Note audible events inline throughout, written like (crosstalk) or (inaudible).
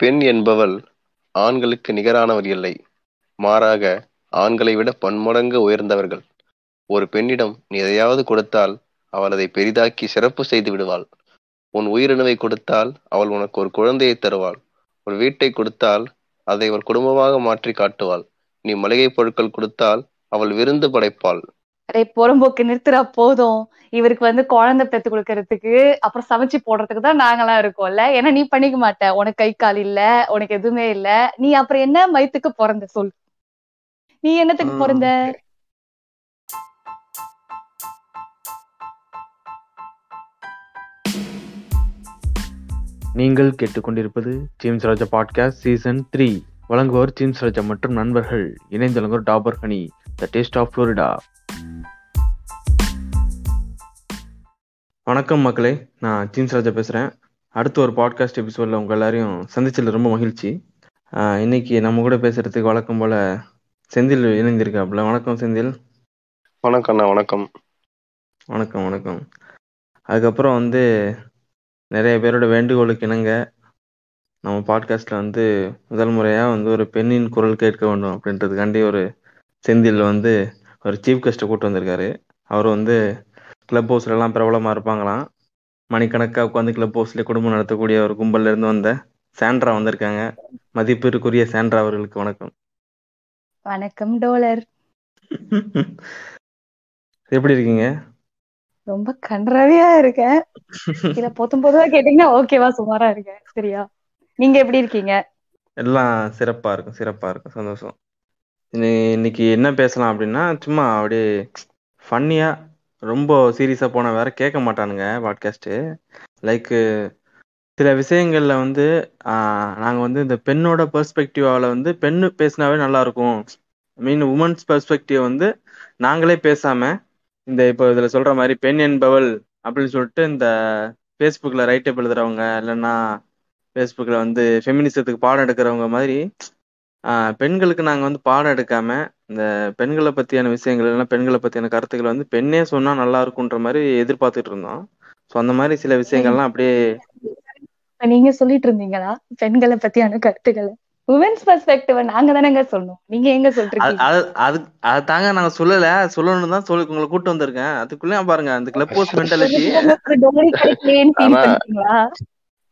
பெண் என்பவள் ஆண்களுக்கு நிகரானவர் இல்லை. மாறாக ஆண்களை விட பன்மடங்கு உயர்ந்தவர்கள். ஒரு பெண்ணிடம் நீ எதையாவது கொடுத்தால் அவள் அதை பெரிதாக்கி சிறப்பு செய்து விடுவாள். உன் உயிரினவை கொடுத்தால் அவள் உனக்கு ஒரு குழந்தையை தருவாள். ஒரு வீட்டை கொடுத்தால் அதை ஒரு குடும்பமாக மாற்றி காட்டுவாள். நீ மளிகை பொருட்கள் கொடுத்தால் அவள் விருந்து படைப்பாள். அடே புறம்போக்கு நிறுத்துறா போதும். இவருக்கு வந்து குழந்தை பெத்து கொடுக்கறதுக்கு அப்புறம் சமைச்சு போடுறதுக்கு தான் நாங்கெல்லாம் இருக்கோம்ல. ஏன்னா நீ பண்ணிக்க மாட்ட. உனக்கு கை கால் இல்ல உனக்கு எதுவுமே இல்ல. நீ அப்புறம் என்ன மயத்துக்கு பிறந்த சொல். நீ என்னத்துக்கு பிறந்த? நீங்கள் கேட்டுக்கொண்டிருப்பது James Raja podcast season three வழங்குவோர் ஜேம்ஸ் ராஜா மற்றும் நண்பர்கள். இணைந்து வழங்குவோர் Dabur honey the taste of Florida வணக்கம் மக்களே. நான் ஜேம்ஸ் ராஜா பேசுகிறேன் அடுத்த ஒரு பாட்காஸ்ட் எபிசோடில் உங்கள் எல்லாரையும் சந்திச்சதில் ரொம்ப மகிழ்ச்சி. இன்னைக்கு நம்ம கூட பேசுறதுக்கு வழக்கம் போல செந்தில் இணைந்திருக்காப்புல. வணக்கம் செந்தில். வணக்கம் அண்ணா வணக்கம். வணக்கம் வணக்கம். அதுக்கப்புறம் வந்து நிறைய பேரோட வேண்டுகோளுக்கு இணங்க நம்ம பாட்காஸ்ட்ல வந்து முதல் முறையாக வந்து ஒரு பெண்ணின் குரல் கேட்க வேண்டும் அப்படின்றதுக்காண்டி ஒரு செந்தில் வந்து ஒரு சீஃப் கெஸ்ட்டை கூட்டு வந்திருக்காரு. அவர் வந்து கிளப் ஹவுஸ்லலாம் பிரபலமாக இருப்பாங்களாம். மணிக்கணக்காக உட்காந்து கிளப் ஹவுஸ்லேயே குடும்பம் நடத்தக்கூடிய ஒரு கும்பல்ல இருந்து வந்த சாண்ட்ரா வந்திருக்காங்க. மதிப்பிற்குரிய சாண்ட்ரா அவர்களுக்கு வணக்கம். வணக்கம் டோலர். எப்படி இருக்கீங்க? ரொம்ப கன்றாவியா இருக்கேன். (laughs) இல்ல பொத்தும் பொதுவா கேட்டீங்கன்னா ஓகேவா சுமாரா இருக்கேன். சரியா? நீங்க எப்படி இருக்கீங்க? எல்லாம் சிறப்பா இருக்கும் சிறப்பா இருக்கும். சந்தோஷம். இன்னி- இன்னைக்கு என்ன பேசலாம் அப்படின்னா சும்மா அப்படியே ஃபன்னியா ரொம்ப சீரியஸாக போனால் வேற கேட்க மாட்டானுங்க பாட்காஸ்ட்டு லைக் சில விஷயங்களில் வந்து நாங்கள் வந்து இந்த பெண்ணோட பெர்ஸ்பெக்டிவாவில் வந்து பெண்ணு பேசினாவே நல்லாயிருக்கும் மீன் உமன்ஸ் பெர்ஸ்பெக்டிவ் வந்து நாங்களே பேசாமல் இந்த இப்போ இதில் சொல்கிற மாதிரி பெண் என்பவள் அப்படின்னு சொல்லிட்டு இந்த ஃபேஸ்புக்கில் ரைட்டப் எழுதுறவங்க இல்லைன்னா ஃபேஸ்புக்கில் வந்து ஃபெமினிசத்துக்கு பாடம் எடுக்கிறவங்க மாதிரி ஆஹ், பெண்களுக்கு நாங்கள் வந்து பாடம் எடுக்காம இந்த பெண்களை பற்றியான விஷயங்கள் இல்லைன்னா பெண்களை பற்றியான கருத்துக்களை வந்து பெண்ணே சொன்னால் நல்லா இருக்குன்ற மாதிரி எதிர்பார்த்துட்டு இருந்தோம். ஸோ அந்த மாதிரி சில விஷயங்கள்லாம் அப்படியே இப்ப நீங்க சொல்லிட்டு இருந்தீங்களா? பெண்களை பத்தியான கருத்துக்களை. உமன்ஸ் பெர்ஸ்பெக்டிவ் நாங்க தானேங்க சொன்னோம் நீங்க எங்க சொல்லிட்டு அது அது அது அது தாங்க நாங்கள் சொல்லலை. சொல்லணும்னு தான் சொல்லி உங்களை கூட்டு வந்திருக்கேன். அதுக்குள்ளே பாருங்க அந்த கிளப் ஹவுஸ் மென்டாலிட்டி உங்களுக்கு ஒரு டோரி கிடைக்கலையேன்னு feel ஆனா- பண்ணிட்டீங்களா?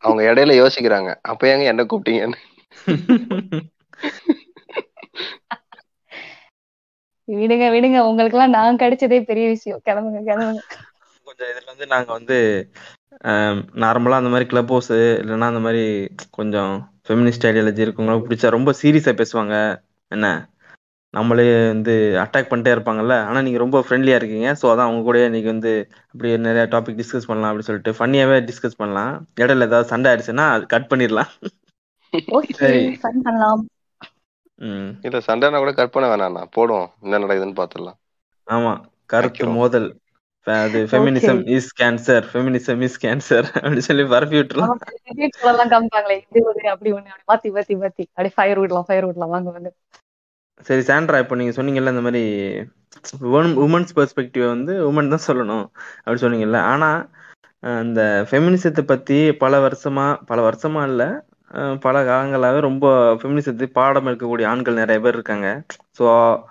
அவங்க இடையில யோசிக்கிறாங்க. அப்ப ஏங்க என்ன கூப்பிட்டீங்கன்னு? (laughs) விடுங்க விடுங்க. உங்களுக்கு எல்லாம் நான் கிடைச்சதே பெரிய விஷயம். கிளம்புங்க கிளம்புங்க. கொஞ்சம் இதில் வந்து நாங்கள் வந்து நார்மலாக அந்த மாதிரி கிளப் ஹவுஸு இல்லைன்னா அந்த மாதிரி கொஞ்சம் ஃபெமினிஸ்ட் ஐடியாலஜி இருக்கவங்கள பிடிச்சா ரொம்ப சீரியஸாக பேசுவாங்க. என்ன? நம்மளே வந்து அட்டாக் பண்ணிட்டே இருப்பாங்கல்ல? ஆனால் நீங்கள் ரொம்ப ஃப்ரெண்ட்லியாக இருக்கீங்க. ஸோ அதான் அவங்க கூட இன்னைக்கு வந்து அப்படி நிறைய டாபிக் டிஸ்கஸ் பண்ணலாம் அப்படின்னு சொல்லிட்டு ஃபன்னியாகவே டிஸ்கஸ் பண்ணலாம். இடையில ஏதாவது சண்டை ஆயிடுச்சுன்னா அது கட் பண்ணிடலாம் ஓகே சரி. ஃபன் பண்ணலாம் ம் இல்ல சண்டைனா கூட கட் பண்ண வேணாம்ண்ணா போடுவோம். என்ன நடக்குதுன்னு பாத்துடலாம். ஆமாம் கருத்து. மோதல். அது feminism is cancer feminism is cancer அப்படின்னு சொல்லி பரப்பி விட்டுலாம் ஆமா, எல்லாம் காமிப்பாங்களே. இப்படி ஒண்ணு அப்படி ஒண்ணு அப்படி மாத்தி மாத்தி மாத்தி. அப்படியே ஃபயர் விடலாம் ஃபயர் விடலாம். வாங்க வாங்க. சரி சாண்ட்ரா இப்போ நீங்கள் சொன்னீங்கல்ல இந்த மாதிரி உமன்ஸ் பெர்ஸ்பெக்டிவ் வந்து உமன் தான் சொல்லணும் அப்படி சொன்னீங்கல்ல. ஆனால் இந்த ஃபெமினிசத்தை பற்றி பல வருஷமா பல வருஷமா இல்லை பல காலங்களாகவே ரொம்ப ஃபெமினிசத்தை பாடம் எடுக்கக்கூடிய ஆண்கள் நிறைய பேர் இருக்காங்க. ஸோ.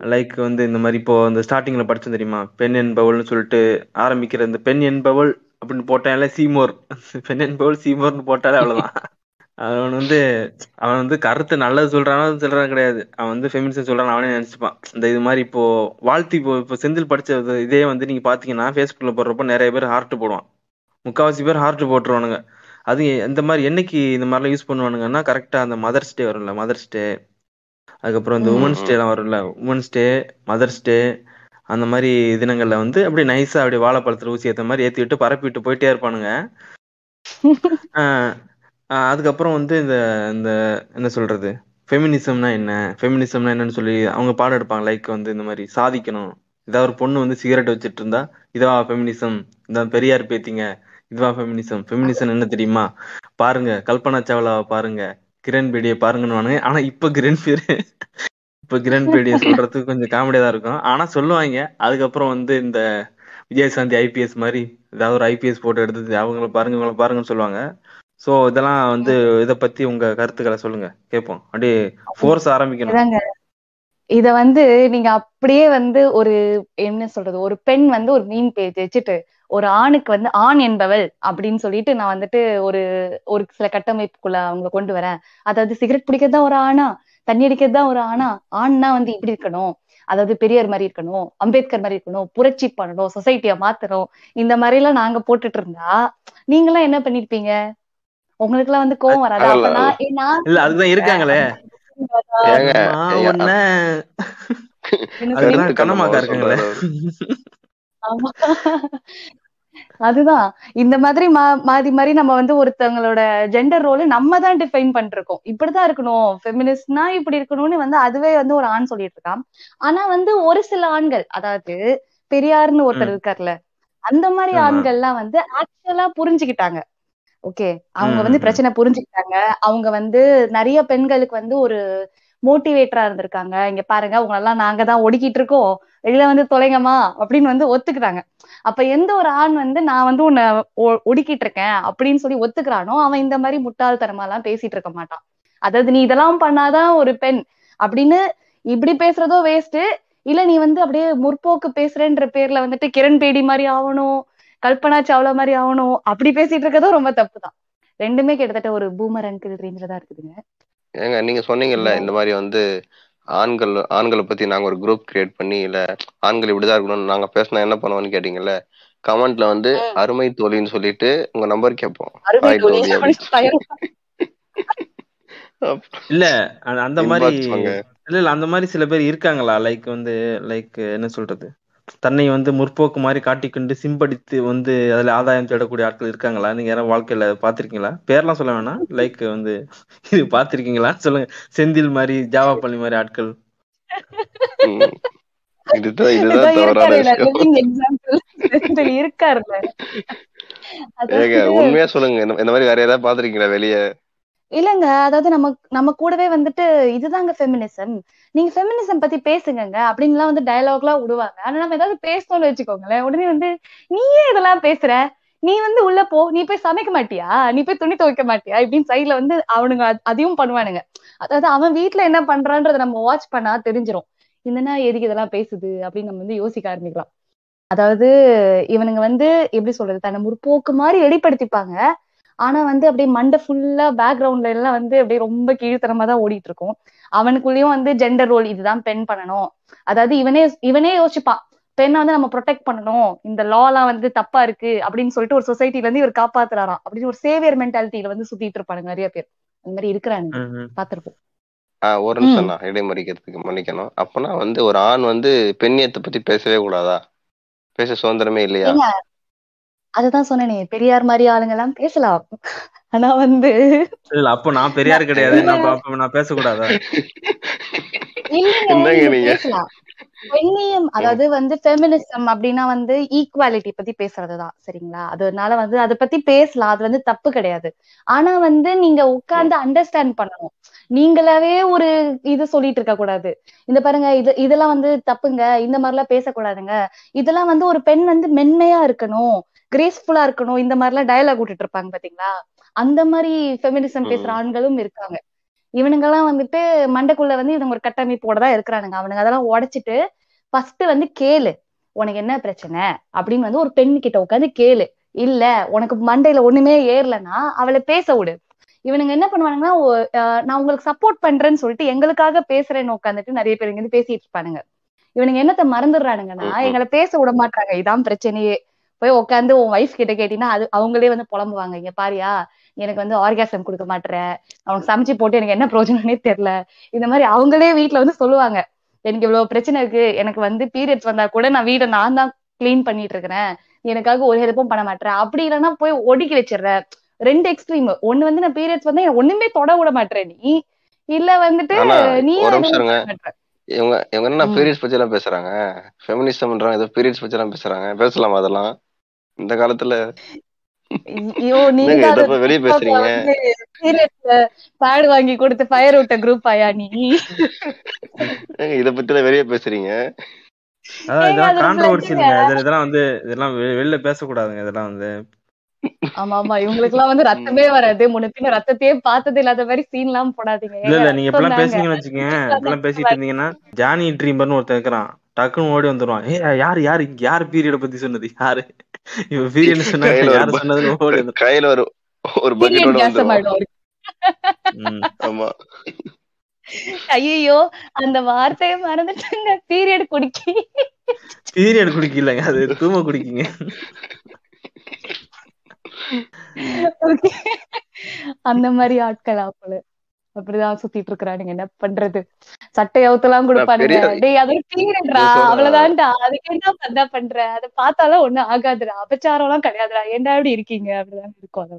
லைக் வந்து இந்த மாதிரி இப்போ இந்த ஸ்டார்டிங்ல படிச்சோம் தெரியுமா? பெண் என்பவள்னு சொல்லிட்டு ஆரம்பிக்கிற இந்த பெண் என்பவள் அப்படின்னு போட்டாலே சீமோர். (laughs) பெண் என்பவள் சீமோர்னு போட்டாலே அவ்வளவுதான். (laughs) அவன் வந்து அவன் வந்து கருத்து நல்லது சொல்றானோ சொல்றான் கிடையாது. அவன் வந்து ஃபெமினிசம் சொல்றான் அவனே நினைச்சுப்பான். இந்த இது மாதிரி இப்போ வாழ்த்தி இப்போ இப்போ செந்தில் படிச்ச இது- இதே வந்து நீங்க பாத்தீங்கன்னா ஃபேஸ்புக்ல போடுறப்போ நிறைய பேர் ஹார்ட் போடுவான். முக்காவாசி பேர் ஹார்ட் போட்டுருவானுங்க. அது இந்த மாதிரி என்னைக்கு இந்த மாதிரிலாம் யூஸ் பண்ணுவானுங்கன்னா கரெக்டா அந்த மதர்ஸ் டே வரும்ல மதர்ஸ் டே அதுக்கப்புறம் இந்த உமன்ஸ் டே எல்லாம் வரும்ல உமன்ஸ் டே மதர்ஸ் டே அந்த மாதிரி தினங்கள்ல வந்து அப்படியே நைஸா அப்படியே வாழைப்பழத்துல ஊசி ஏத்த மாதிரி ஏத்தி விட்டு பரப்பி விட்டு போயிட்டே இருப்பானுங்க. (laughs) அதுக்கப்புறம் வந்து இந்த இந்த என்ன சொல்றது? ஃபெமினிசம்னா என்ன? ஃபெமினிசம்னா என்னன்னு சொல்லி அவங்க பாடம் எடுப்பாங்க லைக் வந்து இந்த மாதிரி சாதிக்கணும். ஏதாவது ஒரு பொண்ணு வந்து சிகரெட் வச்சுட்டு இருந்தா இதுவா ஃபெமினிசம் இந்த பெரியார் பேத்திங்க இதுவா ஃபெமினிசம் ஃபெமினிசம் என்ன தெரியுமா? பாருங்க கல்பனா சாவ்லாவை பாருங்க. கிரண் பேடியை பாருங்கன்னு ஆனா இப்ப கிரண் பேரு இப்ப கிரண் பேடியை சொல்றதுக்கு கொஞ்சம் காமெடியா தான் இருக்கும். ஆனா சொல்லுவாங்க. அதுக்கப்புறம் வந்து இந்த விஜயசாந்தி ஐபிஎஸ் மாதிரி ஏதாவது ஒரு ஐபிஎஸ் போட்டோ எடுத்து அவங்கள பாருங்க இவங்கள பாருங்கன்னு சொல்லுவாங்க. சோ இதெல்லாம் வந்து இத பத்தி உங்க கருத்துக்களை சொல்லுங்க. கேட்போம். அப்படியே ஃபோர்ஸ் ஆரம்பிக்கணும். இத வந்து நீங்க அப்படியே வந்து ஒரு என்ன சொல்றது ஒரு பெண் வந்து ஒரு மீன் பேஜ் வச்சுட்டு ஒரு ஆணுக்கு வந்து ஆண் என்பவள் அப்படின்னு சொல்லிட்டு நான் வந்துட்டு ஒரு ஒரு சில கட்டமைப்புக்குள்ள அவங்க கொண்டு வரேன். அதாவது சிகரெட் பிடிக்கிறது தான் ஒரு ஆணா? தண்ணி அடிக்கிறது தான் ஒரு ஆணா? ஆண்னா வந்து இப்படி இருக்கணும். அதாவது பெரியார் மாதிரி இருக்கணும் அம்பேத்கர் மாதிரி இருக்கணும் புரட்சி பண்ணணும் சொசைட்டிய மாத்தணும். இந்த மாதிரி எல்லாம் நாங்க போட்டுட்டு இருந்தா நீங்களாம் என்ன பண்ணிருப்பீங்க? உங்களுக்கு எல்லாம் வந்து கோவம் வராது. இல்ல அதுதான் இருக்காங்களே. கண்ணம்மா இருக்காங்களே. அதுதான். இந்த மாதிரி மா மாறி மாறி நம்ம வந்து ஒருத்தவங்களோட ஜெண்டர் ரோல நம்ம தான் டிஃபைன் பண்ணிருக்கோம். இப்படிதான் இருக்கணும். ஃபெமினிஸ்ட்னா இப்படி இருக்கணும்னு வந்து அதுவே வந்து ஒரு ஆண் சொல்லிட்டு இருக்கான் ஆனா வந்து ஒரு சில ஆண்கள் அதாவது பெரியார்னு ஒருத்தர். இருக்கார்ல அந்த மாதிரி. ஆண்கள்லாம் வந்து ஆக்சுவலா புரிஞ்சுக்கிட்டாங்க. ஓகே அவங்க வந்து. பிரச்சனை புரிஞ்சுக்கிட்டாங்க. அவங்க வந்து நிறைய பெண்களுக்கு வந்து ஒரு மோட்டிவேட்டரா இருந்திருக்காங்க. இங்க பாருங்க உங்களெல்லாம் நாங்க தான் ஒடுக்கிட்டு இருக்கோம். வெளியில வந்து தொலைங்கம்மா அப்படின்னு வந்து ஒத்துக்கிறாங்க அப்ப எந்த ஒரு ஆண் வந்து நான் வந்து உன்னை ஒ- ஒடுக்கிட்டு இருக்கேன் அப்படின்னு சொல்லி ஒத்துக்கிறானோ அவன் இந்த மாதிரி முட்டாள்தனமா எல்லாம் பேசிட்டு இருக்க மாட்டான். அதாவது நீ இதெல்லாம் பண்ணாதான் ஒரு பெண் அப்படின்னு இப்படி பேசுறதோ வேஸ்ட் இல்ல நீ வந்து அப்படியே முற்போக்கு பேசுறேன்ற பேர்ல வந்துட்டு கிரண் பேடி மாதிரி ஆகணும் கல்பனா சாவ்லா மாதிரி ஆகணும் அப்படி பேசிட்டு இருக்கறதும் ரொம்ப தப்பு தான். ரெண்டுமே கிட்டத்தட்ட ஒரு பூமர் ரேஞ்சில தான் இருக்குதுங்க. ஏங்க நீங்க சொன்னீங்கல்ல இந்த மாதிரி வந்து ஆண்கள் ஆண்களை பத்தி நாங்க ஒரு குரூப் கிரியேட் பண்ணி இல்ல ஆண்கள் இப்படிதான் இருக்கணும்னு நாங்க பேசினா என்ன பண்ணுவோம்னு கேட்டீங்கல்ல கமெண்ட்ல வந்து. அருமை தோழின்னு சொல்லிட்டு உங்க நம்பர் கேட்போம். ஹாய் தோழி. (laughs) இல்ல அந்த- மாதிரி. இல்ல இல்ல அந்த மாதிரி சில பேர் இருக்காங்களா? லைக் வந்து லைக் என்ன சொல்றது? தன்னை வந்து முற்போக்கு மாதிரி காட்டிக்கொண்டு சிம்படித்து வந்து அதுல ஆதாயம் தேடக்கூடிய ஆட்கள் இருக்காங்களா? நீங்க யாராவது வாழ்க்கையில பாத்திருக்கீங்களா பேர்லாம் சொல்ல வேணாம். லைக் வந்து இது பாத்திருக்கீங்களா சொல்லுங்க. செந்தில் மாதிரி ஜாவா பள்ளி மாதிரி ஆட்கள். உண்மையா சொல்லுங்க. இந்த இந்த மாதிரி வேற ஏதாவது பாத்திருக்கீங்களா வெளிய? இல்லங்க அதாவது நம்ம நம்ம கூடவே வந்துட்டு இதுதாங்க ஃபெமினிசம் நீங்க ஃபெமினிசம் பத்தி பேசுங்கங்க அப்படின்லாம் வந்து டயலாக்லாம் விடுவாங்க. ஆனா நம்ம ஏதாவது பேசணும்னு வச்சுக்கோங்களேன் உடனே வந்து நீயே இதெல்லாம் பேசுற? நீ வந்து உள்ள போ நீ போய் சமைக்க மாட்டியா? நீ போய் துணி துவைக்க மாட்டியா? இப்படின்னு சைட்ல வந்து அவனுங்க அதையும் பண்ணுவானுங்க. அதாவது அவன் வீட்டுல என்ன பண்றான்றத நம்ம வாட்ச் பண்ணா தெரிஞ்சிரும். என்னன்னா எதுக்கு இதெல்லாம் பேசுது? அப்படின்னு நம்ம வந்து யோசிக்க ஆரம்பிக்கலாம். அதாவது இவனுங்க வந்து எப்படி சொல்றது தன்னை முற்போக்கு மாதிரி வெளிப்படுத்திப்பாங்க. ஆனா வந்து அப்படியே மண்டை ஃபுல்லா பேக்ரவுண்ட்ல எல்லாம் வந்து அப்படியே ரொம்ப கீழ்த்தனமா தான் ஓடிட்டு இருக்கும் அவனுக்குள்ளேயும் வந்து ஜெண்டர் ரோல் இதுதான் பெண் பண்ணணும். அதாவது இவனே இவனே யோசிப்பான் பெண்ணை வந்து நம்ம ப்ரொடெக்ட் பண்ணணும். இந்த லா எல்லாம் வந்து தப்பா இருக்கு அப்படின்னு சொல்லிட்டு ஒரு சொசைட்டில இருந்து இவர் காப்பாத்துறாராம் அப்படின்னு ஒரு சேவியர் மென்டாலிட்டியில வந்து சுத்திட்டு இருப்பானுங்க நிறைய பேர். அந்த மாதிரி ம். பாத்திருப்போம் ஆஹ் ஒரு நிமிஷம் நான் இடைமறிக்கிறதுக்கு மன்னிக்கணும். அப்பனா வந்து ஒரு ஆண் வந்து பெண்ணியத்தை பத்தி பேசவே கூடாதா? பேச சுதந்திரமே இல்லையா? அதுதான் சொன்னேனே பெரியார் மாதிரி ஆளுங்க எல்லாம் பேசலாம். ஆனா வந்து இல்ல அப்போ நான் பெரியார் கிடையாது. நான் நான் பேசக்கூடாதா? பேசலாம். பெண்ணியம் அதாவது வந்து ஃபெமினிசம் அப்படின்னா வந்து ஈக்குவாலிட்டி பத்தி பேசுறதுதான் சரிங்களா? அதனால வந்து அதை பத்தி பேசலாம். அது வந்து தப்பு கிடையாது. ஆனா வந்து நீங்க உட்கார்ந்து அண்டர்ஸ்டாண்ட் பண்ணணும். நீங்களாவே ஒரு இது சொல்லிட்டு இருக்க கூடாது. இந்த பாருங்க இது இதெல்லாம் வந்து தப்புங்க. இந்த மாதிரி எல்லாம் பேசக்கூடாதுங்க. இதெல்லாம் வந்து ஒரு பெண் வந்து மென்மையா இருக்கணும். கிரேஸ்ஃபுல்லா இருக்கணும். இந்த மாதிரி எல்லாம் டயலாக் விட்டுட்டு இருப்பாங்க பாத்தீங்களா? அந்த மாதிரி ஃபெமினிசம் பேசுற. ஆண்களும் இருக்காங்க. இவனுங்கெல்லாம் வந்துட்டு மண்டைக்குள்ள வந்து இவனுங்க ஒரு கட்டமைப்போட தான் இருக்கிறானுங்க. அவனுங்க அதெல்லாம் உடைச்சிட்டு ஃபர்ஸ்ட் வந்து கேளு. உனக்கு என்ன பிரச்சனை? அப்படின்னு வந்து ஒரு பெண் கிட்ட உட்காந்து கேளு. இல்ல உனக்கு மண்டையில ஒண்ணுமே ஏறலன்னா அவளை பேச விடு. இவனுங்க என்ன பண்ணுவானுங்கன்னா நான் உங்களுக்கு சப்போர்ட் பண்றேன்னு சொல்லிட்டு எங்களுக்காக பேசுறேன்னு உட்காந்துட்டு நிறைய பேர் இங்க வந்து பேசிட்டு இருப்பானுங்க. இவனுங்க என்னத்த மறந்துடுறானுங்கன்னா. எங்களை பேச விட மாட்டாங்க. இதான் பிரச்சனையே. போய் உட்காந்து உன் ஒய்ஃப் கிட்ட கேட்டீங்கன்னா அது அவங்களே வந்து புலம்புவாங்க. இங்க பாரியா எனக்கு வந்து ஆர்காசம் கொடுக்க மாட்டேற அவனுக்கு சமைச்சு போட்டு எனக்கு என்ன பிரயோஜனம்னே தெரியல இந்த மாதிரி அவங்களே வீட்ல வந்து சொல்லுவாங்க. எனக்கு இவ்வளவு பிரச்சனை இருக்கு. எனக்கு வந்து பீரியட்ஸ் வந்தா கூட நான் வீடை நான் தான் கிளீன் பண்ணிட்டு இருக்கிறேன். எனக்காக ஒரு ஹெல்ப்பும் பண்ண மாட்டேன் அப்படி இல்லைன்னா போய் ஒடுக்கி வச்சிடுற. ரெண்டு எக்ஸ்ட்ரீம் ஒண்ணு வந்து நான் பீரியட்ஸ் வந்தா ஒண்ணுமே தொட விட மாட்டேன் நீ. இல்ல வந்துட்டு நீ. இவங்க இவங்க என்ன. பீரியட்ஸ் பத்தி எல்லாம் பேசுறாங்க? ஃபெமினிசம்ன்றாங்க ஏதோ பீரியட்ஸ் பத்தி எல்லாம் பேசுறாங்க. பேசலாமா அதெல்லாம்? இந்த காலத்துல. ஐயோ நீங்க வெளிய பேசுறீங்க? பேட் வாங்கி கொடுத்து ஃபயர் விட்ட குரூப் ஆயா நீ? இத பத்தி வெளிய பேசுறீங்க? இதெல்லாம் அது கான்ட்ரவர்சி இல்லைங்க இது- இதெல்லாம் வந்து இதெல்லாம் வெளில பேசக்கூடாதுங்க இதெல்லாம் வந்து. ஆமா ஆமா இவங்களுக்கு எல்லாம் வந்து ரத்தமே வராது. முன்ன பின்ன ரத்தத்தையே பார்த்தது இல்லாத மாதிரி சீன் எல்லாம் போடாதீங்க. இல்ல இல்ல நீங்க இப்பெல்லாம் தாங்க பேசுனீங்கன்னு வச்சுக்கோங்க. இப்பெல்லாம் பேசிட்டு இருந்தீங்கன்னா ஜானி ட்ரீம்பர்னு ஒருத்தன் இருக்கிறான். டக்குன்னு ஓடி வந்துருவான். ஏ யாரு யாரு? இங்க யாரு பீரியட பத்தி சொன்னது? யாரு? இவ பீரியட் சொன்னா கையில ஒரு யாரு சொன்னதுன்னு கையில ஒரு ஒரு பக்கெட்டோட. ஆமா. ஐயோ அந்த வார்த்தையை மறந்துட்டாங்க. பீரியட் குடிக்கி. பீரியட் குடிக்கலங்க. அது தூம குடிக்கீங்க. அந்த மாதிரி ஆட்கள் போல அப்படிதான் சுத்திட்டு இருக்கிறானுங்க என்ன பண்றது? சட்டை அவுத்தெல்லாம் கொடுப்பானுங்க. டேய் அது. அவ்வளவுதான்டா. அதுக்கு என்ன பண்ணா பண்ற? அதை பார்த்தாலும் ஒண்ணும் ஆகாதுடா. அபச்சாரம் எல்லாம் கிடையாதுடா. ஏன்டா இப்படி இருக்கீங்க? அப்படிதான் இருக்கும் அது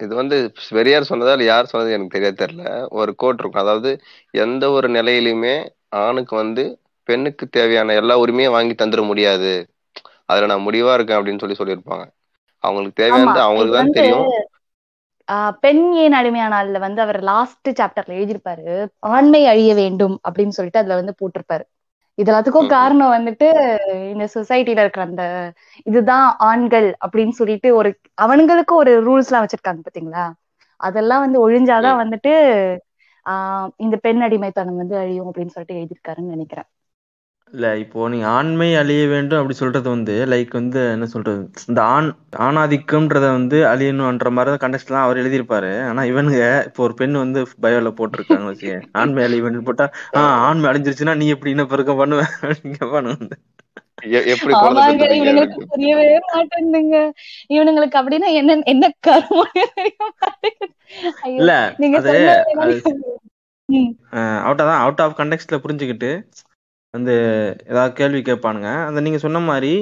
இது வந்து பெரியார் சொன்னதா இல்ல யார் சொன்னது எனக்கு தெரிய தெரியல. ஒரு கோட் இருக்கும். அதாவது எந்த ஒரு நிலையிலுமே ஆணுக்கு வந்து பெண்ணுக்கு தேவையான எல்லா உரிமையும் வாங்கி தந்துட முடியாது. அதுல நான் முடிவா இருக்கேன் அப்படின்னு சொல்லி சொல்லியிருப்பாங்க. அவங்களுக்கு தேவையானது அவங்களுக்கு தான் தெரியும். பெண் ஏன் அடிமையானால்ல வந்து அவர் லாஸ்ட் சாப்டர்ல எழுதியிருப்பாரு ஆண்மை அழிய வேண்டும் அப்படின்னு சொல்லிட்டு அதுல வந்து போட்டிருப்பாரு. இது எல்லாத்துக்கும். காரணம் வந்துட்டு இந்த சொசைட்டில இருக்கிற அந்த இதுதான் ஆண்கள் அப்படின்னு சொல்லிட்டு ஒரு அவனுங்களுக்கு ஒரு ரூல்ஸ் எல்லாம் வச்சிருக்காங்க பாத்தீங்களா? அதெல்லாம் வந்து ஒழிஞ்சாதான் வந்துட்டு ஆஹ் இந்த பெண் அடிமைத்தனம் வந்து அழியும் அப்படின்னு சொல்லிட்டு எழுதியிருக்காருன்னு நினைக்கிறேன். இல்ல இப்போ நீங்க ஆண்மை அழிய வேண்டும் அப்படி சொல்றது வந்து லைக் வந்து என்ன சொல்றது? இந்த ஆண் ஆணாதிக்கம்ன்றத வந்து அழியணும்ன்ற மாதிரி தான் கண்டெஸ்ட் எல்லாம் அவர் எழுதியிருப்பாரு. ஆனா இவனுங்க இப்போ ஒரு பெண் வந்து பயோல போட்டிருக்காங்க வச்சு ஆண்மை அழிய வேண்டும் போட்டா ஆஹ் ஆண்மை அழிஞ்சிருச்சுன்னா நீ எப்படி என்ன பெருக்கம் பண்ணுவேன் அப்படிங்க எப்படி இவனுங்களுக்கு புரியவே மாட்டேங்குதுங்க. இவனுங்களுக்கு அப்படின்னா என்ன என்ன கருமம் இல்ல நீங்க அவுட் ஆஃப் கண்டெக்ட்ல புரிஞ்சுக்கிட்டு வந்து ஏதாவது கேள்வி கேட்பானுங்க. அந்த நீங்கள் சொன்ன மாதிரி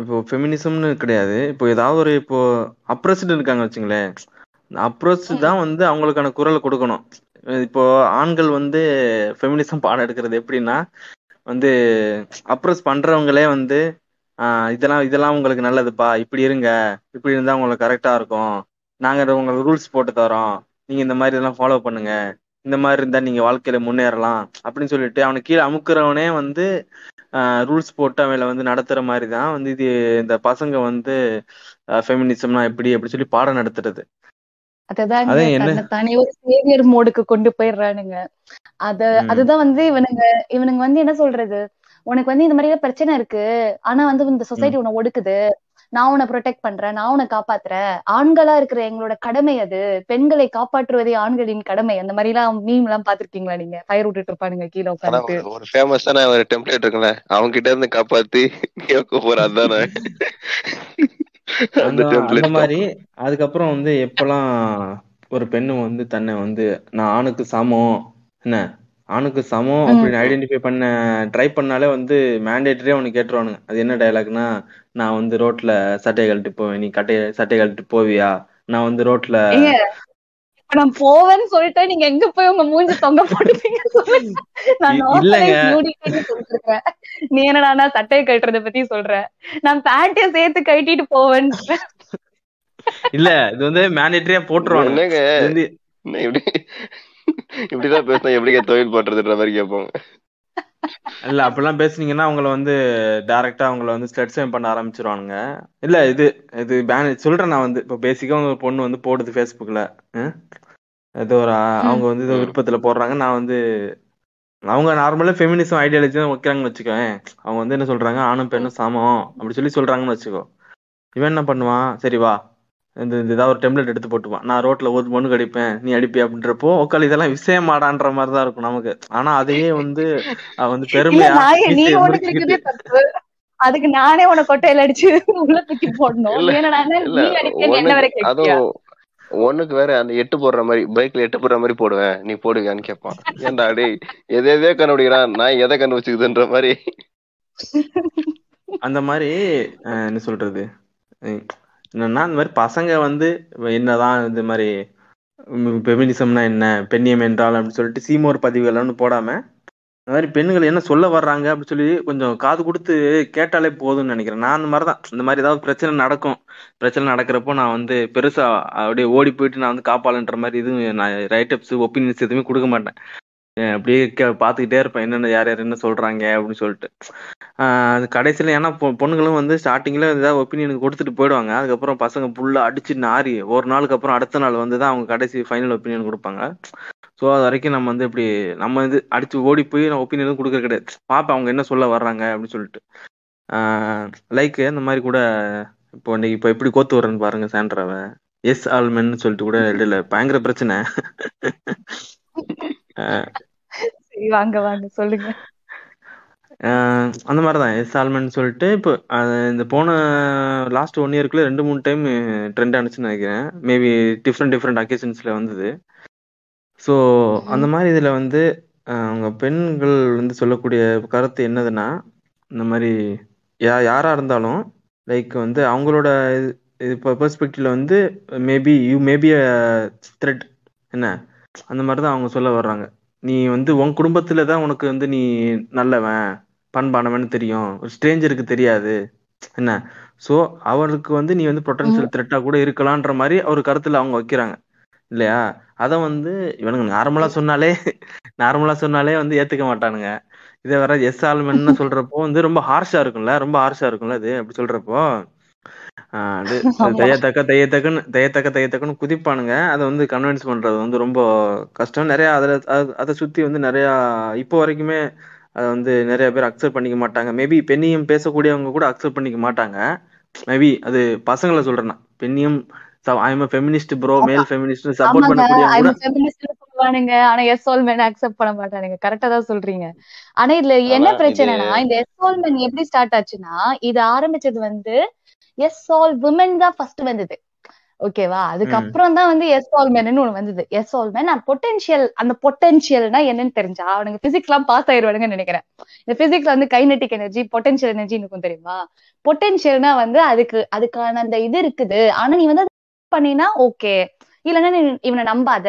இப்போ ஃபெமினிசம்னு கிடையாது. இப்போ ஏதாவது ஒரு இப்போ அப்ரஸ்டு இருக்காங்க வச்சுங்களேன். அப்ரோச் தான் வந்து அவங்களுக்கான குரலை கொடுக்கணும். இப்போ ஆண்கள் வந்து ஃபெமினிசம் பாடம் எடுக்கிறது எப்படின்னா வந்து அப்ரோச் பண்றவங்களே வந்து இதெல்லாம் இதெல்லாம் உங்களுக்கு நல்லதுப்பா. இப்படி இருங்க. இப்படி இருந்தால் உங்களுக்கு கரெக்டாக இருக்கும். நாங்கள் உங்களுக்கு ரூல்ஸ் போட்டு தரோம். நீங்கள் இந்த மாதிரி இதெல்லாம் ஃபாலோ பண்ணுங்க. இந்த மாதிரி இருந்தா நீங்க வாழ்க்கையில முன்னேறலாம் அப்படின்னு சொல்லிட்டு அவனுக்கு கீழே அமுக்குறவனே வந்து ரூல்ஸ் போட்டு அவங்கள வந்து நடத்துற மாதிரி தான் வந்து இது இந்த பசங்க வந்து ஃபெமினிசம்னா எப்படி அப்படி சொல்லி பாடம் நடத்துறது. தன்னைத்தானே ஒரு சேவியர் மோடுக்கு கொண்டு போயிடுறானுங்க. அத. அதுதான் வந்து இவனுங்க இவனுங்க வந்து என்ன சொல்றது? உனக்கு வந்து இந்த மாதிரி பிரச்சனை இருக்கு. ஆனா வந்து இந்த சொசைட்டி உன்னை ஒடுக்குது. நான் உன்னை ப்ரொடெக்ட் பண்றேன் நான் உன்னை காப்பாத்துறேன். ஆண்களா இருக்கிற எங்களோட கடமை அது. பெண்களை காப்பாற்றுவதே ஆண்களின் கடமை. அந்த மாதிரி எல்லாம் மீம் எல்லாம் பாத்திருக்கீங்களா நீங்க? ஃபயர் விட்டுட்டு இருப்பானுங்க கீழே ஆனா உட்காந்துட்டு ஒரு- ஃபேமஸான ஒரு டெம்ப்ளேட் இருக்குல்ல அவங்க கிட்ட இருந்து காப்பாத்தி கேட்க போற அதானே அந்த மாதிரி அதுக்கப்புறம் வந்து எப்பெல்லாம் ஒரு பெண்ணு வந்து தன்னை வந்து நான் ஆணுக்கு சமம். என்ன? ஆணுக்கு சமம் அப்படின்னு ஐடென்டிஃபை பண்ண ட்ரை பண்ணாலே வந்து மேண்டேட்டரியா ஒன்று கேட்டுருவானுங்க. அது என்ன டயலாக்னா நான் வந்து ரோட்ல சட்டையை கழட்டி போவேன். நீ கட்டைய சட்டையை கழட்டி போவியா? நான் வந்து ரோட்ல நான் போவேன்னு சொல்லிட்டு நீங்க எங்க போய் உங்க மூஞ்சி தொங்க நான் இருக்கேன் நீ என்னடா சட்டையை கட்டுறத பத்தி சொல்ற? நான் பேண்ட்டையும் சேர்த்து கட்டிட்டு போவேன். இல்ல இது வந்து மேண்டேட்டரியா என்ன இப்படி இப்படிதான் பேசினா எப்படிங்க தொழில் பண்றதுன்ற மாதிரி கேட்பாங்க இல்ல அப்படிலாம் பேசுனீங்கன்னா அவங்கள வந்து டைரக்டா அவங்கள வந்து ஸ்லட் ஷேம் பண்ண ஆரம்பிச்சிருவானுங்க. இல்ல இது இது பேன் சொல்றேன் நான் வந்து இப்போ பேசிக்கா ஒரு பொண்ணு வந்து போடுது ஃபேஸ்புக்ல ஏதோ ஒரு அவங்க வந்து ஏதோ விருப்பத்துல போடுறாங்க. நான் வந்து அவங்க நார்மலா ஃபெமினிசம் ஐடியாலஜி தான் வைக்கிறாங்கன்னு வச்சுக்கோங்க அவங்க வந்து என்ன சொல்றாங்க? ஆணும் பெண்ணும் சமம். அப்படி சொல்லி சொல்றாங்கன்னு வச்சுக்கோ. இவன் என்ன பண்ணுவான்? சரி வா. இந்த இந்த ஏதாவது ஒரு டெம்லெட் எடுத்து போட்டுவான் நான் ரோட்ல ஒரு பொண்ணு கடிப்பேன் நீ அடிப்பி அப்படின்றப்போ உக்கால் இதெல்லாம் விஷயமாடான்ற மாதிரி தான் இருக்கும் நமக்கு. ஆனா அதையே வந்து வந்து பெருமையா அதுக்கு நானே உன கொட்டையில அடிச்சு உள்ள தூக்கி போடணும். ஒண்ணுக்கு வேற அந்த எட்டு போடுற மாதிரி பைக்ல எட்டு போடுற மாதிரி போடுவேன். நீ போடுவியான்னு கேட்பான். ஏன்டா டேய் எதை எதையோ கண்டுபிடிக்கிறான். நான் எதை கண்டுபிடிச்சுக்குதுன்ற மாதிரி. அந்த மாதிரி என்ன சொல்றது? என்னன்னா இந்த மாதிரி பசங்க வந்து என்னதான் இந்த மாதிரி பெமினிசம்னா என்ன பெண்ணியம் என்றால் அப்படின்னு சொல்லிட்டு சீமோர் பதிவுகள்னு போடாம இந்த மாதிரி பெண்கள் என்ன சொல்ல வர்றாங்க அப்படின்னு சொல்லி கொஞ்சம் காது கொடுத்து கேட்டாலே போதும்னு நினைக்கிறேன். நான் அந்த மாதிரி தான் இந்த மாதிரி ஏதாவது பிரச்சனை நடக்கும். பிரச்சனை நடக்கிறப்போ நான் வந்து பெருசா அப்படியே ஓடி போயிட்டு நான் வந்து காப்பாளன்ற மாதிரி எதுவும் நான் ரைட்டப்ஸ் ஒப்பீனியன்ஸ் எதுவுமே கொடுக்க மாட்டேன். அப்படியே கே- பார்த்துக்கிட்டே இருப்பேன். என்னென்ன யார் யார் என்ன சொல்கிறாங்க அப்படின்னு சொல்லிட்டு. அது கடைசியில் ஏன்னா பொ- பொண்ணுங்களும் வந்து ஸ்டார்டிங்கில் ஏதாவது ஒப்பீனியனுக்கு கொடுத்துட்டு போயிடுவாங்க. அதுக்கப்புறம் பசங்க ஃபுல்லாக அடிச்சு நாரி ஒரு நாளுக்கு அப்புறம் அடுத்த நாள் வந்து தான் அவங்க கடைசி ஃபைனல் ஒப்பீனியன் கொடுப்பாங்க. ஸோ அது வரைக்கும் நம்ம வந்து இப்படி நம்ம இது அடித்து ஓடி போய் நான் ஒப்பீனியன் கொடுக்க கிடையாது. பார்ப்பேன் அவங்க என்ன சொல்ல வர்றாங்க அப்படின்னு சொல்லிட்டு. லைக் இந்த மாதிரி கூட இப்போ இன்னைக்கு இப்போ எப்படி கோத்து வர்றேன்னு பாருங்க சாண்ட்ராவை. எஸ் ஆல்மென்னு சொல்லிட்டு கூட இடையில பயங்கர பிரச்சனை. சரி வாங்க வாங்க சொல்லுங்க. அந்த மாதிரி தான் ஆல்மென்னு சொல்லிட்டு இப்போ இந்த போன லாஸ்ட் ஒன் இயர்க்குள்ள ரெண்டு மூணு டைம் ட்ரெண்ட் ஆனிச்சுன்னு நினைக்கிறேன். மேபி டிஃப்ரெண்ட் டிஃப்ரெண்ட் அக்கேஷன்ஸ்ல வந்தது. ஸோ அந்த மாதிரி இதில் வந்து அவங்க பெண்கள் வந்து சொல்லக்கூடிய கருத்து என்னதுன்னா இந்த மாதிரி யா யாராக இருந்தாலும் லைக் வந்து அவங்களோட இது இப்போ பெர்ஸ்பெக்டிவ்ல வந்து மேபி யூ மேபி த்ரெட் என்ன? அந்த மாதிரி தான் அவங்க சொல்ல வர்றாங்க. நீ வந்து உன் குடும்பத்துல தான் உனக்கு வந்து நீ நல்லவன் பண்பானவன் தெரியும். ஒரு ஸ்ட்ரேஞ்சருக்கு தெரியாது. என்ன? ஸோ அவருக்கு வந்து நீ வந்து பொட்டன்ஷியல் த்ரெட்டா கூட இருக்கலான்ற மாதிரி ஒரு கருத்துல அவங்க வைக்கிறாங்க. இல்லையா? அத வந்து இவனுங்க நார்மலா சொன்னாலே நார்மலா சொன்னாலே வந்து ஏத்துக்க மாட்டானுங்க. இதே வேற எஸ் ஆல்மென்னு சொல்றப்போ வந்து ரொம்ப ஹார்ஷா இருக்கும்ல? ரொம்ப ஹார்ஷா இருக்கும்ல அது? அப்படி சொல்றப்போ. (laughs) தையத்தக்க தையத்தக்கன்னு தையத்தக்க தையத்தக்கன்னு குதிப்பானுங்க. அதை வந்து கன்வின்ஸ் பண்றது வந்து ரொம்ப கஷ்டம். நிறைய அதுல அத- அதை சுத்தி வந்து நிறைய இப்போ வரைக்குமே அதை வந்து நிறைய பேர் அக்செப்ட் பண்ணிக்க மாட்டாங்க. மேபி பெண்ணியம் பேசக்கூடியவங்க கூட அக்செப்ட் பண்ணிக்க மாட்டாங்க. மேபி அது பசங்களை சொல்றேன் பெண்ணியம் I'm feminist bro male feminist support I'm feminist சொல்லுவானுங்க. ஆனா எஸ் ஆல் மென் அக்செப்ட் பண்ண மாட்டானுங்க. கரெக்டா தான் சொல்றீங்க. ஆனா இதுல என்ன பிரச்சனைனா இந்த எஸ் ஆல் மென் எப்படி ஸ்டார்ட் ஆச்சுன்னா இது ஆரம்பிச்சது வந்து எஸ் ஆல் விமன் தான் ஃபர்ஸ்ட் வந்தது. ஓகேவா அதுக்கப்புறம் தான் வந்து எஸ் ஆல் மேன் ஒண்ணு வந்தது. எஸ் ஆல் மென் பொட்டன்ஷியல் அந்த பொட்டன்ஷியல்னா என்னன்னு தெரிஞ்சா அவனுங்க பிசிக்ஸ் எல்லாம் பாஸ் ஆயிருவானுங்கன்னு நினைக்கிறேன். இந்த பிசிக்ஸ்ல வந்து கைனெட்டிக் எனர்ஜி பொட்டன்ஷியல் எனர்ஜி இருக்கும் தெரியுமா? பொட்டன்ஷியல்னா வந்து அதுக்கு அதுக்கான அந்த இது இருக்குது. ஆனா நீ வந்து பண்ணினா ஓகே இல்லைன்னா நீ இவனை நம்பாத.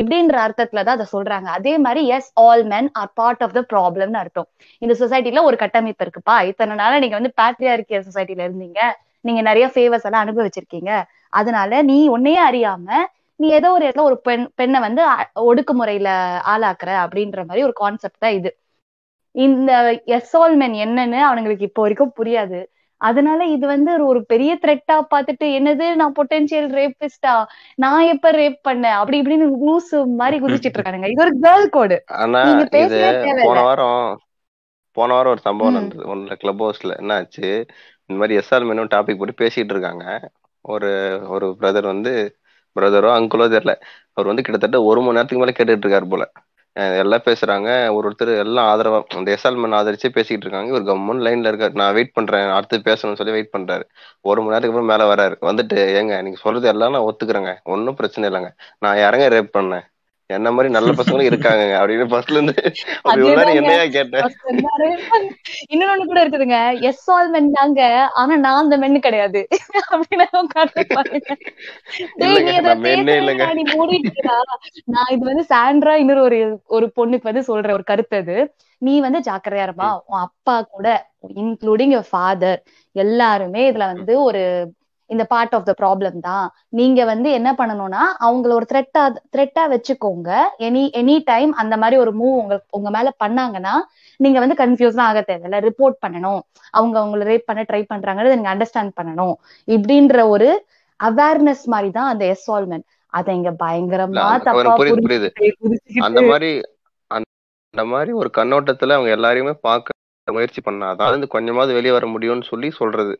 இப்படின்ற அர்த்தத்துலதான் அதை சொல்றாங்க. அதே மாதிரி yes all men are part of the ப்ராப்ளம்னு அர்த்தம். இந்த சொசைட்டில ஒரு கட்டமைப்பு இருக்குப்பா. இத்தனை நாளா நீங்க வந்து பேட்ரியார்கியல் சொசைட்டில இருந்தீங்க. நீங்க நிறைய ஃபேவர்ஸ் எல்லாம் அனுபவிச்சிருக்கீங்க. அதனால நீ உன்னையே அறியாம நீ ஏதோ ஒரு இடத்துல ஒரு பெண் பெண்ணை வந்து ஒடுக்குமுறையில ஆளாக்குற அப்படின்ற மாதிரி ஒரு கான்செப்ட் தான் இது. இந்த எஸ் ஆல் men என்னன்னு அவனுங்களுக்கு இப்போ வரைக்கும் புரியாது. அதனால இது வந்து ஒரு- பெரிய த்ரெட்டா பார்த்துட்டு என்னது? நான் பொட்டன்ஷியல் ரேபிஸ்டா நான் எப்ப ரேப் பண்ணேன்? அப்படி இப்படின்னு லூசு மாதிரி குதிச்சிட்டு இருக்கானுங்க. இது ஒரு கேர்ள் கோடு போன வாரம் போன வாரம் ஒரு சம்பவம். நடந்தது. ஒன்னுல கிளப் ஹவுஸ்ல என்ன ஆச்சு இந்த மாதிரி எஸ்ஆர் மெனும் டாபிக் போட்டு பேசிட்டு இருக்காங்க. ஒரு ஒரு பிரதர் வந்து பிரதரோ அங்கிளோ தெரியல. அவர் வந்து கிட்டத்தட்ட ஒரு மணி நேரத்துக்கு மேலே கேட்டுட்டு இருக்காரு போல. எல்லாம் பேசுறாங்க. ஒரு ஒருத்தர் எல்லாம் ஆதரவா அந்த எஸ்ஆல்மன் ஆதரிச்சு பேசிக்கிட்டு இருக்காங்க. ஒரு கம்மன் லைன்ல இருக்காரு. நான் வெயிட் பண்றேன். அடுத்து பேசணும்னு சொல்லி வெயிட் பண்றாரு. ஒரு மணி நேரத்துக்கு அப்புறம் மேல வராரு. வந்துட்டு ஏங்க நீங்க சொல்றது எல்லாம் நான் ஒத்துக்கிறேங்க. ஒன்றும் பிரச்சனை இல்லைங்க. நான் யாரங்க ரேப் பண்ணேன்? என்ன மாதிரி நல்ல பசங்களும் இருக்காங்க அப்படின்னு ஃபர்ஸ்ட்ல இருந்து என்னையா கேட்டேன். இன்னொன்னு கூட இருக்குதுங்க. எஸ் ஆல் men தாங்க. ஆனா நான் அந்த மென்னு கிடையாது. நான் இது வந்து சாண்ட்ரா இன்னொரு ஒரு ஒரு பொண்ணுக்கு வந்து சொல்ற ஒரு கருத்து அது. நீ வந்து ஜாக்கிரதையா இருப்பா. உன் அப்பா கூட இன்க்ளூடிங் யுவர் ஃபாதர் எல்லாருமே இதுல வந்து ஒரு இந்த பார்ட் ஆஃப் த ப்ராப்ளம் தான். நீங்க வந்து என்ன பண்ணணும்னா அவங்கள ஒரு த்ரெட்டா த்ரெட்டா வச்சுக்கோங்க. எனி எனி டைம் அந்த மாதிரி ஒரு மூவ் உங்க உங்க மேல பண்ணாங்கன்னா நீங்க வந்து கன்ஃபியூஸ் ஆக தேவையில்ல. ரிப்போர்ட் பண்ணணும். அவங்க அவங்கள ரேப் பண்ண ட்ரை பண்றாங்கன்றத நீங்க அண்டர்ஸ்டாண்ட் பண்ணணும். இப்படின்ற ஒரு அவேர்னஸ் மாதிரி தான் அந்த எஸ்வால்மெண்ட் அதை இங்க பயங்கரமா தப்பா புரியுது அந்த மாதிரி அந்த மாதிரி ஒரு கண்ணோட்டத்துல அவங்க எல்லாரையுமே பார்க்க முயற்சி பண்ணாதான் அது கொஞ்சமாவது வெளியே வர முடியும்னு சொல்லி சொல்றது.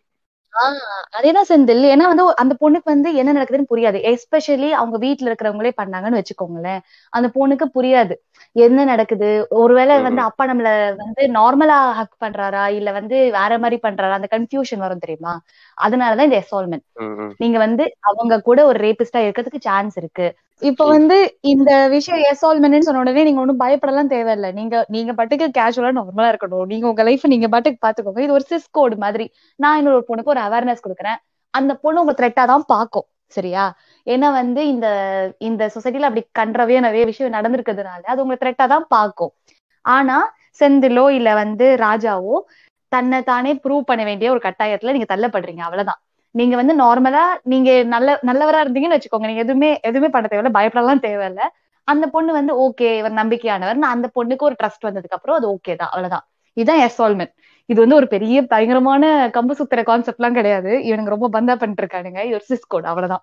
ஆஹ் அதேதான் செந்தில். ஏன்னா வந்து அந்த பொண்ணுக்கு வந்து என்ன நடக்குதுன்னு புரியாது. எஸ்பெஷலி அவங்க வீட்டுல இருக்கிறவங்களே பண்ணாங்கன்னு வச்சுக்கோங்களேன். அந்த பொண்ணுக்கு புரியாது. என்ன நடக்குது? ஒருவேளை வந்து அப்பா நம்மள வந்து நார்மலா ஹக் பண்றாரா? இல்ல வந்து வேற மாதிரி பண்றாரா? அந்த கன்ஃபியூஷன் வரும் தெரியுமா? அதனாலதான் இந்த ம், நீங்க வந்து அவங்க கூட ஒரு ரேபிஸ்டா இருக்கிறதுக்கு சான்ஸ் இருக்கு. இப்ப. வந்து இந்த விஷயம் எஸ்ஆல்மெண்ட் சொன்ன உடனே நீங்க ஒண்ணும் பயப்படலாம் தேவையில்ல. நீங்க நீங்க பாட்டுக்கு கேஷுவலா நார்மலா இருக்கணும். நீங்க உங்க லைஃப் நீங்க பாட்டுக்கு பாத்துக்கோங்க. இது ஒரு சிஸ் கோடு மாதிரி. நான் இன்னொரு பொண்ணுக்கு ஒரு அவேர்னஸ் கொடுக்குறேன். அந்த பொண்ணு உங்க த்ரெட்டா தான் பாக்கும் சரியா? ஏன்னா வந்து இந்த இந்த சொசைட்டில அப்படி கன்றவே நிறைய விஷயம் நடந்திருக்கிறதுனால அது உங்களை த்ரெட்டா தான் பாக்கும் ஆனா செந்திலோ இல்ல வந்து ராஜாவோ தன்னை தானே ப்ரூவ் பண்ண வேண்டிய ஒரு கட்டாயத்துல நீங்க தள்ளப்படுறீங்க அவ்வளவுதான். நீங்க வந்து நார்மலா நீங்க நல்ல நல்லவரா இருந்தீங்கன்னு வச்சுக்கோங்க. நீங்க எதுவுமே எதுவுமே பண்ண தேவையில்ல பயப்படலாம் தேவையில்ல. அந்த பொண்ணு வந்து ஓகே இவர் நம்பிக்கையானவர் நான் அந்த பொண்ணுக்கு ஒரு ட்ரஸ்ட் வந்ததுக்கு அப்புறம் அது ஓகே தான் அவ்வளவுதான். இதுதான் எஸ்வால்மெண்ட் இது வந்து ஒரு பெரிய பயங்கரமான கம்பு சுத்துற கான்செப்ட் எல்லாம் கிடையாது. இவனுங்க ரொம்ப பந்தா பண்ணிட்டு இருக்கானுங்க. இது ஒரு சிஸ்கோட் அவ்வளவுதான்.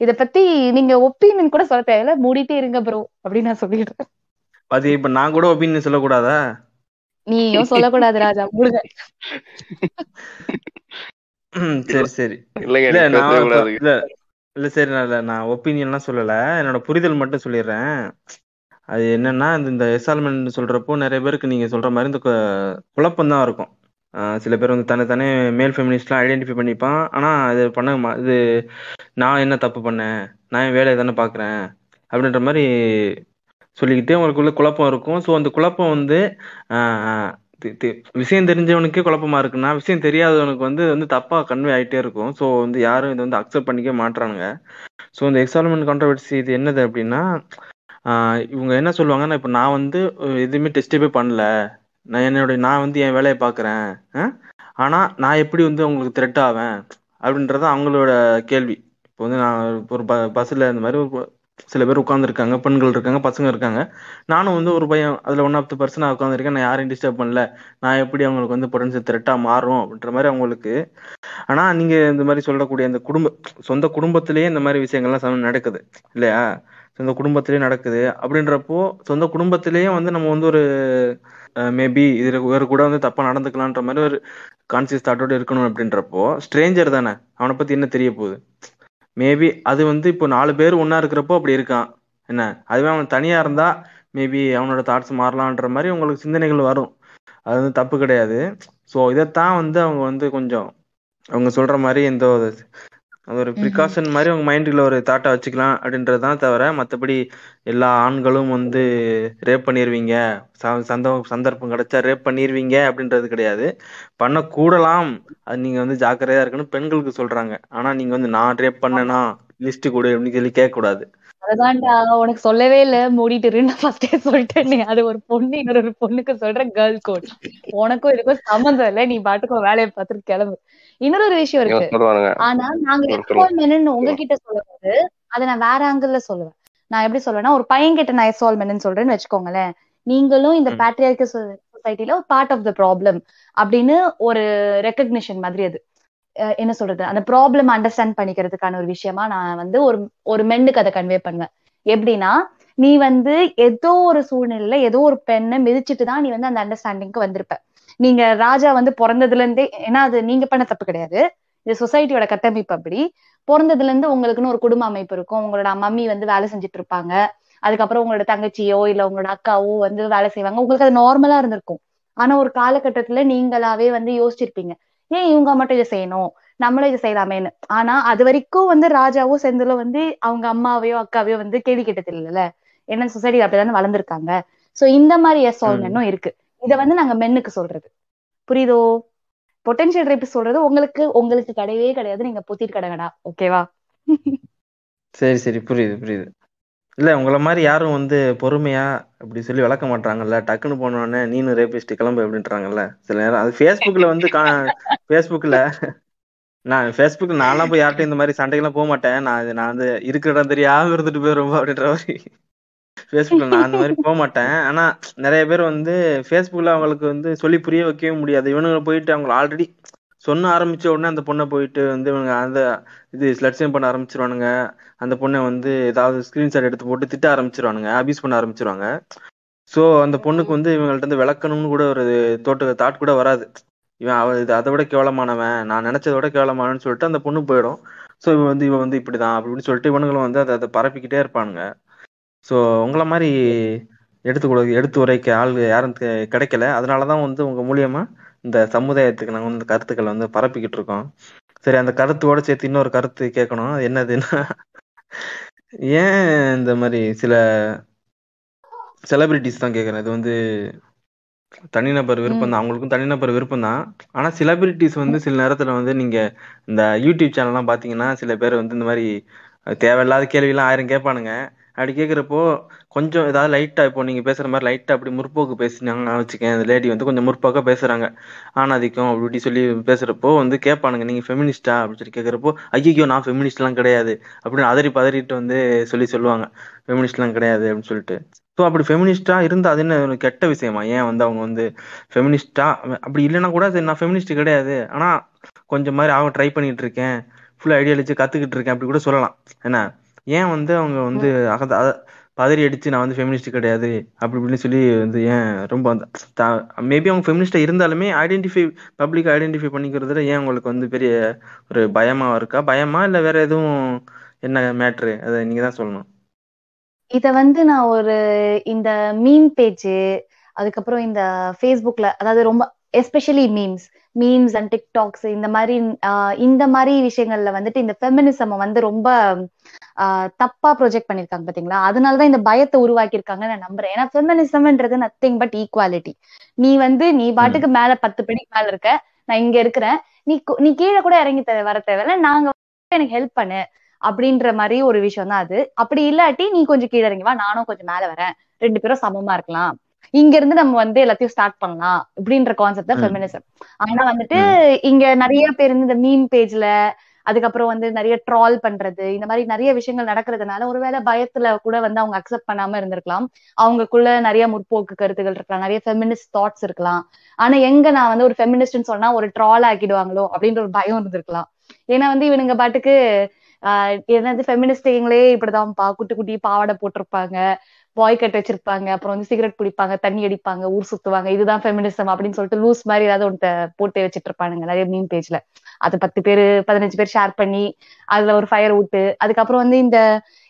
இத பத்தி நீங்க ஒப்பீனியன் கூட சொல்ல தேவையில்ல. மூடிட்டே இருங்க ப்ரோ அப்படின்னு நான் சொல்லிடுறேன். அது இப்ப நான் கூட ஒப்பீனியன் சொல்லக்கூடாதா? நீயும் சொல்லக்கூடாது ராஜா. முழுங்க ம், சரி சரி. இல்லைங்க இல்ல நான் இல்ல இல்ல சரி நான் இல்ல நான் ஒப்பீனியன்லாம் சொல்லல. என்னோட புரிதல் மட்டும் சொல்லிடுறேன். அது என்னன்னா இந்த- எஸ்ஆல்மெண்ட் சொல்றப்போ நிறைய பேருக்கு நீங்க சொல்ற மாதிரி இந்த குழப்பம் தான் இருக்கும். சில பேர் வந்து தன்னை தானே மேல் ஃபெமினிஸ்ட்லாம் ஐடென்டிஃபை பண்ணிப்பான். ஆனால் அது பண்ண மா- இது நான் என்ன தப்பு பண்ணேன்? நான் என் வேலையை தானே பார்க்குறேன்? அப்படின்ற மாதிரி சொல்லிக்கிட்டே அவங்களுக்குள்ள குழப்பம் இருக்கும். ஸோ அந்த குழப்பம் வந்து விஷயம் தெரிஞ்சவனுக்கே குழப்பமா இருக்குன்னா விஷயம் தெரியாதவனுக்கு வந்து வந்து தப்பா கன்வே ஆகிட்டே இருக்கும். ஸோ வந்து யாரும் இதை வந்து அக்செப்ட் பண்ணிக்க மாட்டுறானுங்க ஸோ இந்த எக்ஸால்மெண்ட் கான்ட்ரவர்சி இது என்னது அப்படின்னா இவங்க என்ன சொல்லுவாங்கன்னா இப்போ நான் வந்து எதுவுமே டெஸ்டே பண்ணல. நான் என்னுடைய நான் வந்து என் வேலையை பார்க்குறேன். ஆனா நான் எப்படி வந்து உங்களுக்கு த்ரெட் ஆவேன்? அப்படின்றது அவங்களோட கேள்வி. இப்போ வந்து நான் ஒரு ப பஸ்ஸில் இந்த மாதிரி ஒரு சில பேர் உட்காந்துருக்காங்க பெண்கள் இருக்காங்க பசங்க இருக்காங்க. நானும் வந்து ஒரு பையன் அதில் ஒன் ஆஃப் த பர்சனாக உட்காந்துருக்கேன் நான் யாரையும் டிஸ்டர்ப் பண்ணல. நான் எப்படி அவங்களுக்கு வந்து பொட்டன்ஷியல் த்ரெட்டாக மாறும் அப்படின்ற மாதிரி அவங்களுக்கு. ஆனால் நீங்கள் இந்த மாதிரி சொல்லக்கூடிய அந்த குடும்ப சொந்த குடும்பத்திலேயே இந்த மாதிரி விஷயங்கள்லாம் சம- நடக்குது. இல்லையா? சொந்த குடும்பத்திலேயே நடக்குது. அப்படின்றப்போ சொந்த குடும்பத்திலேயே வந்து நம்ம வந்து ஒரு மேபி இது வேறு கூட வந்து தப்பா நடந்துக்கலான்ற மாதிரி ஒரு கான்சியஸ் தாட்டோட இருக்கணும் அப்படின்றப்போ ஸ்ட்ரேஞ்சர் தானே? அவனை பத்தி என்ன தெரிய போகுது? மேபி அது வந்து இப்போ நாலு பேர் ஒன்னா இருக்கிறப்போ அப்படி இருக்கான். என்ன? அதுவே அவன் தனியா இருந்தா மேபி அவனோட தாட்ஸ் மாறலான்ற மாதிரி உங்களுக்கு சிந்தனைகள் வரும். அது வந்து தப்பு கிடையாது. ஸோ இதைத்தான் வந்து அவங்க வந்து கொஞ்சம் அவங்க சொல்ற மாதிரி எந்த ஒரு அது ஒரு ப்ரிகாஷன் மாதிரி அவங்க மைண்டுல ஒரு தாட்டை வச்சுக்கலாம் அப்படின்றது தான் தவிர மற்றபடி எல்லா ஆண்களும் வந்து ரேப் பண்ணிடுவீங்க சந்த சந்தர்ப்பம் கிடைச்சா ரேப் பண்ணிடுவீங்க அப்படின்றது கிடையாது. பண்ணக்கூடலாம். அது நீங்க வந்து ஜாக்கிரதையா இருக்கணும். பெண்களுக்கு சொல்றாங்க. ஆனா நீங்க வந்து நான் ரேப் பண்ணனா லிஸ்ட் கொடு அப்படின்னு சொல்லி கேட்க கூடாது அதுதான்டா உனக்கு சொல்லவே இல்ல. மூடிட்டு இரு. நான் ஃபர்ஸ்டே சொல்லிட்டேன். நீ அது ஒரு பொண்ணு இன்னொரு பொண்ணுக்கு சொல்ற கேர்ள் கோட் உனக்கும் இதுக்கும் சம்மந்தம் இல்ல. நீ பாட்டுக்கும் வேலையை பார்த்துட்டு கிளம்பு. இன்னொரு விஷயம் இருக்கு. ஆனா நாங்க. எஸ்வால்மென்னு உங்ககிட்ட சொல்லும்போது அதை நான் வேற ஆங்கிள் சொல்லுவேன். நான் எப்படி சொல்லுவேன்னா ஒரு பையன் கிட்ட நான் எஸ்வால்மென்னு சொல்றேன்னு வச்சுக்கோங்களேன். நீங்களும் இந்த. பேட்ரியார்க்கு சொசைட்டில ஒரு பார்ட் ஆஃப் த ப்ராப்ளம் அப்படின்னு ஒரு ரெக்கக்னிஷன் மாதிரி அது. அஹ் என்ன சொல்றது? அந்த ப்ராப்ளம் அண்டர்ஸ்டாண்ட் பண்ணிக்கிறதுக்கான ஒரு விஷயமா நான் வந்து ஒரு ஒரு மென்னுக்கு அதை கன்வே பண்ணுவேன். எப்படின்னா நீ வந்து ஏதோ ஒரு சூழ்நிலையில ஏதோ ஒரு பெண்ணை மிதிச்சிட்டு தான் நீ வந்து அந்த அண்டர்ஸ்டாண்டிங்க்கு வந்திருப்ப. நீங்க ராஜா வந்து பிறந்ததுல இருந்தே ஏன்னா அது நீங்க பண்ண தப்பு கிடையாது. இது சொசைட்டியோட கட்டமைப்பு அப்படி. பிறந்ததுல இருந்து உங்களுக்குன்னு ஒரு குடும்ப அமைப்பு இருக்கும். உங்களோட மம்மி வந்து வேலை செஞ்சுட்டு இருப்பாங்க. அதுக்கப்புறம் உங்களோட தங்கச்சியோ இல்ல உங்களோட அக்காவோ வந்து வேலை செய்வாங்க. உங்களுக்கு அது நார்மலா இருந்திருக்கும். ஆனா ஒரு காலகட்டத்துல நீங்களாவே வந்து யோசிச்சிருப்பீங்க. ஏன் இவங்க மட்டும் இதை செய்யணும்? நம்மளும் இதை செய்யலாமேன்னு. ஆனா அது வரைக்கும் வந்து ராஜாவோ செந்திலோ வந்து அவங்க அம்மாவையோ அக்காவையோ வந்து கேள்வி கேட்டது இல்லைல்ல ஏன்னா சொசைட்டி அப்படிதானே வளர்ந்துருக்காங்க. சோ இந்த மாதிரி எஸ்ஆல்மெண்ட்டும் இருக்கு. இத வந்து நாங்க மென்னுக்கு சொல்றது. புரியுதோ? பொட்டன்ஷியல் ரேப் சொல்றது உங்களுக்கு உங்களுக்கு கிடையவே கிடையாது. நீங்க பொத்திட்டு கிடங்கடா ஓகேவா சரி சரி. புரியுது புரியுது. இல்ல உங்களை மாதிரி யாரும் வந்து பொறுமையா அப்படி சொல்லி விளக்க மாட்டாங்கல்ல? டக்குன்னு போனோடனே நீனு ரேபிஸ்ட் கிளம்பு அப்படின்றாங்கல்ல? சில நேரம் அது ஃபேஸ்புக்ல வந்து ஃபேஸ்புக்ல நான் ஃபேஸ்புக் நான்லாம் போய் யார்ட்டையும் இந்த மாதிரி சண்டைக்கெல்லாம் போக மாட்டேன். நான் நான் வந்து இருக்கிற இடம் தெரியாம இருந்துட்டு போயிருவோம் அப்படின்ற மாதிரி. ஃபேஸ்புக்கில் நான் அந்த மாதிரி போக மாட்டேன் ஆனால் நிறைய பேர் வந்து ஃபேஸ்புக்கில் அவங்களுக்கு வந்து சொல்லி புரிய வைக்கவே முடியாது. இவனுங்க போயிட்டு அவங்க ஆல்ரெடி சொன்ன ஆரம்பிச்ச உடனே அந்த பொண்ணை போயிட்டு வந்து இவங்க அந்த இது ஸ்லட்சியம் பண்ண ஆரம்பிச்சிருவானுங்க. அந்த பொண்ணை வந்து ஏதாவது ஸ்கிரீன்ஷாட் எடுத்து போட்டு திட்ட ஆரம்பிச்சிருவானுங்க. அபியூஸ் பண்ண ஆரம்பிச்சிருவாங்க. ஸோ அந்த பொண்ணுக்கு வந்து இவங்கள்ட்ட வந்து விளக்கணும்னு கூட ஒரு தோட்ட தாட் கூட வராது. இவன் அவ இது அதை விட கேவலமானவன். நான் நினைச்சதை விட கேவலமானன்னு சொல்லிட்டு அந்த பொண்ணு போயிடும். ஸோ இவன் வந்து இவன் வந்து இப்படிதான் அப்படின்னு சொல்லிட்டு இவனுங்களும் வந்து அதை அதை பரப்பிக்கிட்டே இருப்பானுங்க. ஸோ உங்களை மாதிரி எடுத்து கொடு எடுத்து உரைக்க ஆள் யாரும் கிடைக்கல. அதனால தான் வந்து உங்க மூலியமா இந்த சமுதாயத்துக்கு நாங்கள் வந்து கருத்துக்களை வந்து பரப்பிக்கிட்டு இருக்கோம். சரி அந்த கருத்தோட சேர்த்து இன்னொரு கருத்து கேட்கணும். என்னதுன்னா ஏன் இந்த மாதிரி சில செலிபிரிட்டிஸ் தான் கேட்குறேன் இது வந்து தனிநபர் விருப்பம் தான். அவங்களுக்கும் தனிநபர் விருப்பம் தான். ஆனா செலிபிரிட்டிஸ் வந்து சில நேரத்துல வந்து நீங்க இந்த யூடியூப் சேனல்லாம் பாத்தீங்கன்னா சில பேர் வந்து இந்த மாதிரி தேவையில்லாத கேள்வியெல்லாம் ஆயிரம் கேட்பானுங்க. அப்படி கேட்குறப்போ கொஞ்சம் ஏதாவது லைட்டாக இப்போ நீங்கள் பேசுகிற மாதிரி லைட்டாக அப்படி முற்போக்கு பேசினாங்கன்னு வச்சுக்கேன் அந்த லேடி வந்து கொஞ்சம் முற்போக்காக பேசுகிறாங்க ஆணாதிக்கம் அப்படி இப்படி சொல்லி பேசுகிறப்போ வந்து கேட்பானுங்க நீங்கள் ஃபெமினிஸ்டா அப்படின்னு சொல்லி கேட்குறப்போ ஐயோ நான் ஃபெமினிஸ்ட்லாம் கிடையாது. அப்படின்னு அதறி பதறிட்டு வந்து சொல்லி சொல்லுவாங்க. ஃபெமினிஸ்ட்லாம் கிடையாது அப்படின்னு சொல்லிட்டு. ஸோ அப்படி ஃபெமினிஸ்டா இருந்தால் அது என்ன ஒரு கெட்ட விஷயமா? ஏன் வந்து அவங்க வந்து ஃபெமினிஸ்டா அப்படி இல்லைன்னா கூட சரி நான் ஃபெமினிஸ்ட் கிடையாது. ஆனால் கொஞ்சம் மாதிரி அவன் ட்ரை பண்ணிட்டு இருக்கேன். ஃபுல்லாக ஐடியாலஜி கற்றுக்கிட்டு இருக்கேன் அப்படி கூட சொல்லலாம். என்ன? ஏன் வந்து அவங்க வந்து அகத அத- பதறி அடிச்சு நான் வந்து ஃபெமினிஸ்ட் கிடையாது அப்படி இப்படின்னு சொல்லி வந்து ஏன் ரொம்ப மேபி அவங்க ஃபெமினிஸ்டா இருந்தாலுமே ஐடென்டிஃபை பப்ளிக் ஐடென்டிஃபை பண்ணிக்கிறதுல ஏன் உங்களுக்கு வந்து பெரிய ஒரு பயமா இருக்கா? பயமா இல்ல வேற எதுவும் என்ன மேட்ரு அதை நீங்க தான் சொல்லணும். இத வந்து நான் ஒரு இந்த மீம் பேஜ் அதுக்கப்புறம் இந்த ஃபேஸ்புக்ல அதாவது ரொம்ப especially memes memes and TikToks இந்த மாதிரி இந்த மாதிரி விஷயங்கள்ல வந்துட்டு இந்த ஃபெமினிசம் வந்து ரொம்ப தப்பா ப்ரொஜெக்ட் பண்ணிருக்காங்க பாத்தீங்களா? அதனாலதான் இந்த பயத்தை உருவாக்கியிருக்காங்கன்னு நான் நம்புறேன். ஏன்னா ஃபெமினிசம்ன்றது நத்திங் பட் ஈக்குவாலிட்டி நீ வந்து நீ பாட்டுக்கு மேல பத்து படிக்கு மேல இருக்க. நான் இங்க இருக்கிறேன். நீ நீ கீழே கூட இறங்கி வர தேவையில்ல. நாங்க எனக்கு ஹெல்ப் பண்ணு. அப்படின்ற மாதிரி ஒரு விஷயம் தான் அது. அப்படி இல்லாட்டி நீ கொஞ்சம் கீழே இறங்கி வா. நானும் கொஞ்சம் மேல வரேன். ரெண்டு பேரும் சமமா இருக்கலாம். இங்க இருந்து நம்ம வந்து எல்லாத்தையும் ஸ்டார்ட் பண்ணலாம். அப்படின்ற கான்செப்ட் தான். ஃபெமினிசம் ஆனா வந்துட்டு இங்க நிறைய பேர் இந்த மீம் பேஜ்ல அதுக்கப்புறம் வந்து நிறைய ட்ரால் பண்றது இந்த மாதிரி நிறைய விஷயங்கள் நடக்கிறதுனால ஒருவேளை பயத்துல கூட வந்து அவங்க அக்செப்ட் பண்ணாம இருந்திருக்கலாம். அவங்களுக்குள்ள நிறைய முற்போக்கு கருத்துகள் இருக்கலாம் நிறைய ஃபெமினிஸ்ட் தாட்ஸ் இருக்கலாம். ஆனா எங்க நான் வந்து ஒரு ஃபெமினிஸ்ட்னு சொன்னா ஒரு ட்ரால் ஆக்கிடுவாங்களோ அப்படின்ற ஒரு பயம் இருந்திருக்கலாம். ஏன்னா வந்து இவனுங்க பாட்டுக்கு ஆஹ் என்னது ஃபெமினிஸ்டுங்களே இப்படிதான்ப்பா குட்டி குட்டி பாவாடை போட்டிருப்பாங்க பாய் கட் வச்சிருப்பாங்க அப்புறம் வந்து சிகரெட் பிடிப்பாங்க தண்ணி அடிப்பாங்க ஊர் சுத்துவாங்க இதுதான் ஃபெமினிசம் அப்படின்னு சொல்லிட்டு லூஸ் மாதிரி ஏதாவது ஒன்று போட்டு வச்சிட்டு இருப்பானுங்க நிறைய மீன் பேஜ்ல அது பத்து பேரு பதினஞ்சு பேர் ஷேர் பண்ணி அதுல ஒரு ஃபயர் விட்டு அதுக்கப்புறம் வந்து இந்த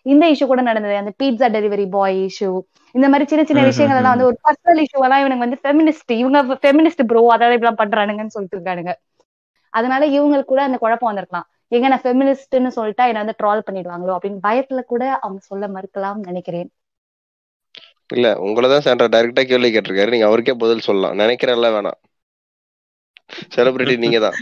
இந்த இஷ்யூ கூட நடந்தது. அந்த பீட்சா டெலிவரி பாய் இஷ்யூ இந்த மாதிரி சின்ன சின்ன விஷயங்கள் எல்லாம் வந்து ஒரு பர்சனல் இஷ்யூ எல்லாம் இவனுங்க வந்து ஃபெமினிஸ்ட் இவங்க ஃபெமினிஸ்ட் ப்ரோ அதாவது இப்படிலாம் பண்றானுங்கன்னு சொல்லிட்டு இருக்கானுங்க. அதனால இவங்களுக்கு கூட அந்த குழப்பம் வந்திருக்கலாம். எங்க நான் ஃபெமினிஸ்ட்னு சொல்லிட்டா என்ன வந்து ட்ரால் பண்ணிடுவாங்களோ அப்படின்னு பயத்துல கூட அவங்க சொல்ல மறுக்கலாம் நினைக்கிறேன். இல்ல உங்களதான் சாண்டா டைரக்டா கேள்வி கேட்டிருக்காரு. நீங்க அவருக்கே பதில் சொல்லலாம். நினைக்கிறல்ல வேணாம். செலிபிரிட்டி நீங்க தான்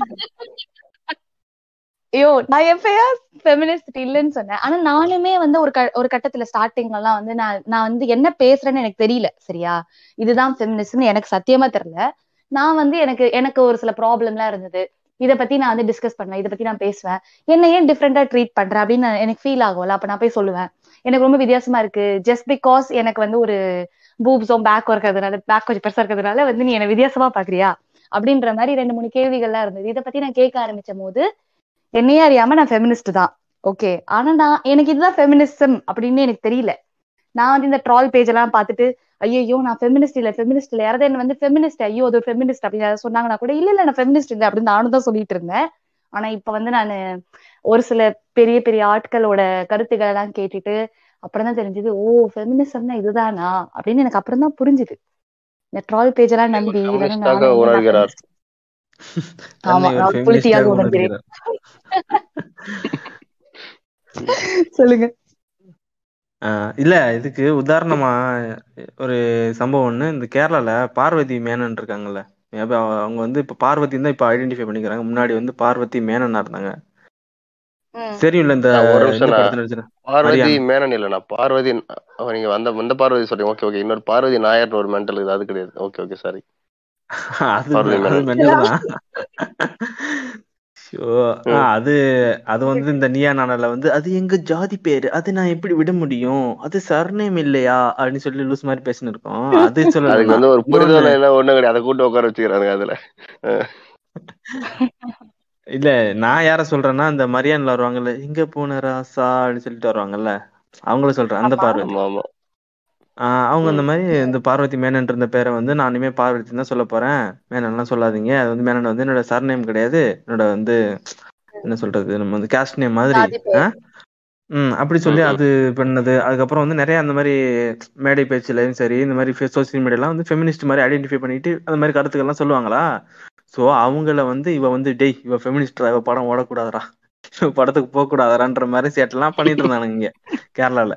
ஐயோ நான் எப்பயா ஃபெமினிஸ்ட் இல்லைன்னு சொன்னேன். ஆனா நானுமே வந்து ஒரு க- ஒரு கட்டத்துல ஸ்டார்டிங்ல எல்லாம் வந்து நான் நான் வந்து என்ன பேசுறேன்னு எனக்கு தெரியல சரியா? இதுதான் ஃபெமினிஸ்ட்னு எனக்கு சத்தியமா தெரியல. நான் வந்து எனக்கு எனக்கு ஒரு சில ப்ராப்ளம்லாம் இருந்தது. இத பத்தி நான் வந்து டிஸ்கஸ் பண்ணேன் இதை பத்தி நான் பேசுவேன். என்ன ஏன் டிஃப்ரெண்டா ட்ரீட் பண்றேன் அப்படின்னு நான் எனக்கு ஃபீல் ஆகும்ல. அப்ப நான் போய் சொல்லுவேன். எனக்கு ரொம்ப வித்தியாசமா இருக்கு. ஜஸ்ட் பிகாஸ் எனக்கு வந்து ஒரு பூப்ஸும் பேக் இருக்கிறதுனால பேக் கொஞ்சம் பெருசா இருக்கிறதுனால வந்து நீ என்ன வித்தியாசமா பாக்குறியா அப்படின்ற மாதிரி ரெண்டு மூணு கேள்விகள்லாம் இருந்தது. இதை பத்தி நான் கேட்க ஆரம்பிச்ச போது என்னையே அறியாம நான் ஃபெமினிஸ்ட் தான். ஓகே ஆனா நான் எனக்கு இதுதான் ஃபெமினிசம் அப்படின்னு எனக்கு தெரியல. நான் வந்து இந்த ட்ரால் பேஜ் எல்லாம் பார்த்துட்டு ஐயோ நான் ஃபெமினிஸ்ட் இல்ல ஃபெமினிஸ்ட் இல்ல. யாராவது என்ன வந்து ஃபெமினிஸ்ட் ஐயோ அது ஃபெமினிஸ்ட் அப்படின்னு சொன்னாங்கன்னா கூட இல்ல இல்ல நான் ஃபெமினிஸ்ட் இல்ல அப்படின்னு நானும் தான் சொல்லிட்டு இருந்தேன். ஆனா இப்ப வந்து நான் ஒரு சில பெரிய பெரிய ஆட்களோட கருத்துக்களை எல்லாம் கேட்டுட்டு அப்புறம் தான் தெரிஞ்சது ஓ ஃபெமினிசம்னா இதுதானா? அப்படின்னு எனக்கு அப்புறம் தான் புரிஞ்சுது. இந்த ட்ரால் பேஜ் எல்லாம் நம்பி (laughs) சொல்லுங்க. இல்ல இதுக்கு உதாரணமா ஒரு சம்பவம் ஒண்ணு. இந்த கேரளால பார்வதி மேனன் இருக்காங்கல்ல. அவங்க வந்து இப்ப பார்வதி தான் இப்ப ஐடென்டிஃபை பண்ணிக்கிறாங்க. முன்னாடி வந்து பார்வதி மேனனா இருந்தாங்க. ம். தெரியும்ல இந்த பார்வதி. மேனன் இல்ல நான் பார்வதி அவ நீங்க வந்த இந்த பார்வதி சொல்றீங்க ஓகே ஓகே. இன்னொரு பார்வதி நாயர்னு ஒரு மென்டல் இது அது கிடையாது. ஓகே ஓகே சாரி அது அது வந்து இந்த நியா நானல வந்து அது எங்க ஜாதி பேரு? அது நான் எப்படி விட முடியும்? அது சர்நேம் இல்லையா? அப்படின்னு சொல்லி லூஸ் மாதிரி பேசின்னு இருக்கோம். அது அதுக்கு நான். வந்து ஒரு புரிதல் என்ன ஒண்ணும் கிடையாது. அதை கூட்டு உட்கார வச்சுக்கிறாங்க அதுல. இல்ல நான் யார சொல்றேன்னா இந்த மரியான்ல வருவாங்கல்ல எங்க போன ராசா அப்படின்னு சொல்லிட்டு வருவாங்கல்ல அவங்கள சொல்றேன். அந்த ஆமா. ஆஹ் அவங்க அந்த. மாதிரி இந்த பார்வதி மேனன் இருந்த பேரை வந்து நான் இனிமே பார்வதி தான் சொல்ல போறேன். மேனன்லாம் சொல்லாதீங்க. அது வந்து மேனன் வந்து என்னோட சர்நேம் கிடையாது. என்னோட வந்து என்ன சொல்றது நம்ம வந்து கேஸ்ட் நேம் மாதிரி? ம் அப்படி சொல்லி. அது பண்ணது. அதுக்கப்புறம் வந்து நிறைய அந்த மாதிரி மேடை பேச்சுலயும் சரி இந்த மாதிரி சோசியல் மீடியாலாம் வந்து ஃபெமினிஸ்ட் மாதிரி ஐடென்டிஃபை பண்ணிட்டு அந்த மாதிரி கருத்துக்கள்லாம் சொல்லுவாங்களா? சோ அவங்கள வந்து இவ வந்து டேய் இவ ஃபெமினிஸ்ட் இவ படம் ஓடக்கூடாதுடா. இவ படத்துக்கு போக கூடாதுடான்ற மாதிரி சேட்டெல்லாம் பண்ணிட்டு இருந்தானுங்க இங்க (laughs) கேரளால.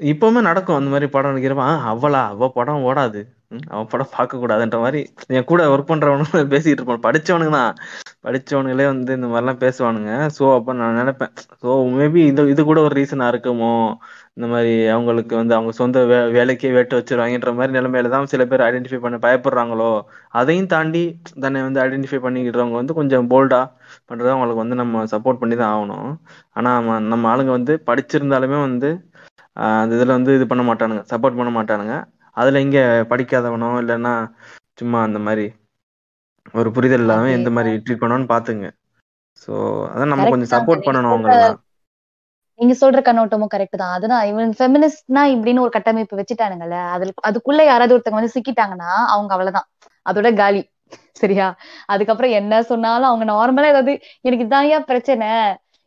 இப்பவுமே நடக்கும் அந்த மாதிரி படம் நடிக்கிறப்ப அவளா? அவ படம் ஓடாது. ம், அவன் படம் பார்க்க கூடாதுன்ற மாதிரி என் கூட ஒர்க் பண்றவனும் (laughs) பேசிட்டு இருப்பான். படிச்சவனுங்க தான். படிச்சவனுங்களே வந்து இந்த மாதிரிலாம் பேசுவானுங்க. ஸோ அப்ப நான் நினைப்பேன். ஸோ மேபி இது இது கூட ஒரு ரீசனா இருக்குமோ? இந்த மாதிரி அவங்களுக்கு வந்து அவங்க சொந்த வே வேலைக்கே வேட்டு வச்சிருவாங்கன்ற மாதிரி நிலைமையில தான் சில பேர் ஐடென்டிஃபை பண்ண பயப்படுறாங்களோ? அதையும் தாண்டி தன்னை வந்து ஐடென்டிஃபை பண்ணிக்கிறவங்க வந்து கொஞ்சம் போல்டா பண்றது அவங்களுக்கு வந்து நம்ம சப்போர்ட் பண்ணி தான் ஆகணும். ஆனா நம்ம ஆளுங்க வந்து படிச்சிருந்தாலுமே வந்து அந்த இதுல வந்து இது பண்ண மாட்டானுங்க சப்போர்ட் பண்ண மாட்டானுங்க. அதுல இங்க படிக்காதவனோ இல்லைன்னா சும்மா அந்த மாதிரி ஒரு புரிதல் இல்லாம எந்த மாதிரி ட்ரீட் பண்ணணும்னு பாத்துங்க சோ அதான் நம்ம கொஞ்சம் சப்போர்ட் பண்ணணும் அவங்களெல்லாம் நீங்க சொல்ற கண்ணோட்டமும் கரெக்ட் தான். அதுதான் இவன் ஃபெமினிஸ்ட்னா இப்படின்னு ஒரு கட்டமைப்பு வச்சுட்டானுங்கல்ல அதுல அதுக்குள்ள யாராவது ஒருத்தங்க வந்து சிக்கிட்டாங்கன்னா அவங்க அவ்வளவுதான். அதோட காலி. சரியா? அதுக்கப்புறம் என்ன சொன்னாலும் அவங்க நார்மலா ஏதாவது எனக்கு இதான்யா பிரச்சனை.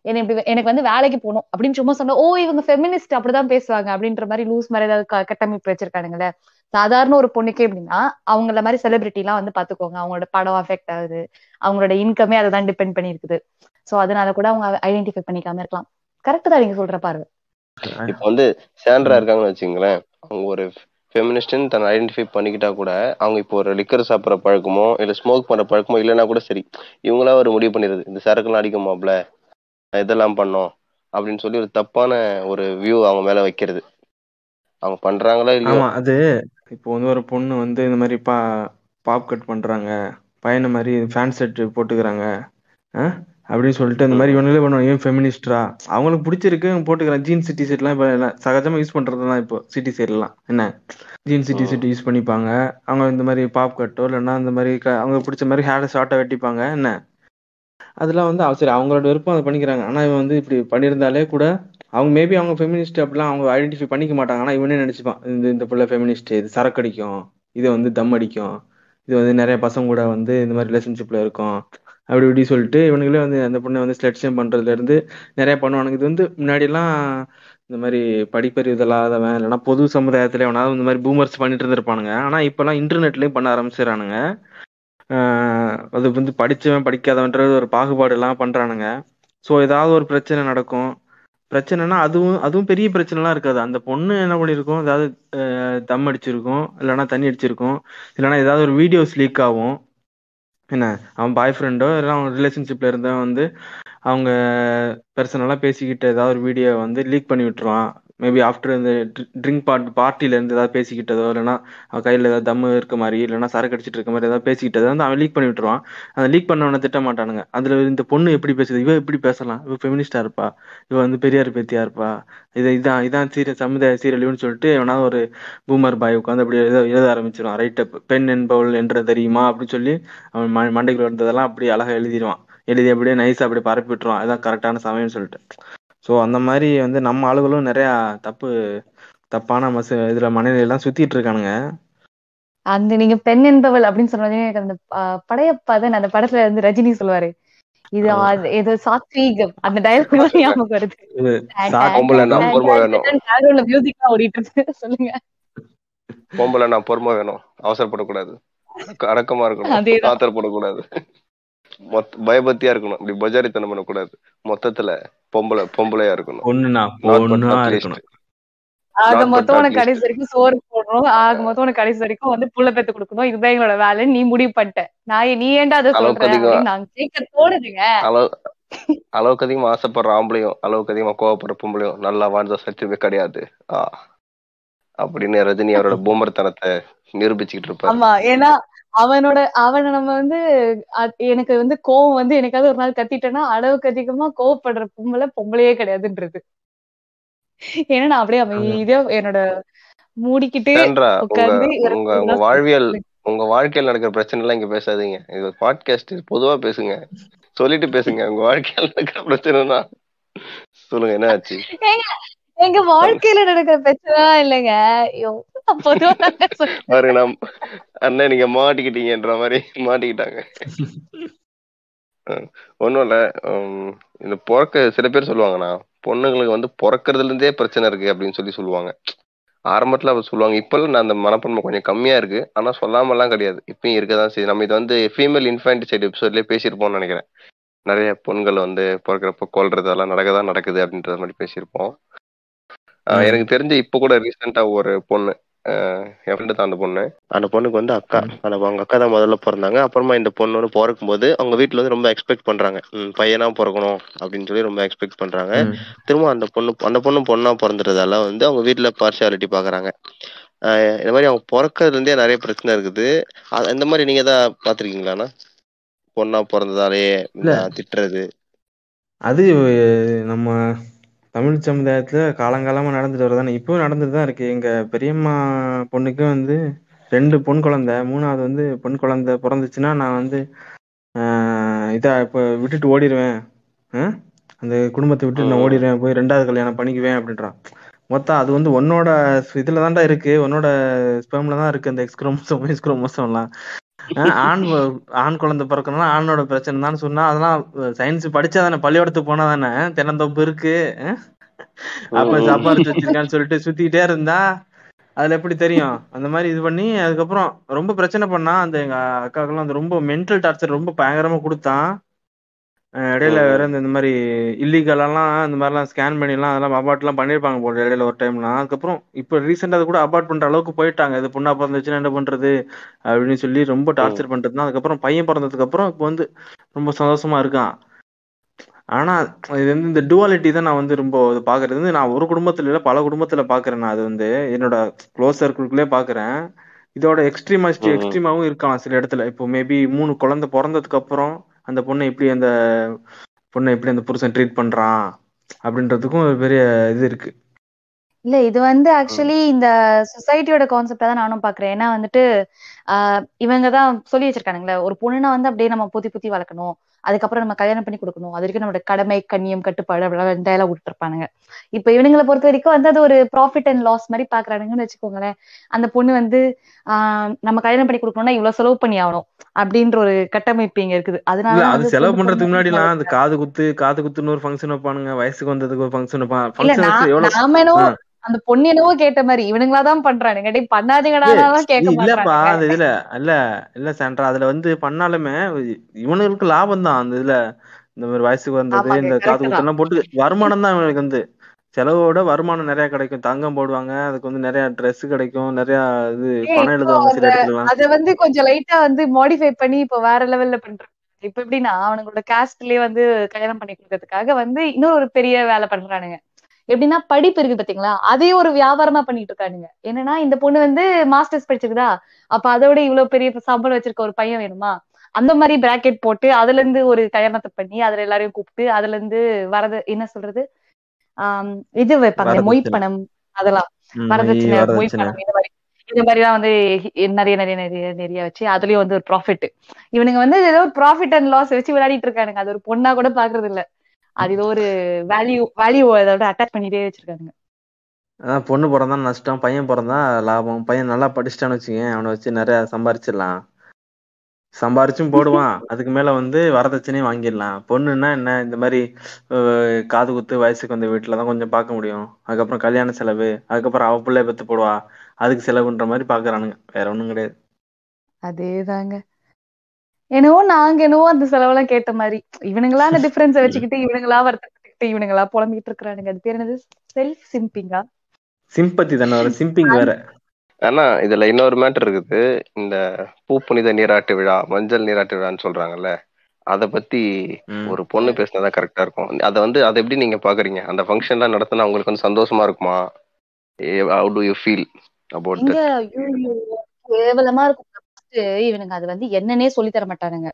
என்ன இப்படி எனக்கு வந்து வேலைக்கு போகணும் அப்படின்னு சும்மா சொன்னா ஓ இவங்க ஃபெமினிஸ்ட் அப்படிதான் பேசுவாங்க. அப்படின்ற மாதிரி லூஸ் மாதிரி ஏதாவது கட்டமைப்பு வச்சிருக்கானுங்களே. சாதாரண ஒரு பொண்ணுக்கே அப்படின்னா அவங்கள மாதிரி செலிபிரிட்டி எல்லாம் வந்து பாத்துக்கோங்க. அவங்களோட படம் அஃபெக்ட் ஆகுது. அவங்களோட இன்கமே அதை தான் டிபெண்ட் பண்ணி இருக்குது. சோ அதனால கூட அவங்க ஐடென்டிஃபை பண்ணிக்காம இருக்கலாம். கரெக்ட் தான் நீங்க சொல்ற பாரு இப்போ வந்து சேண்ட்ரா இருக்காங்கன்னு வச்சுங்களேன் அவங்க ஒரு ஃபெமினிஸ்ட்னு தன்னை ஐடென்டிஃபை பண்ணிக்கிட்டா கூட அவங்க இப்போ ஒரு லிக்கர் சாப்பிட்ற பழக்கமோ இல்லை ஸ்மோக் பண்ற பழக்கமோ இல்லைன்னா கூட சரி இவங்களா ஒரு முடிவு பண்ணிடுது. இந்த சரக்குலாம் அடிக்குமாப்ல? இதெல்லாம் பண்ணோம் அப்படின்னு சொல்லி ஒரு தப்பான ஒரு வியூ அவங்க மேல வைக்கிறது. அவங்க பண்றாங்களோ இல்லையோ? அது இப்போ வந்து ஒரு பொண்ணு வந்து இந்த மாதிரி பா பாப் கட் பண்றாங்க பையனை மாதிரி ஃபேன் செட் போட்டுக்கிறாங்க? அப்படின்னு சொல்லிட்டு இந்த மாதிரி. இவனுங்களே பண்ணுவாங்க ஏன் ஃபெமினிஸ்டா அவங்களுக்கு பிடிச்சிருக்கு அவங்க போட்டுக்கிறாங்க. ஜீன்ஸ் சிட்டி செட்லாம் இப்போ சகஜமா யூஸ் பண்றது தான் இப்போ சிட்டி செட்லாம் என்ன? Jeans city. செட் யூஸ் பண்ணிப்பாங்க. அவங்க இந்த மாதிரி பாப் கட்டோ இல்லைன்னா இந்த மாதிரி அவங்க பிடிச்ச மாதிரி ஹேரை ஷார்ட்டா வெட்டிப்பாங்க. என்ன? அதெல்லாம் வந்து சரி அவங்களோட விருப்பம் அதை பண்ணிக்கிறாங்க. ஆனா இவன் வந்து இப்படி பண்ணியிருந்தாலே கூட அவங்க மேபி அவங்க ஃபெமினிஸ்ட் அப்படிலாம் அவங்க ஐடென்டிஃபை பண்ணிக்க மாட்டாங்க. ஆனா இவனே நினைச்சுப்பான் இந்த இந்த பிள்ளை ஃபெமினிஸ்ட் இது சரக்கு அடிக்கும் இது வந்து தம் அடிக்கும் இது வந்து நிறைய பசங்க கூட வந்து இந்த மாதிரி ரிலேஷன்ஷிப்ல இருக்கும் அப்படி இப்படி சொல்லிட்டு இவனுங்களே வந்து அந்த பொண்ணை வந்து ஸ்லட்சியம் பண்றதுல இருந்து நிறைய பண்ணுவானுங்க. இது வந்து முன்னாடிலாம் இந்த மாதிரி படிப்பறிவு இல்லாதவன் இல்லைன்னா பொது சமுதாயத்துல எவனாவது இந்த மாதிரி பூமர்ஸ் பண்ணிட்டு இருந்திருப்பானுங்க. ஆனா இப்பெல்லாம் இன்டர்நெட்லயும் பண்ண ஆரம்பிச்சிடறானுங்க. அது வந்து படிச்சவன் படிக்காதவன்றது ஒரு பாகுபாடு எல்லாம் பண்றானுங்க. ஸோ ஏதாவது ஒரு பிரச்சனை நடக்கும். பிரச்சனைனா அதுவும் அதுவும் பெரிய பிரச்சனைலாம் இருக்காது. அந்த பொண்ணு என்ன பண்ணியிருக்கும் ஏதாவது தம் அடிச்சிருக்கும். இல்லைன்னா தண்ணி அடிச்சிருக்கும். இல்லைன்னா ஏதாவது ஒரு வீடியோஸ் லீக் ஆகும். என்ன? அவன் பாய் ஃப்ரெண்டோ இல்லை அவன் ரிலேஷன்ஷிப்ல இருந்தவன் வந்து அவங்க பர்சனலாக பேசிக்கிட்டு ஏதாவது ஒரு வீடியோ வந்து லீக் பண்ணி விட்டுருவான். மேபி ஆஃப்டர் இந்த ட்ரிங்க் பார்ட் பார்ட்டிலேருந்து ஏதாவது பேசிக்கிட்டதோ இல்லைனா அவன் கையில் ஏதாவது தம்மு இருக்க மாதிரி இல்லைனா சரக்கு அடிச்சிட்டு இருக்க மாதிரி ஏதாவது பேசிக்கிட்டதோ வந்து அவன் லீக் பண்ணி விட்டுருவான். அந்த லீக் பண்ணவனை திட்ட மாட்டானுங்க அதுல இந்த பொண்ணு எப்படி பேசுது? இவ எப்படி பேசலாம்? இவ ஃபெமினிஸ்டாக இருப்பா. இவ வந்து பெரியார் பேத்தியா இருப்பா. இது இதான் இதான் சீரியல் சமுதாய சீரழிவுன்னு சொல்லிட்டு எவனாவது ஒரு பூமர் பாய் உட்காந்து அப்படி எழுத எழுத ஆரம்பிச்சிருவான். ரைட்டு பெண் என்பவள் என்று தெரியுமா? அப்படின்னு சொல்லி அவன் ம- மண்டைக்குள்ள இருந்ததெல்லாம் அப்படி அழகாக எழுதிடுவான் எழுதி அப்படியே நைஸா அப்படியே பரப்பி விட்டுருவான். அதான் கரெக்டான சமயம்னு சொல்லிட்டு. ஸோ அந்த மாதிரி வந்து நம்ம ஆளுகளும் நிறைய தப்பு தப்பான மச இதுல மனநிலையெல்லாம் சுத்திட்டு இருக்கானுங்க. அந்த நீங்க பெண் என்பவள் அப்படின்னு சொன்னதே எனக்கு அந்த படையப்பாதன் அந்த படத்துல இருந்து ரஜினி சொல்லுவாரு. இது ஏதோ சாத்வீகம். அந்த டயலாக் தான் ஞாபகம் வருது. மியூசிக் ஓடிட்டு இருக்கு. சொல்லுங்க. பொம்பளை நான் பொறுமை வேணும். அவசரப்படக்கூடாது. அடக்க- அடக்கமா இருக்கணும் ஆத்திரப்படக்கூடாது மொத்த பயபக்தியா இருக்கணும். இப்படி பஜாரித்தனம் பண்ணக்கூடாது. மொத்தத்துல பொம்பளை பொம்பளையா இருக்கணும். நாட் இருக்கணும். ஆக மொத்தம் உனக்கு கடைசி வரைக்கும் சோறு போடுறோம் ஆக மொத்தம் உனக்கு கடைசி வரைக்கும் வந்து புள்ள பெத்து கொடுக்கணும். இதுதான் எங்களோட வேலை. நீ முடிவு பண்ணிட்ட. நான் நீ ஏன்டா அதை அளவுக்கு சொல்ற அதிகமா அப்படின்னு நாங்க கேட்க தோணுதுங்க. அளவு அளவுக்கு அதிகமா ஆசைப்படுற ஆம்பளையும் அளவுக்கு அதிகமா கோவப்படுற பொம்பளையும் நல்லா வாழ்ந்த சத்தியமே கிடையாது. அப்படின்னு ரஜினி அவரோட (laughs) பூமர்த்தனத்தை நிரூபிச்சுக்கிட்டு இருப்பாரு. ஆமா. ஏன்னா அவனோட அவனை நம்ம வந்து எனக்கு வந்து கோவம் வந்து எனக்காவது ஒரு நாள் கத்திட்டேன்னா அளவுக்கு அதிகமா கோவப்படுற பொம்பளை பொம்பளையே கிடையாதுன்றது. ஏன்னா நான் அப்படியே அமைதியா என்னோட மூடிக்கிட்டு உட்கார்ந்து உங்க வாழ்வியல். உங்க வாழ்க்கையில் நடக்கிற பிரச்சனை எல்லாம் இங்க பேசாதீங்க. இது பாட்காஸ்ட் பொதுவா பேசுங்க. சொல்லிட்டு பேசுங்க. உங்க வாழ்க்கையில் நடக்கிற பிரச்சனைனா. சொல்லுங்க என்ன ஆச்சு? எங்க வாழ்க்கையில நடக்கிற பிரச்சனை இல்லைங்க. பாருங்க நான் அண்ணன் நீங்க மாட்டிக்கிட்டீங்கன்ற மாதிரி மாட்டிக்கிட்டாங்க. ஒன்றும் இல்லை. இந்த பிறக்க சில பேர் சொல்லுவாங்கண்ணா பொண்ணுங்களுக்கு வந்து பிறக்கறதுல இருந்தே பிரச்சனை இருக்கு அப்படின்னு சொல்லி சொல்லுவாங்க. ஆரம்பத்துல அவர் சொல்லுவாங்க. இப்பெல்லாம் நான் அந்த மனப்பான்மை கொஞ்சம் கம்மியா இருக்கு. ஆனா சொல்லாமலாம் கிடையாது. இப்பயும் இருக்கதான் செய்யுது. நம்ம இதை வந்து ஃபீமேல் இன்ஃபான்டிசைட் எபிசோட்லயே பேசியிருப்போம்னு நினைக்கிறேன். நிறைய பெண்கள் வந்து பிறக்கிறப்ப கொல்றது அதெல்லாம் நடக்கதான் நடக்குது அப்படின்ற மாதிரி பேசியிருப்போம். எனக்கு தெரிஞ்ச இப்ப கூட ரீசெண்டா ஒரு பொண்ணு என் ஃப்ரெண்டு தான் அந்த பொண்ணு. அந்த பொண்ணுக்கு வந்து அக்கா. அந்த அவங்க அக்கா தான் முதல்ல பிறந்தாங்க. அப்புறமா இந்த பொண்ணு வந்து பிறக்கும் போது அவங்க வீட்டுல வந்து ரொம்ப எக்ஸ்பெக்ட் பண்றாங்க. பையனா பிறக்கணும் அப்படின்னு சொல்லி ரொம்ப எக்ஸ்பெக்ட் பண்றாங்க. திரும்ப அந்த பொண்ணு அந்த பொண்ணு பொண்ணா பிறந்துறதால வந்து அவங்க வீட்டுல பார்ஷியாலிட்டி பாக்குறாங்க. ஆஹ் இந்த மாதிரி அவங்க பிறக்கறதுல இருந்தே நிறைய பிரச்சனை இருக்குது. இந்த மாதிரி நீங்க தான் பாத்திருக்கீங்களாண்ணா பொண்ணா பிறந்ததாலே இல்ல. நான் திட்டுறது. அது நம்ம தமிழ் சமுதாயத்துல காலங்காலமா நடந்துட்டு வரதானே இப்பவும் நடந்துட்டு தான் இருக்கு. எங்க பெரியம்மா பொண்ணுக்கு வந்து ரெண்டு பொன் குழந்தை மூணாவது வந்து பொன் குழந்தை பிறந்துச்சுன்னா நான் வந்து ஆஹ் இதா இப்ப விட்டுட்டு ஓடிடுவேன் ஆஹ் அந்த குடும்பத்தை விட்டு நான். ஓடிடுவேன் போய் ரெண்டாவது கல்யாணம் பண்ணிக்குவேன் அப்படின்றான். மொத்தம் அது வந்து உன்னோட இதுல தான்டா இருக்கு. உன்னோட ஸ்பெர்ம்ல தான் இருக்கு அந்த எக்ஸ்க்ரோமோசோம் எக்ஸ்க்ரோமோசோம் எல்லாம். ஆஹ் ஆண் ஆண் குழந்தை பிறக்கணும்னா ஆணோட பிரச்சனை தான் சொன்னா அதெல்லாம் சயின்ஸ் படிச்சா தானே பள்ளிக்கூடத்துக்கு போனா தானே தென்னந்தோப்பு இருக்கு அப்ப. சாப்பாடு வச்சிருக்கான்னு சொல்லிட்டு சுத்திக்கிட்டே இருந்தா அதுல எப்படி தெரியும்? அந்த மாதிரி இது பண்ணி அதுக்கப்புறம் ரொம்ப பிரச்சனை பண்ணா அந்த எங்க அக்காக்கெல்லாம் அந்த ரொம்ப மென்டல் டார்ச்சர் ரொம்ப பயங்கரமா கொடுத்தான். இடையில. வேற இந்த மாதிரி இல்லீகலாம் இந்த மாதிரிலாம் ஸ்கேன் பண்ணிலாம் அதெல்லாம் அபார்ட் எல்லாம் பண்ணிருப்பாங்க போல இடையில ஒரு டைம்லாம் அதுக்கப்புறம் இப்போ ரீசெண்டா அது கூட அபார்ட் பண்ற அளவுக்கு போயிட்டாங்க. இது பொண்ணா பிறந்துச்சுன்னா என்ன பண்றது? அப்படின்னு சொல்லி ரொம்ப டார்ச்சர் பண்ணிட்டு இருந்தான் அதுக்கப்புறம் பையன் பிறந்ததுக்கு அப்புறம் இப்போ வந்து ரொம்ப சந்தோஷமா இருக்கான். ஆனா இது வந்து இந்த டுவாலிட்டி தான் நான் வந்து ரொம்ப இது பாக்குறது. வந்து நான் ஒரு குடும்பத்துல இல்ல பல குடும்பத்துல பாக்குறேன் நான். அது வந்து என்னோட க்ளோஸ் சர்க்கிள்குள்ளே பாக்குறேன். இதோட எக்ஸ்ட்ரீமாஸ்ட் ம். எக்ஸ்ட்ரீமாவும் இருக்கலாம் சில இடத்துல. இப்போ மேபி மூணு குழந்தை பிறந்ததுக்கு அப்புறம் அந்த பொண்ணை எப்படி அந்த பொண்ணை எப்படி அந்த புருஷன் ட்ரீட் பண்றான் அப்படின்றதுக்கும் ஒரு பெரிய இது இருக்கு. இல்ல இது வந்து ஆக்சுவலி இந்த சொசைட்டியோட கான்செப்டா தான் நானும் பாக்குறேன். ஏன்னா வந்துட்டு ஆஹ் இவங்க தான் சொல்லி வச்சிருக்கானுங்களே ஒரு பொண்ணுனா வந்து அப்படியே நம்ம புத்தி புத்தி வளர்க்கணும். அதுக்கப்புறம் நம்ம கல்யாணம் பண்ணி கொடுக்கணும். அது வரைக்கும் நம்மளோட கடமை கண்ணியம் கட்டுப்பாடு அப்படிலாம் டயலாக் விட்டுருப்பானுங்க இப்ப இவனுங்களை பொறுத்த வரைக்கும் வந்து அது ஒரு ப்ராஃபிட் அண்ட் லாஸ் மாதிரி பாக்குறானுங்கன்னு வச்சுக்கோங்களேன். அந்த பொண்ணு வந்து ஆஹ் நம்ம கல்யாணம் பண்ணி கொடுக்கணும்னா இவ்வளவு செலவு பண்ணி ஆகணும் அப்படின்ற ஒரு கட்டமைப்பு இங்க இருக்குது. அதனால அது செலவு பண்றதுக்கு முன்னாடி எல்லாம் அந்த காது குத்து காது குத்துன்னு ஒரு ஃபங்க்ஷன் வைப்பானுங்க. வயசுக்கு வந்ததுக்கு ஒரு ஃபங்க்ஷன் வைப்பான். அந்த பொண்ணு என்னவோ கேட்ட மாதிரி இவனுங்களா தான் பண்றானுங்க டேய் பண்ணாதீங்கடாலாம் கேட்க இல்லப்பா அந்த இதுல இல்ல இல்ல சாண்ட்ரா அதுல வந்து பண்ணாலுமே இவனுங்களுக்கு லாபம் தான். அந்த இதுல இந்த மாதிரி வயசுக்கு வந்தது இந்த காது குத்தெல்லாம் போட்டு வருமானம் தான் இவனுக்கு வந்து. செலவோட வருமானம் நிறைய கிடைக்கும். தங்கம் போடுவாங்க அதுக்கு வந்து நிறைய Dress கிடைக்கும் நிறைய இது பணம் எழுதுவாங்க சில இடத்துல அத வந்து கொஞ்சம் லைட்டா வந்து மாடிஃபை பண்ணி இப்போ வேற லெவல்ல பண்றாங்க. இப்ப எப்படின்னா அவனுங்களோட காஸ்ட்லயே வந்து கல்யாணம் பண்ணி கொடுக்கறதுக்காக வந்து இன்னொரு பெரிய வேலை பண்றானுங்க. எப்படின்னா படிப்பு இருக்கு பாத்தீங்களா? அதையும் ஒரு வியாபாரமா பண்ணிட்டு இருக்கானுங்க. என்னன்னா இந்த பொண்ணு வந்து மாஸ்டர்ஸ் படிச்சிருக்குதா? அப்ப அதை விட இவ்வளவு பெரிய சம்பளம் வச்சிருக்க ஒரு பையன் வேணுமா? அந்த மாதிரி பிராக்கெட் போட்டு அதுல இருந்து ஒரு கல்யாணத்தை பண்ணி அதுல எல்லாரையும் கூப்பிட்டு அதுல இருந்து வரது என்ன சொல்றது? ஆஹ் இது வைப்பாங்க. மொய் வரதட்சணை. பணம் அதெல்லாம். வரதட்சணை மொய் வரதட்சணை. பணம் இந்த மாதிரி. இந்த மாதிரி எல்லாம் வந்து நிறைய நிறைய நிறைய நிறைய வச்சு அதுலயும் வந்து ஒரு ப்ராஃபிட் இவனுங்க வந்து ஏதோ ஒரு ப்ராஃபிட் அண்ட் லாஸ் வச்சு விளையாடிட்டு இருக்கானுங்க. அது ஒரு பொண்ணா கூட பாக்குறது இல்ல அது ஏதோ ஒரு வேல்யூ வேல்யூ அதோட அட்டாச் பண்ணிட்டே வச்சிருக்கானுங்க. அதான் பொண்ணு பிறந்தா நஷ்டம் பையன் பிறந்தா லாபம். பையன் நல்லா படிச்சிட்டான்னு வச்சுக்கேன் அவனை வச்சு நிறைய சம்பாரிச்சிடலாம். சம்பாரிச்சும் போடுவான். (laughs) அதுக்கு மேல வந்து வரதட்சணையும் வாங்கிடலாம். பொண்ணுன்னா என்ன? இந்த மாதிரி காது குத்து வயசுக்கு வந்த வீட்டுல தான் கொஞ்சம் பார்க்க முடியும். அதுக்கப்புறம் கல்யாண செலவு அதுக்கப்புறம் அவ பிள்ளை பெத்து போடுவா. அதுக்கு செலவுன்ற மாதிரி பாக்குறானுங்க வேற ஒண்ணும் கிடையாது. அதேதாங்க. என்னவோ நாங்க என்னவோ அந்த செலவெல்லாம் கேட்ட மாதிரி. இவனுங்களா அந்த டிஃபரன்ஸ வச்சுக்கிட்டு (laughs) இவனுங்களா வருத்தப்பட்டுக்கிட்டு இவனுங்களா புலம்பிட்டு இருக்கிறானுங்க. அது பேர் என்னது? செல்ஃப் சிம்பிங்கா சிம்பத்தி தானே வர சிம்பிங் வேற. ஆனா இதுல இன்னொரு மேட்டர் இருக்குது. இந்த பூ புனித நீராட்டு விழா மஞ்சள் நீராட்டு விழான்னு சொல்றாங்கல்ல அத பத்தி. ஒரு பொண்ணு பேசினாதான் கரெக்டா இருக்கும். அத வந்து அதை எப்படி நீங்க பாக்குறீங்க? அந்த ஃபங்க்ஷன்லாம் நடத்தினா உங்களுக்கு வந்து சந்தோஷமா இருக்குமா? How do you feel about கேவலமா இருக்கும். First இவனுங்க அது வந்து என்னன்னே சொல்லி தர மாட்டானுங்க.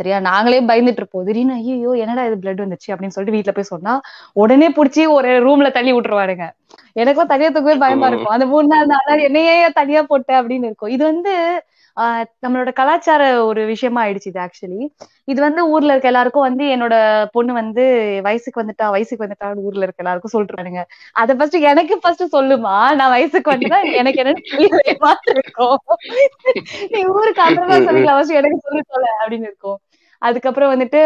சரியா? நாங்களே பயந்துட்டு இருப்போம். திடீர்னு ஐயோ என்னடா இது பிளட் வந்துச்சு? அப்படின்னு சொல்லிட்டு வீட்டுல போய் சொன்னா உடனே புடிச்சு ஒரு ரூம்ல தள்ளி விட்டுருவானுங்க. எனக்கும் தனியா தூக்கவே பயமா இருக்கும். அந்த மூணு நாள் நாள் என்னையே தனியா போட்ட அப்படின்னு இருக்கும். இது வந்து நம்மளோட கலாச்சார ஒரு விஷயமா ஆயிடுச்சு இது ஆக்சுவலி இது வந்து ஊர்ல இருக்க எல்லாருக்கும் வந்து என்னோட பொண்ணு வந்து வயசுக்கு வந்துட்டா வயசுக்கு வந்துட்டான்னு ஊர்ல இருக்க எல்லாருக்கும் சொல்றானுங்க அத ஃபர்ஸ்ட் எனக்கு ஃபர்ஸ்ட் சொல்லுமா? நான் வயசுக்கு வந்துட்டா எனக்கு என்னன்னு இருக்கும் நீ ஊருக்கு அப்புறமா சொல்லிக்கலாம் ஃபர்ஸ்ட் எனக்கு சொல்லு சொல்ல அப்படின்னு இருக்கும். அதுக்கப்புறம் வந்துட்டு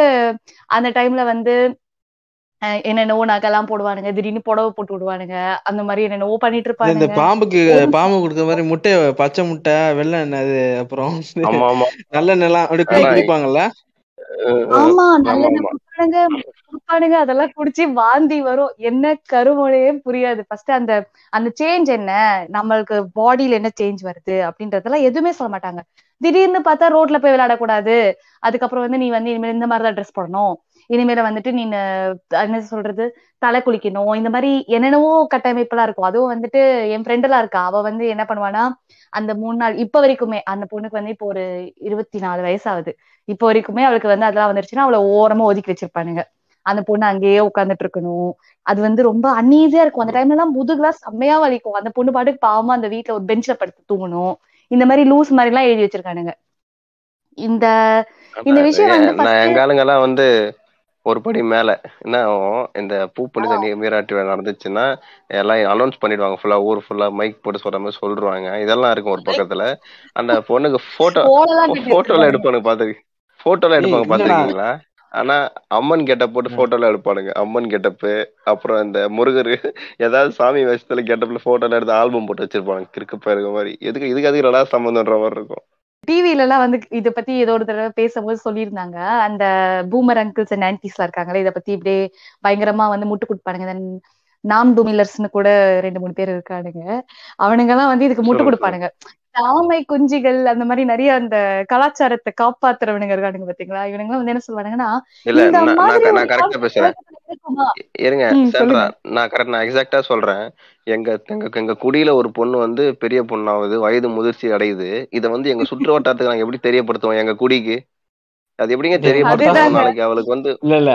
அந்த டைம்ல வந்து என்னென்னவோ நகைலாம் போடுவானுங்க. திடீர்னு புடவை போட்டு விடுவானுங்க. அந்த மாதிரி என்னென்னவோ பண்ணிட்டு இந்த- இந்த பாம்புக்கு பாம்பு கொடுக்குற மாதிரி முட்டை பச்சை முட்டை வெள்ளை என்னது அப்புறம் நல்ல நிலம் அப்படி குடிப்பாங்கல்ல? ஆமா நல்ல. குடுப்பானுங்க குடுப்பானுங்க. அதெல்லாம் குடிச்சு வாந்தி வரும். என்ன கருமொழியே புரியாது. ஃபர்ஸ்ட் அந்த அந்த சேஞ்ச் என்ன? நம்மளுக்கு பாடியில என்ன சேஞ்ச் வருது? அப்படின்றதெல்லாம் எதுவுமே சொல்ல மாட்டாங்க. திடீர்னு பார்த்தா ரோட்ல போய் விளையாடக்கூடாது. அதுக்கப்புறம் வந்து நீ வந்து இனிமேல் இந்த மாதிரிதான் ட்ரெஸ் போடணும். இனிமேல வந்துட்டு நீ என்ன சொல்றது தலை குளிக்கணும். இந்த மாதிரி என்னென்னவோ கட்டமைப்பெல்லாம் இருக்கும். அதுவும் வந்துட்டு என் ஃப்ரெண்ட் எல்லாம் இருக்கா. அவ வந்து என்ன பண்ணுவானா அந்த மூணு நாள் இப்ப வரைக்குமே அந்த பொண்ணுக்கு வந்து இப்போ ஒரு இருபத்தி நாலு வயசாகுது. இப்போ வரைக்குமே அவளுக்கு வந்து அதெல்லாம் வந்துருச்சுன்னா அவளை ஓரமா ஒதுக்கி வச்சிருப்பானுங்க. அந்த பொண்ணு அங்கேயே உட்காந்துட்டு இருக்கணும். அது வந்து ரொம்ப அன்னீசியா இருக்கும். அந்த டைம்ல எல்லாம் முதுகுலாம் செம்மையா வலிக்கும். அந்த பொண்ணு பாட்டுக்கு பாவமா அந்த வீட்டுல ஒரு பெஞ்ச்ல படுத்து தூங்கணும். இந்த மாதிரி லூஸ் மாதிரி எல்லாம் எழுதி வச்சிருக்கானுங்க. இந்த இந்த விஷயம் வந்து எங்க ஆளுங்கெல்லாம் வந்து ஒரு படி மேல. என்ன ஆகும்? இந்த பூ புனித நீ- நீராட்டு விழா நடந்துச்சுன்னா எல்லாம் அனௌன்ஸ் பண்ணிடுவாங்க. ஃபுல்லா ஊர் ஃபுல்லா மைக் போட்டு சொல்ற மாதிரி சொல்றாங்க. இதெல்லாம் இருக்கும் ஒரு பக்கத்துல. அந்த பொண்ணுக்கு போட்டோ போட்டோல வச்சிருப்பாங்க. எடுப்பானுங்க பாத்து போட்டோல எடுப்பாங்க. பாத்துருக்கீங்களா? ஆனா அம்மன் கெட்டப் போட்டு. போட்டோல எடுப்பானுங்க. அம்மன் கெட்டப்பு அப்புறம் இந்த முருகர் ஏதாவது சாமி வேஷத்துல கெட்டப்ல போட்டோல எடுத்து ஆல்பம் போட்டு வச்சிருப்பாங்க. கிறுக்கு பேருக்க மாதிரி. எதுக்கு இதுக்கு அதுக்கு நல்லா சம்பந்தம்ன்ற மாதிரி இருக்கும். டிவில எல்லாம் வந்து இத பத்தி ஏதோ ஒரு தடவை பேசும்போது சொல்லியிருந்தாங்க. அந்த பூமர் அங்கிள்ஸ் அண்ட் ஆன்டிஸ்ல இருக்காங்களே இத பத்தி இப்படியே பயங்கரமா வந்து முட்டு கொடுப்பானுங்க. Then நாம் டூமிலர்ஸ்னு கூட ரெண்டு மூணு பேர் இருக்கானுங்க. அவனுங்க எல்லாம் வந்து இதுக்கு முட்டு கொடுப்பானுங்க. சாமை குஞ்சிகள் அந்த மாதிரி நிறைய அந்த கலாச்சாரத்தை காப்பாத்துறவனுங்க இருக்கானுங்க பாத்தீங்களா இவனுங்க வந்து என்ன சொல்லுவானுங்கன்னா இல்ல இந்த நான் கரெக்டா பேசுறேன்? இருங்க. நான் கரெக்ட் நான் எக்ஸாக்டா சொல்றேன் எங்க எங்க எங்க குடியில ஒரு பொண்ணு வந்து பெரிய பொண்ணாவது வயது முதிர்ச்சி அடையுது இத வந்து எங்க சுற்று வட்டாரத்துக்கு நாங்க எப்படி தெரியப்படுத்துவோம் எங்க குடிக்கு அது எப்படிங்க அதுதாங்க. நாளைக்கு அவளுக்கு வந்து இல்ல இல்ல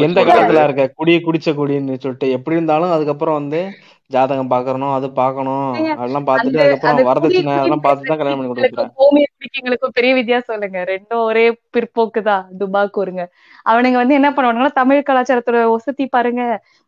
எந்த? காலத்துல இருக்க குடிய குடிச்ச குடின்னு சொல்லிட்டு எப்படி இருந்தாலும் அதுக்கப்புறம் வந்து ஜாதகம் பாக்கணும் அது பாக்கணும் அதெல்லாம் பார்த்துட்டு அந்த- அதுக்கப்புறம் வரதட்சணை அதெல்லாம் பார்த்து தான் கல்யாணம் பண்ணி கொடுக்குறேன் பெரிய வித்தியாசம் இல்லைங்க. ரெண்டும் ஒரே பிற்போக்குதான் துபாக்கூருங்க அவனுங்க வந்து என்ன பண்ணுவானுங்கன்னா தமிழ் கலாச்சாரத்தோட ஒசத்தி பாருங்க.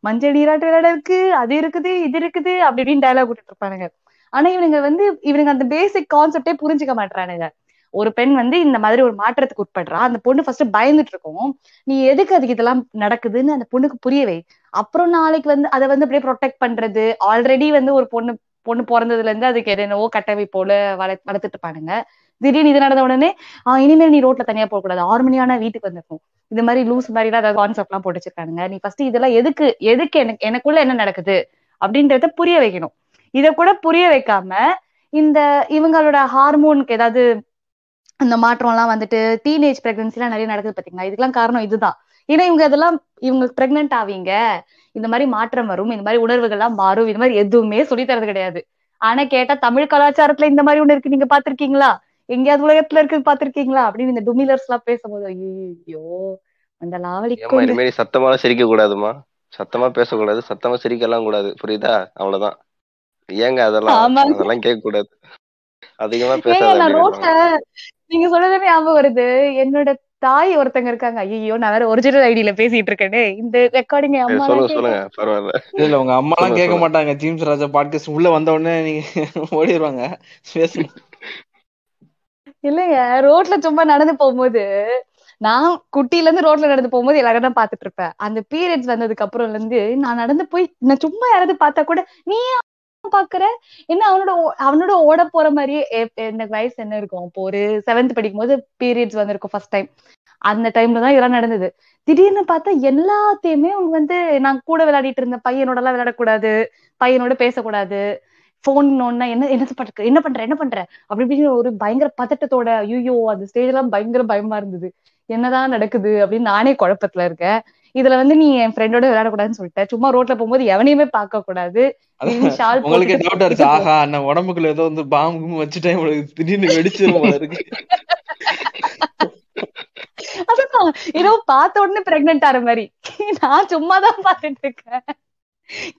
மஞ்சள் நீராட்டு விளையாட இருக்கு அது இருக்குது இது இருக்குது அப்படி இப்படின்னு டயலாக் விட்டுட்டு இருப்பானுங்க. ஆனா இவனுங்க வந்து இவனுங்க அந்த பேசிக் கான்செப்டே புரிஞ்சுக்க மாட்டானுங்க ஒரு பெண் வந்து இந்த மாதிரி ஒரு மாற்றத்துக்கு உட்படுறா. அந்த பொண்ணு ஃபர்ஸ்ட் பயந்துட்டு இருக்கும் நீ எதுக்கு அதுக்கு இதெல்லாம் நடக்குதுன்னு அந்த பொண்ணுக்கு புரிய வை. அப்புறம் நாளைக்கு வந்து அதை வந்து அப்படியே ப்ரொடெக்ட் பண்றது. ஆல்ரெடி வந்து ஒரு பொண்ணு பொண்ணு பிறந்ததுல இருந்து அதுக்கு என்னென்னவோ கட்டமைப்போல வள வளர்த்துட்டு இருப்பானுங்க. திடீர்னு இது நடந்த உடனே ஆஹ் இனிமேல் நீ ரோட்ல தனியா போக கூடாது. ஆறு மணி ஆனா வீட்டுக்கு வந்திருக்கும் இந்த மாதிரி லூஸ் மாதிரி எல்லாம் ஏதாவது கான்செப்ட் எல்லாம் போட்டு வச்சிருக்கானுங்க. நீ ஃபர்ஸ்ட் இதெல்லாம் எதுக்கு எதுக்கு எனக்கு எனக்குள்ள என்ன நடக்குது அப்படின்றத புரிய வைக்கணும். இத கூட புரிய வைக்காம இந்த இவங்களோட ஹார்மோனுக்கு ஏதாவது அந்த மாற்றம் எல்லாம் வந்துட்டு டீனேஜ் பிரெக்னன்சி எல்லாம் நிறைய நடக்குது பாத்தீங்களா? இதுக்கெல்லாம் காரணம் இதுதான். ஏன்னா இவங்க இதெல்லாம் இவங்க பிரெக்னென்ட் ஆவீங்க. இந்த மாதிரி மாற்றம் வரும். இந்த மாதிரி உணர்வுகள் எல்லாம் மாறும். இந்த மாதிரி எதுவுமே சொல்லி தரது கிடையாது. ஆனா கேட்டா தமிழ் கலாச்சாரத்துல இந்த மாதிரி ஒண்ணு இருக்கு. நீங்க பாத்திருக்கீங்களா எங்கேயாவது உலகத்துல இருக்கு பாத்திருக்கீங்களா அப்படின்னு இந்த டுமிலர்ஸ் எல்லாம் பேசும்போது ஐயோ அந்த லாவலி சத்தமா சிரிக்க கூடாதுமா சத்தமா பேசக்கூடாது. சத்தமா சிரிக்கலாம் கூடாது. புரியுதா? அவ்வளவுதான். ஏங்க அதெல்லாம். அதெல்லாம் கேட்க கூடாது. அதிகமா பேசாத. நீங்க சொல்றதே ஞாபகம் வருது. என்னோட தாய் ஒருத்தங்க இருக்காங்க. ஐயோ நான் வேற ஒரிஜினல் ஐடியில பேசிட்டு இருக்கேனே. இந்த ரெக்கார்டிங் அம்மா சொல்லுங்க சொல்லுங்க. பரவாயில்ல. இல்ல உங்க அம்மா எல்லாம் கேட்க. மாட்டாங்க. ஜீம்ஸ் ராஜா பாட்காஸ்ட் உள்ள வந்த உடனே நீங்க (laughs) ஓடிடுவாங்க பேசுங்க. இல்லைங்க ரோட்ல சும்மா நடந்து போகும்போது நான் குட்டில இருந்து ரோட்ல நடந்து போகும்போது எல்லாரும் தான் பாத்துட்டு இருப்பேன். அந்த பீரியட்ஸ் வந்ததுக்கு அப்புறம்ல இருந்து நான் நடந்து போய் நான் சும்மா யாராவது பார்த்தா கூட நீ பாக்குற? என்ன அவனோட அவனோட ஓட போற மாதிரியே இந்த வயசு என்ன இருக்கும்? இப்போ ஒரு செவன்த் படிக்கும் போது பீரியட்ஸ் வந்திருக்கும் ஃபர்ஸ்ட் டைம் அந்த டைம்ல தான் இதெல்லாம் நடந்தது. திடீர்னு பார்த்தா எல்லாத்தையுமே அவங்க வந்து நான் கூட விளையாடிட்டு இருந்த பையனோட எல்லாம் விளையாடக்கூடாது பையனோட பேசக்கூடாது. போன் நோன்னா என்ன என்ன பண்ற என்ன பண்ற என்ன பண்ற? அப்படி இப்படின்னு ஒரு பயங்கர பதட்டத்தோட ஐயோ அந்த ஸ்டேஜ் எல்லாம் பயங்கர பயமா இருந்தது. என்னதான் நடக்குது அப்படின்னு நானே குழப்பத்துல இருக்கேன். இதுல வந்து நீ என் ஃப்ரெண்டோட விளையாடக்கூடாதுன்னு சொல்லிட்ட. சும்மா ரோட்ல போகும்போது எவனையுமே பார்க்க கூடாது உங்களுக்கு டவுட் அடிச்சு ஆஹா நான் உடம்புக்குள்ள ஏதோ வந்து பாம்பு வச்சுட்டேன் உங்களுக்கு திடீர்னு வெடிச்சிரும் போல இருக்கு. அதான் ஏதோ பார்த்த உடனே பிரெக்னென்ட் ஆற மாதிரி. நான் சும்மா தான் பார்த்துட்டு இருக்கேன்.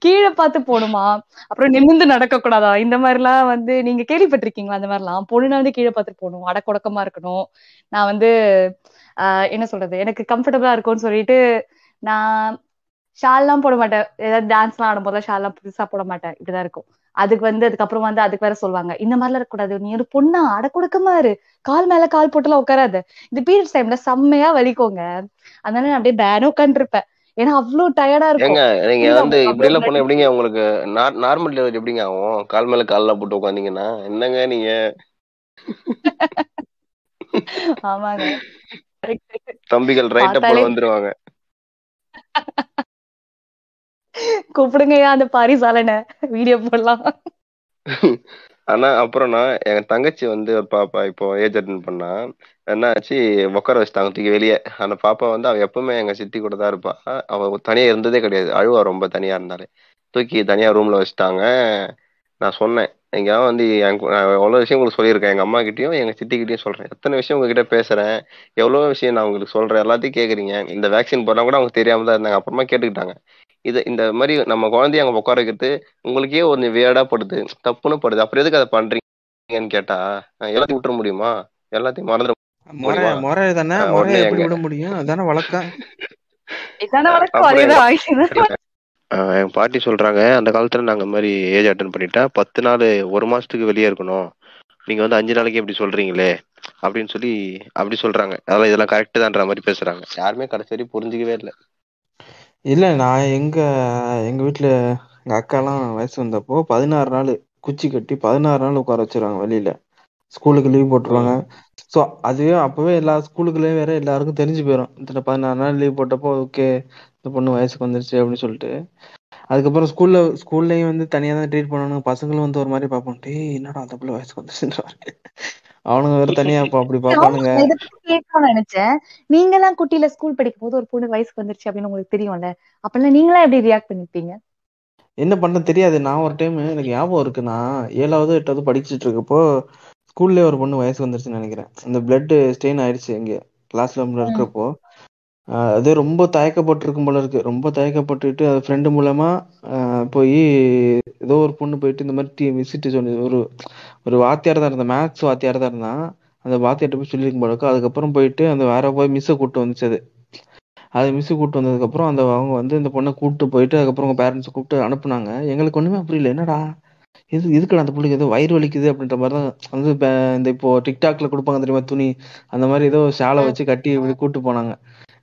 கீழே பார்த்து போகணுமா? அப்புறம் நிமிர்ந்து நடக்க கூடாதா இந்த மாதிரி எல்லாம் வந்து நீங்க கேள்விப்பட்டிருக்கீங்களா? அந்த மாதிரி எல்லாம் பொண்ணுனா வந்து கீழே பார்த்துட்டு போகணும். அடக்கொடக்கமா இருக்கணும். நான் வந்து ஆஹ் என்ன சொல்றது? எனக்கு கம்ஃபர்டபுளா இருக்கும்னு சொல்லிட்டு நான் ஷால்லாம் போட மாட்டேன். ஏதாவது டான்ஸ் எல்லாம் ஆடும்போது ஷால்லாம் புதுசா போட மாட்டேன். இப்படிதான் இருக்கும். அதுக்கு வந்து அதுக்கப்புறம் வந்து அதுக்கு வேற சொல்லுவாங்க. இந்த மாதிரிலாம் இருக்கக்கூடாது. நீ ஒரு பொண்ணா? அடக்கொடுக்கமா இரு கால் மேல கால் போட்டுலாம் உட்காராத. இந்த பீரியட்ஸ் டைம்ல செம்மையா வலிக்குங்க. அதனால நான் அப்படியே பேனே உட்காந்துருப்பேன் ஏன்னா அவ்வளவு டயர்டா இருக்கும். நீங்க வந்து? இப்படி எல்லாம் பண்ண எப்படிங்க உங்களுக்கு? நார்மல் டெலிவரி எப்படிங்க ஆகும்? கால் மேல கால்ல போட்டு உட்காந்தீங்கன்னா? என்னங்க நீங்க? (laughs) ஆமாங்க. தம்பிகள் ரைட்ட போல வந்துருவாங்க. கூப்பிடுங்கய்யா அந்த பாரிசாலனை வீடியோ போடலாம். ஆனா அப்புறம் நான் என் தங்கச்சி வந்து ஒரு பாப்பா இப்போ ஏஜ் அட்டன் பண்ணா. என்ன ஆச்சு உட்கார வச்சுட்டாங்க தூக்கி வெளியே. அந்த பாப்பா வந்து அவ எப்பவுமே எங்க சித்தி கூட தான் இருப்பா. அவ தனியா இருந்ததே கிடையாது. அழுவா ரொம்ப தனியா இருந்தாலே. தூக்கி தனியா ரூம்ல வச்சுட்டாங்க. நான் சொன்னேன் எங்கேயாவது வந்து எவ்வளவு விஷயம் உங்களுக்கு சொல்லியிருக்கேன். எங்க அம்மா கிட்டயும் எங்க சித்தி கிட்டயும் சொல்றேன். எத்தனை விஷயம் உங்ககிட்ட பேசுறேன். எவ்வளவு விஷயம் நான் உங்களுக்கு சொல்றேன். எல்லாத்தையும் கேக்குறீங்க. இந்த வேக்சின் போடலாம் கூட அவங்க தெரியாம தான் இருந்தாங்க. அப்புறமா கேட்டுக்கிட்டாங்க. இது இந்த மாதிரி நம்ம குழந்தைய அங்க உட்கார வைக்கிறது உங்களுக்கே ஒரு வேடா படுது. தப்புன்னு படுது. அப்புறம் எதுக்கு அதை பண்றீங்கன்னு கேட்டா அஹ் எல்லாத்தையும் விட்டுற முடியுமா? எல்லாத்தையும் மறந்துட முறை தானே? எப்படி விட முடியும்? அதானே வழக்கம். இதான வழக்கம். ஆஹ் எங்க பாட்டி சொல்றாங்க அந்த காலத்துல நாங்க இந்த மாதிரி ஏஜ் அட்டன் பண்ணிட்டா பத்து நாள் ஒரு மாசத்துக்கு வெளியே இருக்கணும். நீங்க வந்து அஞ்சு நாளைக்கு இப்படி சொல்றீங்களே அப்படின்னு சொல்லி அப்படி சொல்றாங்க. அதெல்லாம் இதெல்லாம் கரெக்ட் தான்ற மாதிரி பேசுறாங்க. யாருமே கடைசி வரையும் புரிஞ்சுக்கவே இல்லை. இல்ல நான் எங்க எங்க வீட்டில் எங்க அக்காலாம் வயசு வந்தப்போ பதினாறு நாள் குச்சி கட்டி பதினாறு நாள் உட்கார வச்சிருவாங்க வெளியில. ஸ்கூலுக்கு லீவ் போட்டுருவாங்க. ஸோ அதுவே அப்பவே எல்லா ஸ்கூலுக்குள்ளேயும் வேற எல்லாருக்கும் தெரிஞ்சு போயிடும் இத்தனை பதினாறு நாள் லீவ் போட்டப்போ ஓகே இந்த பொண்ணு வயசுக்கு வந்துருச்சு அப்படின்னு சொல்லிட்டு. அதுக்கப்புறம் ஸ்கூல்ல ஸ்கூல்லயும் வந்து தனியா தான் ட்ரீட் பண்ணணும். பசங்களும் வந்து ஒரு மாதிரி பார்ப்போம். டேய் என்னடா அந்த பிள்ளை வயசுக்கு வந்துருச்சுன்ற அவனுங்க வேற தனியா அப்ப அப்படி கேட்கணும்னு நினைச்சேன். நீங்க எல்லாம் குட்டியில ஸ்கூல் படிக்கும் போது ஒரு பொண்ணு வயசுக்கு வந்துருச்சு அப்படின்னு உங்களுக்கு தெரியும்ல? அப்பெல்லாம் நீங்களா எப்படி ரியாக்ட் பண்ணிருப்பீங்க என்ன பண்ண தெரியாது. நான் ஒரு டைம் எனக்கு ஞாபகம் இருக்கு. நான் ஏழாவது எட்டாவது படிச்சுட்டு இருக்கப்போ ஸ்கூல்ல ஒரு பொண்ணு வயசு வந்துருச்சுன்னு நினைக்கிறேன். இந்த பிளட் ஸ்டெயின் ஆயிடுச்சு இங்க கிளாஸ் ரூம்ல இருக்கிறப்போ. ஆஹ் அது ரொம்ப தயக்கப்பட்டிருக்கும் போல இருக்கு. ரொம்ப தயக்கப்பட்டுட்டு அது ஃப்ரெண்டு மூலமா போய் ஏதோ ஒரு பொண்ணு போயிட்டு இந்த மாதிரி டி விசிட்டு சொல்லி ஒரு ஒரு வாத்தியார் தான் இருந்தா மேத்ஸ் வாத்தியார் தான் இருந்தான். அந்த வாத்தியார்ட்ட போய் சொல்லியிருக்கும் போல இருக்கு. அதுக்கப்புறம் போயிட்டு அந்த வேற போய் மிஸ்ஸை கூப்பிட்டு வந்துச்சு அது. அது மிஸ் கூப்பிட்டு வந்ததுக்கப்புறம் அந்த அவங்க வந்து இந்த பொண்ணை கூப்பிட்டு போயிட்டு அதுக்கப்புறம் அவங்க பேரண்ட்ஸ் கூப்பிட்டு அனுப்புனாங்க. எங்களுக்கு ஒண்ணுமே புரியல. என்னடா? இது இதுக்கு அந்த பிள்ளைக்கு ஏதோ வயிறு வலிக்குது அப்படின்ற மாதிரி தான் வந்து இப்ப இந்த இப்போ டிக்டாக்ல கொடுப்பாங்க தெரியுமா துணி. அந்த மாதிரி ஏதோ ஷாலை வச்சு கட்டி கூப்பிட்டு போனாங்க.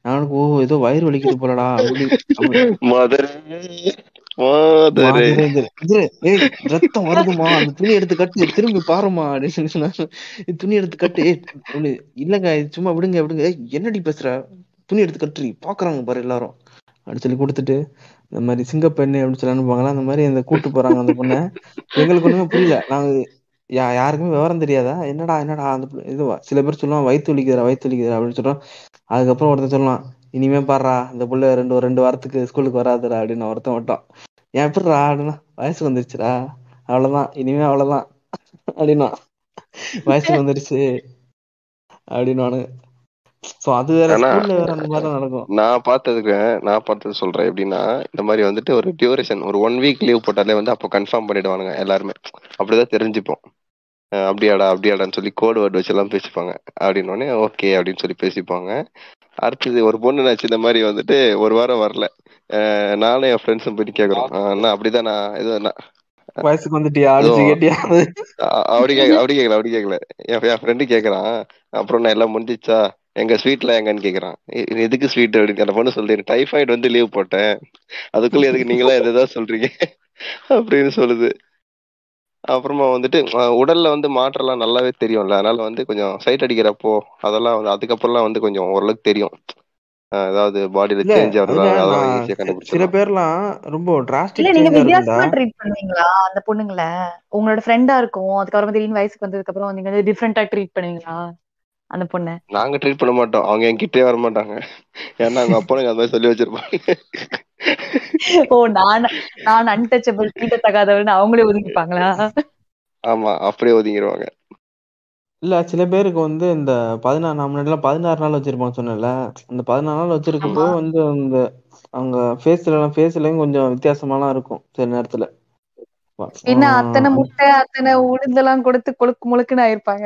நானுக்கு ஓ ஏதோ வயிறு வலிக்குது போலடா ரத்தம் வருதுமா? அந்த துணி எடுத்து கட்டு திரும்பி பாருமா அப்படின்னு சொன்னாங்க "இது துணி எடுத்து கட்டு இல்லங்க சும்மா விடுங்க விடுங்க. என்னடி பேசுற? துணி எடுத்து கட்டுறி பாக்குறாங்க பாரு எல்லாரும். அப்படின்னு சொல்லி கொடுத்துட்டு இந்த மாதிரி சிங்கப்பெண்ணு அப்படின்னு சொல்லி அனுப்புவாங்களா? அந்த மாதிரி அந்த கூட்டு போறாங்க அந்த பொண்ணை. எங்களுக்கு ஒண்ணுமே புரியல. நாங்க யா யாருக்குமே விவரம் தெரியாதா? என்னடா என்னடா அந்த இதுவா? சில பேர் சொல்லுவாங்க வயிற்று வலிக்குதுடா வயிற்று வலிக்குதுடா அப்படின்னு சொல்றோம். அதுக்கப்புறம் ஒருத்தன் சொல்லலாம் இனிமே பாடுறா இந்த புள்ள ரெண்டு ரெண்டு வாரத்துக்கு ஸ்கூலுக்கு வராதுடா அப்படின்னு ஒருத்தன் மட்டும். ஏன் எப்படிடா? அப்படின்னா வயசுக்கு வந்துருச்சுடா அவ்வளவுதான் இனிமே அவ்வளவுதான் அப்படின்னா. வயசுக்கு வந்துருச்சு அப்படின்னு சோ அது வேற நடக்கும். நான் பார்த்ததுக்கு நான் பார்த்தது சொல்றேன் எப்படின்னா இந்த மாதிரி வந்துட்டு ஒரு டியூரேஷன் ஒரு ஒன் வீக் லீவ் போட்டாலே வந்து அப்போ கன்ஃபார்ம் பண்ணிடுவானுங்க எல்லாருமே. அப்படிதான் தெரிஞ்சுப்போம். அப்படியாடா அப்படியாடான்னு சொல்லி கோடு வேர்டு வச்சு எல்லாம் பேசிப்பாங்க. அப்படின்னு உடனே ஓகே அப்படின்னு சொல்லி பேசிப்பாங்க. அடுத்தது ஒரு பொண்ணு நாச்சு இந்த மாதிரி வந்துட்டு ஒரு வாரம் வரல. நானும் என் ஃப்ரெண்ட்ஸும் போயிட்டு அஹ் அண்ணா அப்படிதான் நான் இது என்ன வயசுக்கு வந்துட்டியா? அப்படி கேட்கல அப்படி கேட்கல அப்படி கேட்கல என் என் ஃப்ரெண்டு கேக்குறான் அப்புறம் நான் எல்லாம் முடிஞ்சிச்சா? எங்க ஸ்வீட்ல எங்கன்னு கேக்குறான். "இ- இது எதுக்கு ஸ்வீட் அப்படின்னு அந்த பொண்ணு சொல்லிடு டைஃபாய்டு வந்து லீவ் போட்டேன். அதுக்குள்ள எதுக்கு நீங்களா எதாவது சொல்றீங்க. அப்படின்னு சொல்லுது. அப்புறமா வந்துட்டு உடல்ல வந்து மாற்றம்லாம் நல்லாவே தெரியும்ல. அதனால வந்து கொஞ்சம் சைட் அடிக்கிறப்போ அதெல்லாம் வந்து அதுக்கப்புறம்லாம் வந்து கொஞ்சம் ஓரளவுக்கு தெரியும். அதாவது பாடியில சேஞ்ச் அதெல்லாம் சில பேர்லாம் ரொம்ப இல்ல டிராஸ்டிக் நீங்க வித்தியாசமா ட்ரீட் பண்ணுவீங்களா அந்த பொண்ணுங்கள? உங்களோட ஃப்ரெண்டா இருக்கும் அதுக்கப்புறம் திடீர்னு வயசுக்கு வந்ததுக்கு அப்புறம் நீங்க வந்து டிஃப்ரெண்டா ட்ரீட் பண்ணுவீங்களா அந்த பொண்ணை? நாங்க ட்ரீட் பண்ண மாட்டோம். அவங்க என்கிட்டயே வர மாட்டாங்க ஏன்னா அவங்க அப்பா அந்த மாதிரி சொல்லி வச்சிருப்பாங்க. ஓ நான் நான் அன்டச்சபிள் தீண்டத்தகாதவர்னு அவங்களே ஒதுங்கிப்பாங்களா ஆமா அப்படியே ஒதுங்கிடுவாங்க இல்ல சில பேருக்கு வந்து இந்த பதினாறு நான் முன்னாடிலாம் பதினாறு நாள் வச்சிருப்பாங்க சொன்னேன்ல. அந்த பதினாறு நாள் வச்சிருக்கப்போ ஆமா. வந்து அந்த அவங்க ஃபேஸ்ல ஃபேஸ்லயும் கொஞ்சம் வித்தியாசமாலாம் இருக்கும் சில நேரத்துல. என்ன அத்தனை முட்டை அத்தனை உளுந்தெல்லாம் கொடுத்து கொழுக்கு முழுக்குன்னு ஆயிருப்பாங்க.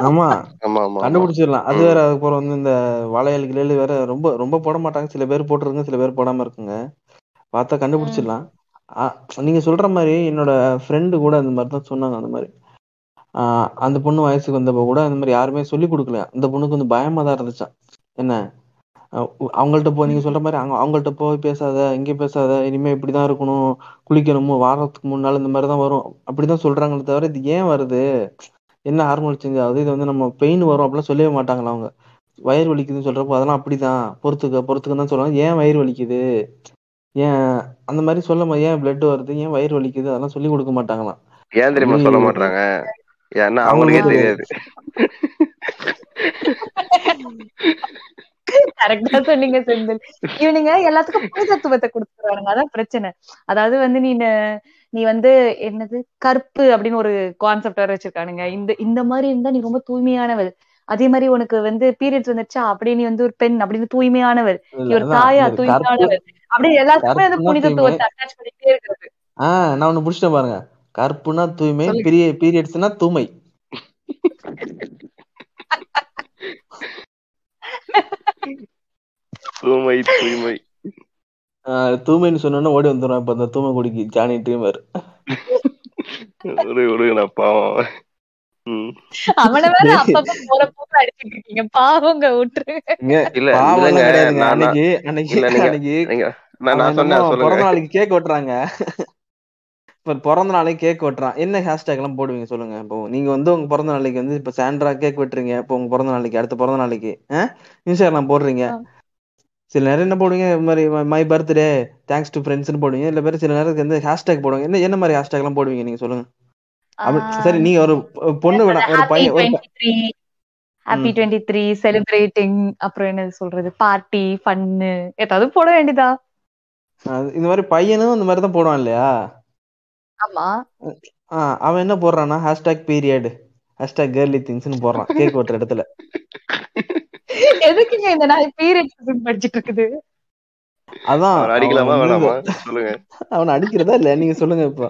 ஆமா. ஆமா ஆமா ஆமா. கண்டுபிடிச்சிடலாம். அது வேற அதுக்கப்புறம் வந்து இந்த வாழையல் கிளையில வேற ரொம்ப ரொம்ப போட மாட்டாங்க. சில பேர் போட்டிருங்க சில பேர் போடாம இருக்குங்க. பார்த்தா. கண்டுபிடிச்சிடலாம். நீங்க சொல்ற மாதிரி என்னோட ஃப்ரெண்டு கூட அந்த மாதிரி தான் சொன்னாங்க அந்த மாதிரி. ஆஹ் அந்த பொண்ணு வயசுக்கு வந்தப்ப கூட அந்த மாதிரி யாருமே சொல்லி கொடுக்கல. அந்த பொண்ணுக்கு வந்து பயமா தான் இருந்துச்சான் என்ன? அவங்கள்ட்ட போ நீங்க சொல்ற மாதிரி அவங்க அவங்கள்ட்ட போய் பேசாத இங்க பேசாத இனிமே இப்படிதான் இருக்கணும் குளிக்கணுமோ வாரத்துக்கு மூணு நாள் இந்த மாதிரி தான் வரும். அப்படிதான் சொல்றாங்களே தவிர இது ஏன் வருது? என்ன ஹார்மோன் சேஞ்ச் ஆகுது? இது வந்து நம்ம பெயின் வரும் அப்படிலாம் சொல்லவே மாட்டாங்களா அவங்க? வயிறு வலிக்குதுன்னு சொல்றப்போ அதெல்லாம் அப்படிதான். பொறுத்துக்க பொறுத்துக்கன்னு தான் சொல்லுவாங்க. ஏன் வயிறு வலிக்குது? ஏன் அந்த மாதிரி சொல்ல ஏன் பிளட் வருது? ஏன் வயிறு வலிக்குது? அதெல்லாம் சொல்லி கொடுக்க மாட்டாங்களாம். ஏன் தெரியுமா சொல்ல மாட்டாங்க ஏன்னா அவங்களுக்கே தெரியாது. (laughs) கரெக்டா சொன்னீங்க செந்தில். இவனுங்க எல்லாத்துக்கும் புனிதத்துவத்தை கொடுத்துருவானுங்க அதான் பிரச்சனை. அதாவது வந்து நீ நீ வந்து என்னது கற்பு அப்படின்னு ஒரு கான்செப்ட் வர வச்சிருக்கானுங்க. இந்த இந்த மாதிரி இருந்தா நீ ரொம்ப தூய்மையானவள். அதே மாதிரி உனக்கு வந்து பீரியட்ஸ் வந்துச்சா அப்படி நீ வந்து ஒரு பெண் அப்படின்னு தூய்மையானவர் அதான் தாயா தூய்மையானவர் அப்படி எல்லாத்துக்குமே கற்புனா புனிதத்துவத்தை அட்டாச் பண்ணிட்டே இருக்கிறது. ஆஹ் நான் ஒண்ணு புடிச்சிட்டேன் பாருங்க. கற்புனா தூய்மை பீரியட்ஸ்னா தூய்மை. (laughs) தூய்மை தூய்மை. ஆஹ் தூய்மைன்னு சொன்னோன்னா ஓடி வந்துடும் இப்ப அந்த தூய்மை குடிக்கு ஜானி ட்ரீமர் ஒரு பாவம். அவனை. வேற டேய். அப்பப்ப போற போக்கு அடிச்சிட்டு இருக்கீங்க. பாவங்க விட்டுருங்க இல்ல அன்னைக்கு அன்னைக்கு இல்ல, நீங்க- அன்னைக்கு நீங்க நான் சொன்னேன் கேக் வெட்டுறாங்க. இப்ப பிறந்த நாளைக்கு கேக் வெட்டுறான். என்ன ஹேஷ்டேக் எல்லாம் போடுவீங்க சொல்லுங்க. இப்போ நீங்க வந்து உங்க பிறந்த நாளைக்கு வந்து இப்ப சாண்ட்ரா கேக் வெட்டுறீங்க. இப்போ உங்க பிறந்த நாளைக்கு அடுத்த பிறந்த நாளைக்கு இன்ஸ்டாகிராம் போடுறீங்க. சில நேரம் என்ன போடுவீங்க? இந்த மாதிரி மை பர்த்டே தேங்க்ஸ் டு ஃப்ரெண்ட்ஸ்னு போடுவீங்க. இல்ல பேர் சில நேரத்துக்கு வந்து ஹேஷ்டேக் போடுவாங்க. என்ன என்ன மாதிரி ஹேஷ்டேக் எல்லாம் போடுவீங்க நீங்க சொல்லுங்க. சரி நீங்க ஒரு பொண்ணு வேணாம் ஒரு பையன் ஒரு ஹாப்பி. டுவெண்ட்டி த்ரீ செலிப்ரேட்டிங் அப்புறம் என்ன சொல்றது? பார்ட்டி ஃபன்னு ஏதாவது போட வேண்டியதா? இந்த மாதிரி பையனும் இந்த மாதிரி தான் போடுவான் இல்லையா? ஆமா. அவன் என்ன போடுறான்னா ஹேஷ்டேக் பீரியட் ஹேஷ்டேக் கேர்லி திங்ஸ்னு போடுறான் கேக் வெட்டுற இடத்துல. எதுக்குங்க இந்த நாய் பீரியட் படிச்சிட்டு இருக்குது? அதான் அவன் அடிக்கலாமா வேணாமா? சொல்லுங்க. அவனை அடிக்கிறதா இல்ல? நீங்க சொல்லுங்க இப்போ.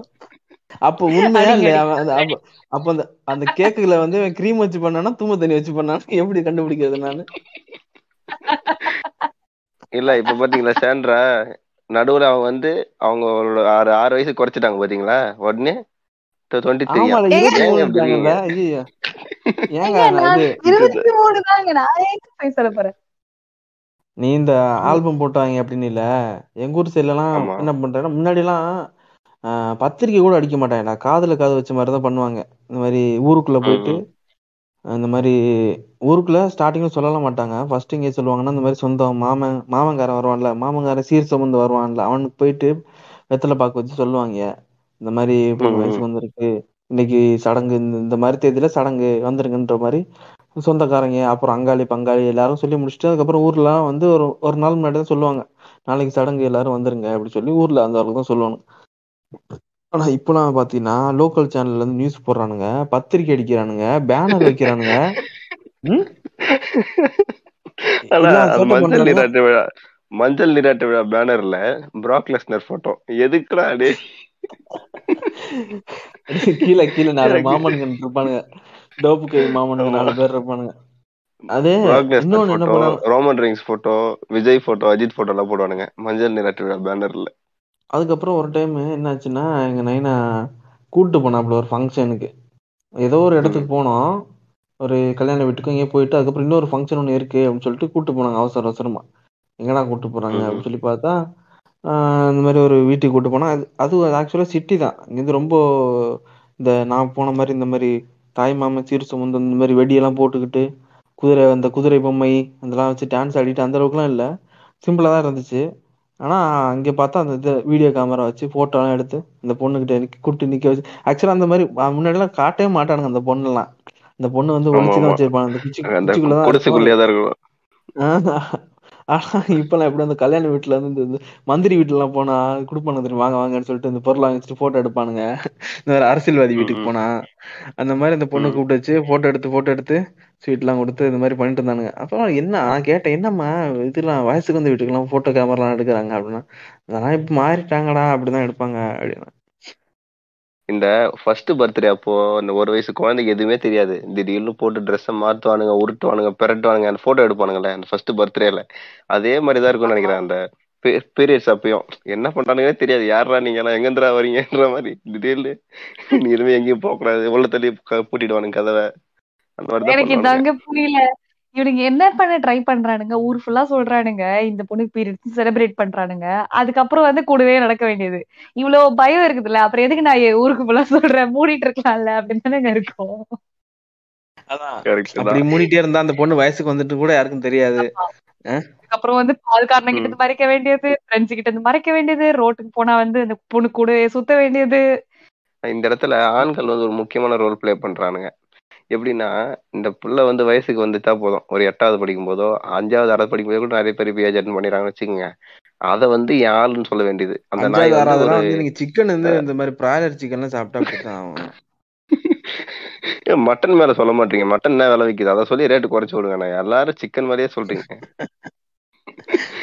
அப்ப உண்மையா இல்லையா? அப்ப அந்த அந்த கேக்குல வந்து கிரீம் வச்சு பண்ணானா தூம தண்ணி வச்சு பண்ணானா? எப்படி கண்டுபிடிக்கிறது நானு? இல்ல இப்ப பாத்தீங்களா சாண்ட்ரா நடுவுல அவங்க வந்து அவங்களோட ஆறு ஆறு வயசு குறைச்சிட்டாங்க பாத்தீங்களா? உடனே நீ இந்த ஆல்பம் போட்டாங்க அப்படின்னு இல்ல எங்க ஊர் சைடுல எல்லாம். என்ன பண்றேன்னா முன்னாடி எல்லாம் ஆஹ், பத்திரிக்கை கூட அடிக்க மாட்டாங்கடா காதுல காது வச்ச மாதிரி தான் பண்ணுவாங்க. இந்த மாதிரி ஊருக்குள்ள போயிட்டு இந்த மாதிரி ஊருக்குள்ள ஸ்டார்டிங்ல சொல்லலாம் மாட்டாங்க. ஃபர்ஸ்ட் இங்கே சொல்லுவாங்கன்னா இந்த மாதிரி சொந்தம் மாமன் மாமங்காரன் வருவான்ல மாமங்காரன் சீர் சுமந்து வருவான்ல அவனுக்கு போயிட்டு வெத்தலை பாக்கு வச்சு சொல்லுவாங்க. இந்த மாதிரி பொண்ணு ம். வந்திருக்கு. இன்னைக்கு சடங்கு இந்த இந்த மாதிரி தேதியில சடங்கு வந்துருங்கன்ற மாதிரி சொந்தக்காரங்க அப்புறம் அங்காளி பங்காளி எல்லாரும் சொல்லி முடிச்சுட்டு அதுக்கப்புறம் ஊர்ல வந்து ஒரு ஒரு நாள் முன்னாடி தான் சொல்லுவாங்க. நாளைக்கு சடங்கு எல்லாரும் வந்துருங்க அப்படி சொல்லி ஊர்ல அந்த அளவுக்கு தான் சொல்லுவாங்க ஆனா இப்பெல்லாம் பாத்தீங்கன்னா லோக்கல் சேனல்ல இருந்து நியூஸ் போடுறானுங்க பத்திரிக்கை அடிக்கிறானுங்க பேனர் வைக்கிறானுங்க. ம்? ஆனா இல்லாத அது சேட்டை மஞ்சள் பண்றானுங்க. நீராட்டு விழா மஞ்சள் நீராட்டு விழா பேனர்ல பிராக் லெஸ்னர் போட்டோ எதுக்குடா டே கீழே கீழே நாலு எனக்கு- மாமனுங்க இருப்பானுங்க. டோப்பு கை மாமனுங்க நாலு பேர் இருப்பானுங்க. அது பிராக் லெஸ்னர் இன்னொன்னு என்ன photo Roman Reigns photo Vijay photo Ajith photo எல்லாம் போடுவானுங்க மஞ்சள் நீராட்டு விழா பேனர்ல அதுக்கப்புறம் ஒரு டைம் என்னாச்சுன்னா எங்க நைனா கூட்டு போனாப்புல ஒரு ஃபங்க்ஷனுக்கு ஏதோ ஒரு இடத்துக்கு போனோம். ஒரு கல்யாண வீட்டுக்கு இங்கே போயிட்டு அதுக்கப்புறம் இன்னொரு ஃபங்க்ஷன் ஒன்று இருக்கு அப்படின்னு சொல்லிட்டு கூட்டு போனாங்க அவசர அவசரமா. எங்கடா கூட்டு போறாங்க ம். அப்படின்னு சொல்லி பார்த்தா இந்த மாதிரி ஒரு வீட்டுக்கு கூட்டு போனா அது அது ஆக்சுவலாக சிட்டி தான். இது ரொம்ப இந்த நான் போன மாதிரி இந்த மாதிரி தாய் மாமன் சீர் சுமந்து இந்த மாதிரி வெடியெல்லாம் போட்டுக்கிட்டு குதிரை அந்த குதிரை பொம்மை அதெல்லாம் வச்சு டான்ஸ் ஆடிட்டு அந்த அளவுக்குலாம் இல்லை. சிம்பிளாக தான் இருந்துச்சு. ஆனா அங்க பார்த்தா அந்த இது வீடியோ கேமரா வச்சு போட்டோ எல்லாம் எடுத்து அந்த பொண்ணுகிட்ட நிக்க- கூப்பிட்டு நிக்க வச்சு ஆக்சுவலா அந்த மாதிரி முன்னாடி எல்லாம் காட்டவே மாட்டானுங்க அந்த பொண்ணெல்லாம். அந்த பொண்ணு வந்து ஆமா. வச்சிருப்பாங்க அந்த குச்சி குச்சிக்குள்ளதான் இருக்கும். ஆனா இப்பெல்லாம் எப்படி அந்த கல்யாண வீட்டுல வந்து இந்த- இந்த மந்திரி வீட்டுல எல்லாம் போனா கொடுப்பானுங்க தெரியும் வாங்க வாங்கன்னு சொல்லிட்டு இந்த பொருளை வச்சுட்டு போட்டோ எடுப்பானுங்க. இந்த மாதிரி அரசியல்வாதி வீட்டுக்கு. போனா. அந்த மாதிரி அந்த பொண்ணு. கூப்பிட்டு வச்சு போட்டோ எடுத்து போட்டோ எடுத்து ஸ்வீட் எல்லாம் கொடுத்து இந்த மாதிரி பண்ணிட்டு இருந்தானுங்க. அப்புறம் என்ன நான் கேட்டேன் என்னம்மா இதெல்லாம் வயசுக்கு வந்து வீட்டுக்கெல்லாம் போட்டோ கேமராலாம் எடுக்கிறாங்க? அப்படின்னா அதெல்லாம் இப்ப மாறிட்டாங்கடா அப்படிதான் எடுப்பாங்க அப்படின்னா. இந்த ஃபர்ஸ்ட் பர்த்டே அப்போ அந்த ஒரு வயசு குழந்தைக்கு எதுவுமே தெரியாது. திடீர்னு போட்டு ட்ரெஸ்ஸை மாத்துவானுங்க உருட்டுவானுங்க பிரட்டுவானுங்க அந்த போட்டோ எடுப்பானுங்கல்ல அந்த ஃபர்ஸ்ட் பர்த்டேல அதே மாதிரி தான் இருக்கும்னு நினைக்கிறேன். அந்த பீரியட்ஸ் அப்பயும். என்ன பண்றானுங்கன்னே தெரியாது. யாரா நீங்க எல்லாம்? எங்கேருந்துடா வரீங்கன்ற மாதிரி. திடீர்னு நீ இனிமே எங்கேயும் போக கூடாது உள்ள தள்ளி பூட்டிடுவானுங்க கதவை. அந்த மாதிரி எனக்கு இதாங்க புரியல. இவனுங்க என்ன பண்ண ட்ரை பண்றானுங்க? ஊர் ஃபுல்லா சொல்றானுங்க. இந்த பொண்ணுக்கு பீரியட்ஸ் செலிப்ரேட் பண்றானுங்க. அதுக்கப்புறம் வந்து கூடவே நடக்க வேண்டியது. இவ்வளவு பயம் இருக்குதுல்ல அப்புறம் எதுக்கு நான் ஊருக்கு ஃபுல்லா சொல்றேன்? மூடிட்டு இருக்கலாம்ல அப்படின்னு தானேங்க இருக்கும் அப்படி தான். மூடிட்டே இருந்தா அந்த பொண்ணு வயசுக்கு வந்துட்டு கூட யாருக்கும் தெரியாது. அஹ்? அதுக்கப்புறம் வந்து பால்காரன கிட்ட. இருந்து மறைக்க வேண்டியது ஃப்ரெண்ட்ஸ் கிட்ட இருந்து மறைக்க வேண்டியது ரோட்டுக்கு போனா வந்து அந்த பொண்ணு கூடவே சுத்த வேண்டியது. இந்த இடத்துல ஆண்கள் வந்து ஒரு முக்கியமான ரோல் ப்ளே பண்றானுங்க. எப்படின்னா இந்த புள்ள வந்து வயசுக்கு வந்துட்டா போதும். ஒரு எட்டாவது படிக்கும் போதோ அஞ்சாவது ஆறாவது படிக்கும் போதோ கூட நிறைய பேர் இப்போ ஏஜ் அட்டன் பண்ணிடுறாங்கன்னு வச்சுக்கோங்க. அதை வந்து ஆளுன்னு சொல்ல வேண்டியது. அந்த நாய் வந்து நீங்க சிக்கன் வந்து இந்த மாதிரி பிராய்லர் சிக்கன்லாம் சாப்பிட்டா ஆகும். மட்டன் மேல சொல்ல மாட்டீங்க. மட்டன் என்ன விலை விக்குது? அதை சொல்லி ரேட்டு குறைச்சு விடுங்க. எல்லாரும் சிக்கன் மாதிரியே சொல்றீங்க.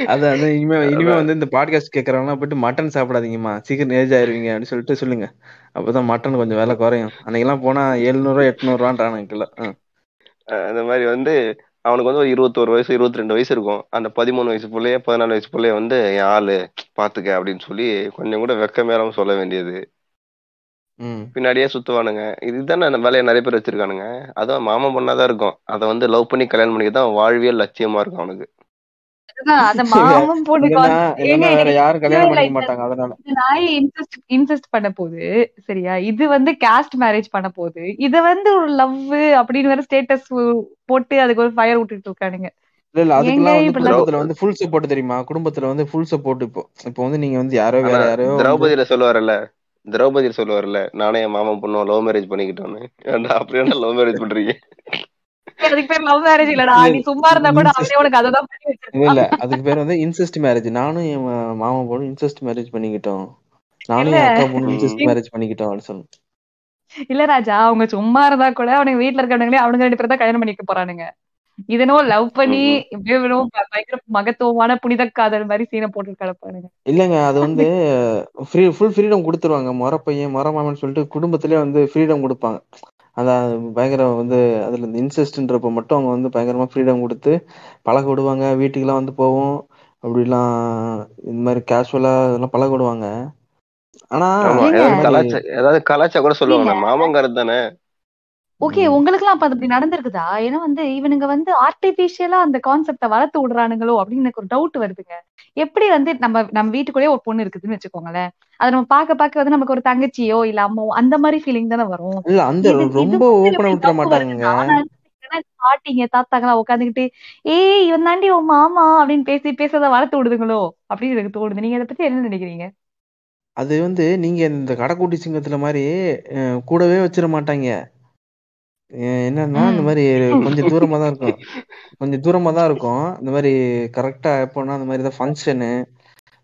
அது அது இனிமே இனிமே அதான். வந்து இந்த பாட்காஸ்ட் கேட்கறவங்க போயிட்டு மட்டன் சாப்பிடாதீங்கம்மா. சீக்கிரம் ஏஜ் ஆயிருவீங்க அப்படின்னு சொல்லிட்டு சொல்லுங்க. அப்பதான் மட்டன் கொஞ்சம் விலை குறையும். அன்னைக்கெல்லாம் போனா எழுநூறுவா எட்நூறுவான்றானுங்க கிலோ அந்த மாதிரி வந்து அவனுக்கு வந்து ஒரு இருபத்தோரு வயசு இருபத்தி ரெண்டு வயசு இருக்கும். அந்த பதிமூணு வயசு பிள்ளைய பதினாலு வயசு பிள்ளைய வந்து என் ஆளு பாத்துக்க அப்படின்னு சொல்லி கொஞ்சம் கூட வெக்கமேலாம சொல்ல வேண்டியது. பின்னாடியே சுத்துவானுங்க. இதுதானே அந்த வேலையை நிறைய பேர் வச்சிருக்கானுங்க. அதான் மாமன் பொண்ணாதான் இருக்கும். அதை வந்து லவ் பண்ணி கல்யாணம் பண்ணிக்க தான் வாழ்வியல் லட்சியமா இருக்கும் அவனுக்கு. இன்செஸ்ட் பண்ண போகுது சரியா? இது வந்து காஸ்ட் மேரேஜ் பண்ண போகுது இது வந்து ஒரு லவ் அப்படின்னு வேற ஸ்டேட்டஸ் போட்டு அதுக்கு ஒரு ஃபயர் விட்டுட்டு இருக்கானுங்க. இல்ல இல்ல அதுக்கெல்லாம் வந்து குடும்பத்துல வந்து ஃபுல் சப்போர்ட் தெரியுமா? குடும்பத்துல வந்து ஃபுல் சப்போர்ட் இப்போ. இப்போ வந்து நீங்க வந்து யாரோ வேற யாரோ திரௌபதியில சொல்லுவாருல்ல திரௌபதியில சொல்லுவாருல்ல நானே என் மாமன் பொண்ணும் லவ் மேரேஜ் பண்ணிக்கிட்டோன்னு அப்படியே லவ் மேரேஜ் பண்றீங்க? அதுக்கு பேர் லவ் மேரேஜ் இல்லடா. இல்ல, நீ சும்மா இருந்தா கூட. அவனே உனக்கு அததான் இல்ல அதுக்கு பேர் வந்து இன்செஸ்ட் மேரேஜ் நானும் என் மாமா பொண்ணு இன்செஸ்ட் மேரேஜ் பண்ணிக்கிட்டோம். நானும் என் அக்கா பொண்ணு. இன்செஸ்ட் மேரேஜ் பண்ணிக்கிட்டோம் அப்படின்னு சொல்லணும். இல்ல ராஜா அவங்க சும்மா இருந்தா கூட அவனுங்க வீட்டுல இருக்கவனுங்களே அவனுங்க ரெண்டு பேரும் தான் கல்யாணம் பண்ணிக்க போறானுங்க. இதனோ லவ் பண்ணி பயங்கர மகத்துவமான புனித காதல் மாதிரி சீனை போட்டு கிடப்பானுங்க. இல்லைங்க அது வந்து ஃப்ரீ ஃபுல் ஃப்ரீடம் கொடுத்துருவாங்க. முறை பையன் முறை மாமன் சொல்லிட்டு குடும்பத்திலே வந்து ஃப்ரீடம் கொடுப்பாங்க. அதான் பயங்கர வந்து அதுல இந்த இன்செஸ்ட்ன்றப்ப மட்டும் அவங்க வந்து பயங்கரமா ஃப்ரீடம் கொடுத்து பழக விடுவாங்க. வீட்டுக்கெல்லாம் வந்து போவோம். அப்படிலாம் இந்த மாதிரி கேஷுவலா இதெல்லாம் பழக விடுவாங்க. ஆனா? ஏதாவது கலாச்சா ஏதாவது கலாச்சா கூட சொல்லுவாங்க. மாமங்காரது தானே ஓகே. உங்களுக்கு எல்லாம் அப்ப அப்படி நடந்திருக்குதா? ஏன்னா வந்து இவனுங்க வந்து ஆர்டிபிஷியலா அந்த கான்செப்ட வளர்த்து விடுறானுங்களோ அப்படின்னு எனக்கு ஒரு டவுட் வருதுங்க. எப்படி வந்து நம்ம நம்ம வீட்டுக்குள்ளேயே ஒரு பொண்ணு இருக்குதுன்னு வச்சுக்கோங்களேன். அதை நம்ம பார்க்க பார்க்க வந்து நமக்கு ஒரு தங்கச்சியோ இல்ல அம்மாவோ அந்த மாதிரி ஃபீலிங் தானே வரும். இல்ல அந்த ரொம்ப எப்படி விட்டுற மாட்டாங்க பாட்டிங்க தாத்தாங்களாம் உட்காந்துக்கிட்டு ஏய் இவன் தாண்டி உன் மாமா அப்படின்னு பேசி பேசத வளர்த்து விடுதுங்களோ? அப்படின்னு எனக்கு தோணுது. நீங்க அதை பத்தி என்ன நினைக்கிறீங்க? அது வந்து நீங்க இந்த கடைக்குட்டி சிங்கத்துல மாதிரி கூடவே வச்சிட மாட்டாங்க. என்னன்னா இந்த. மாதிரி (laughs) கொஞ்சம் தூரமா தான் இருக்கும். கொஞ்சம் தூரமா தான் இருக்கும். இந்த மாதிரி கரெக்டா எப்போன்னா அந்த மாதிரி ஏதாவது ஃபங்க்ஷனு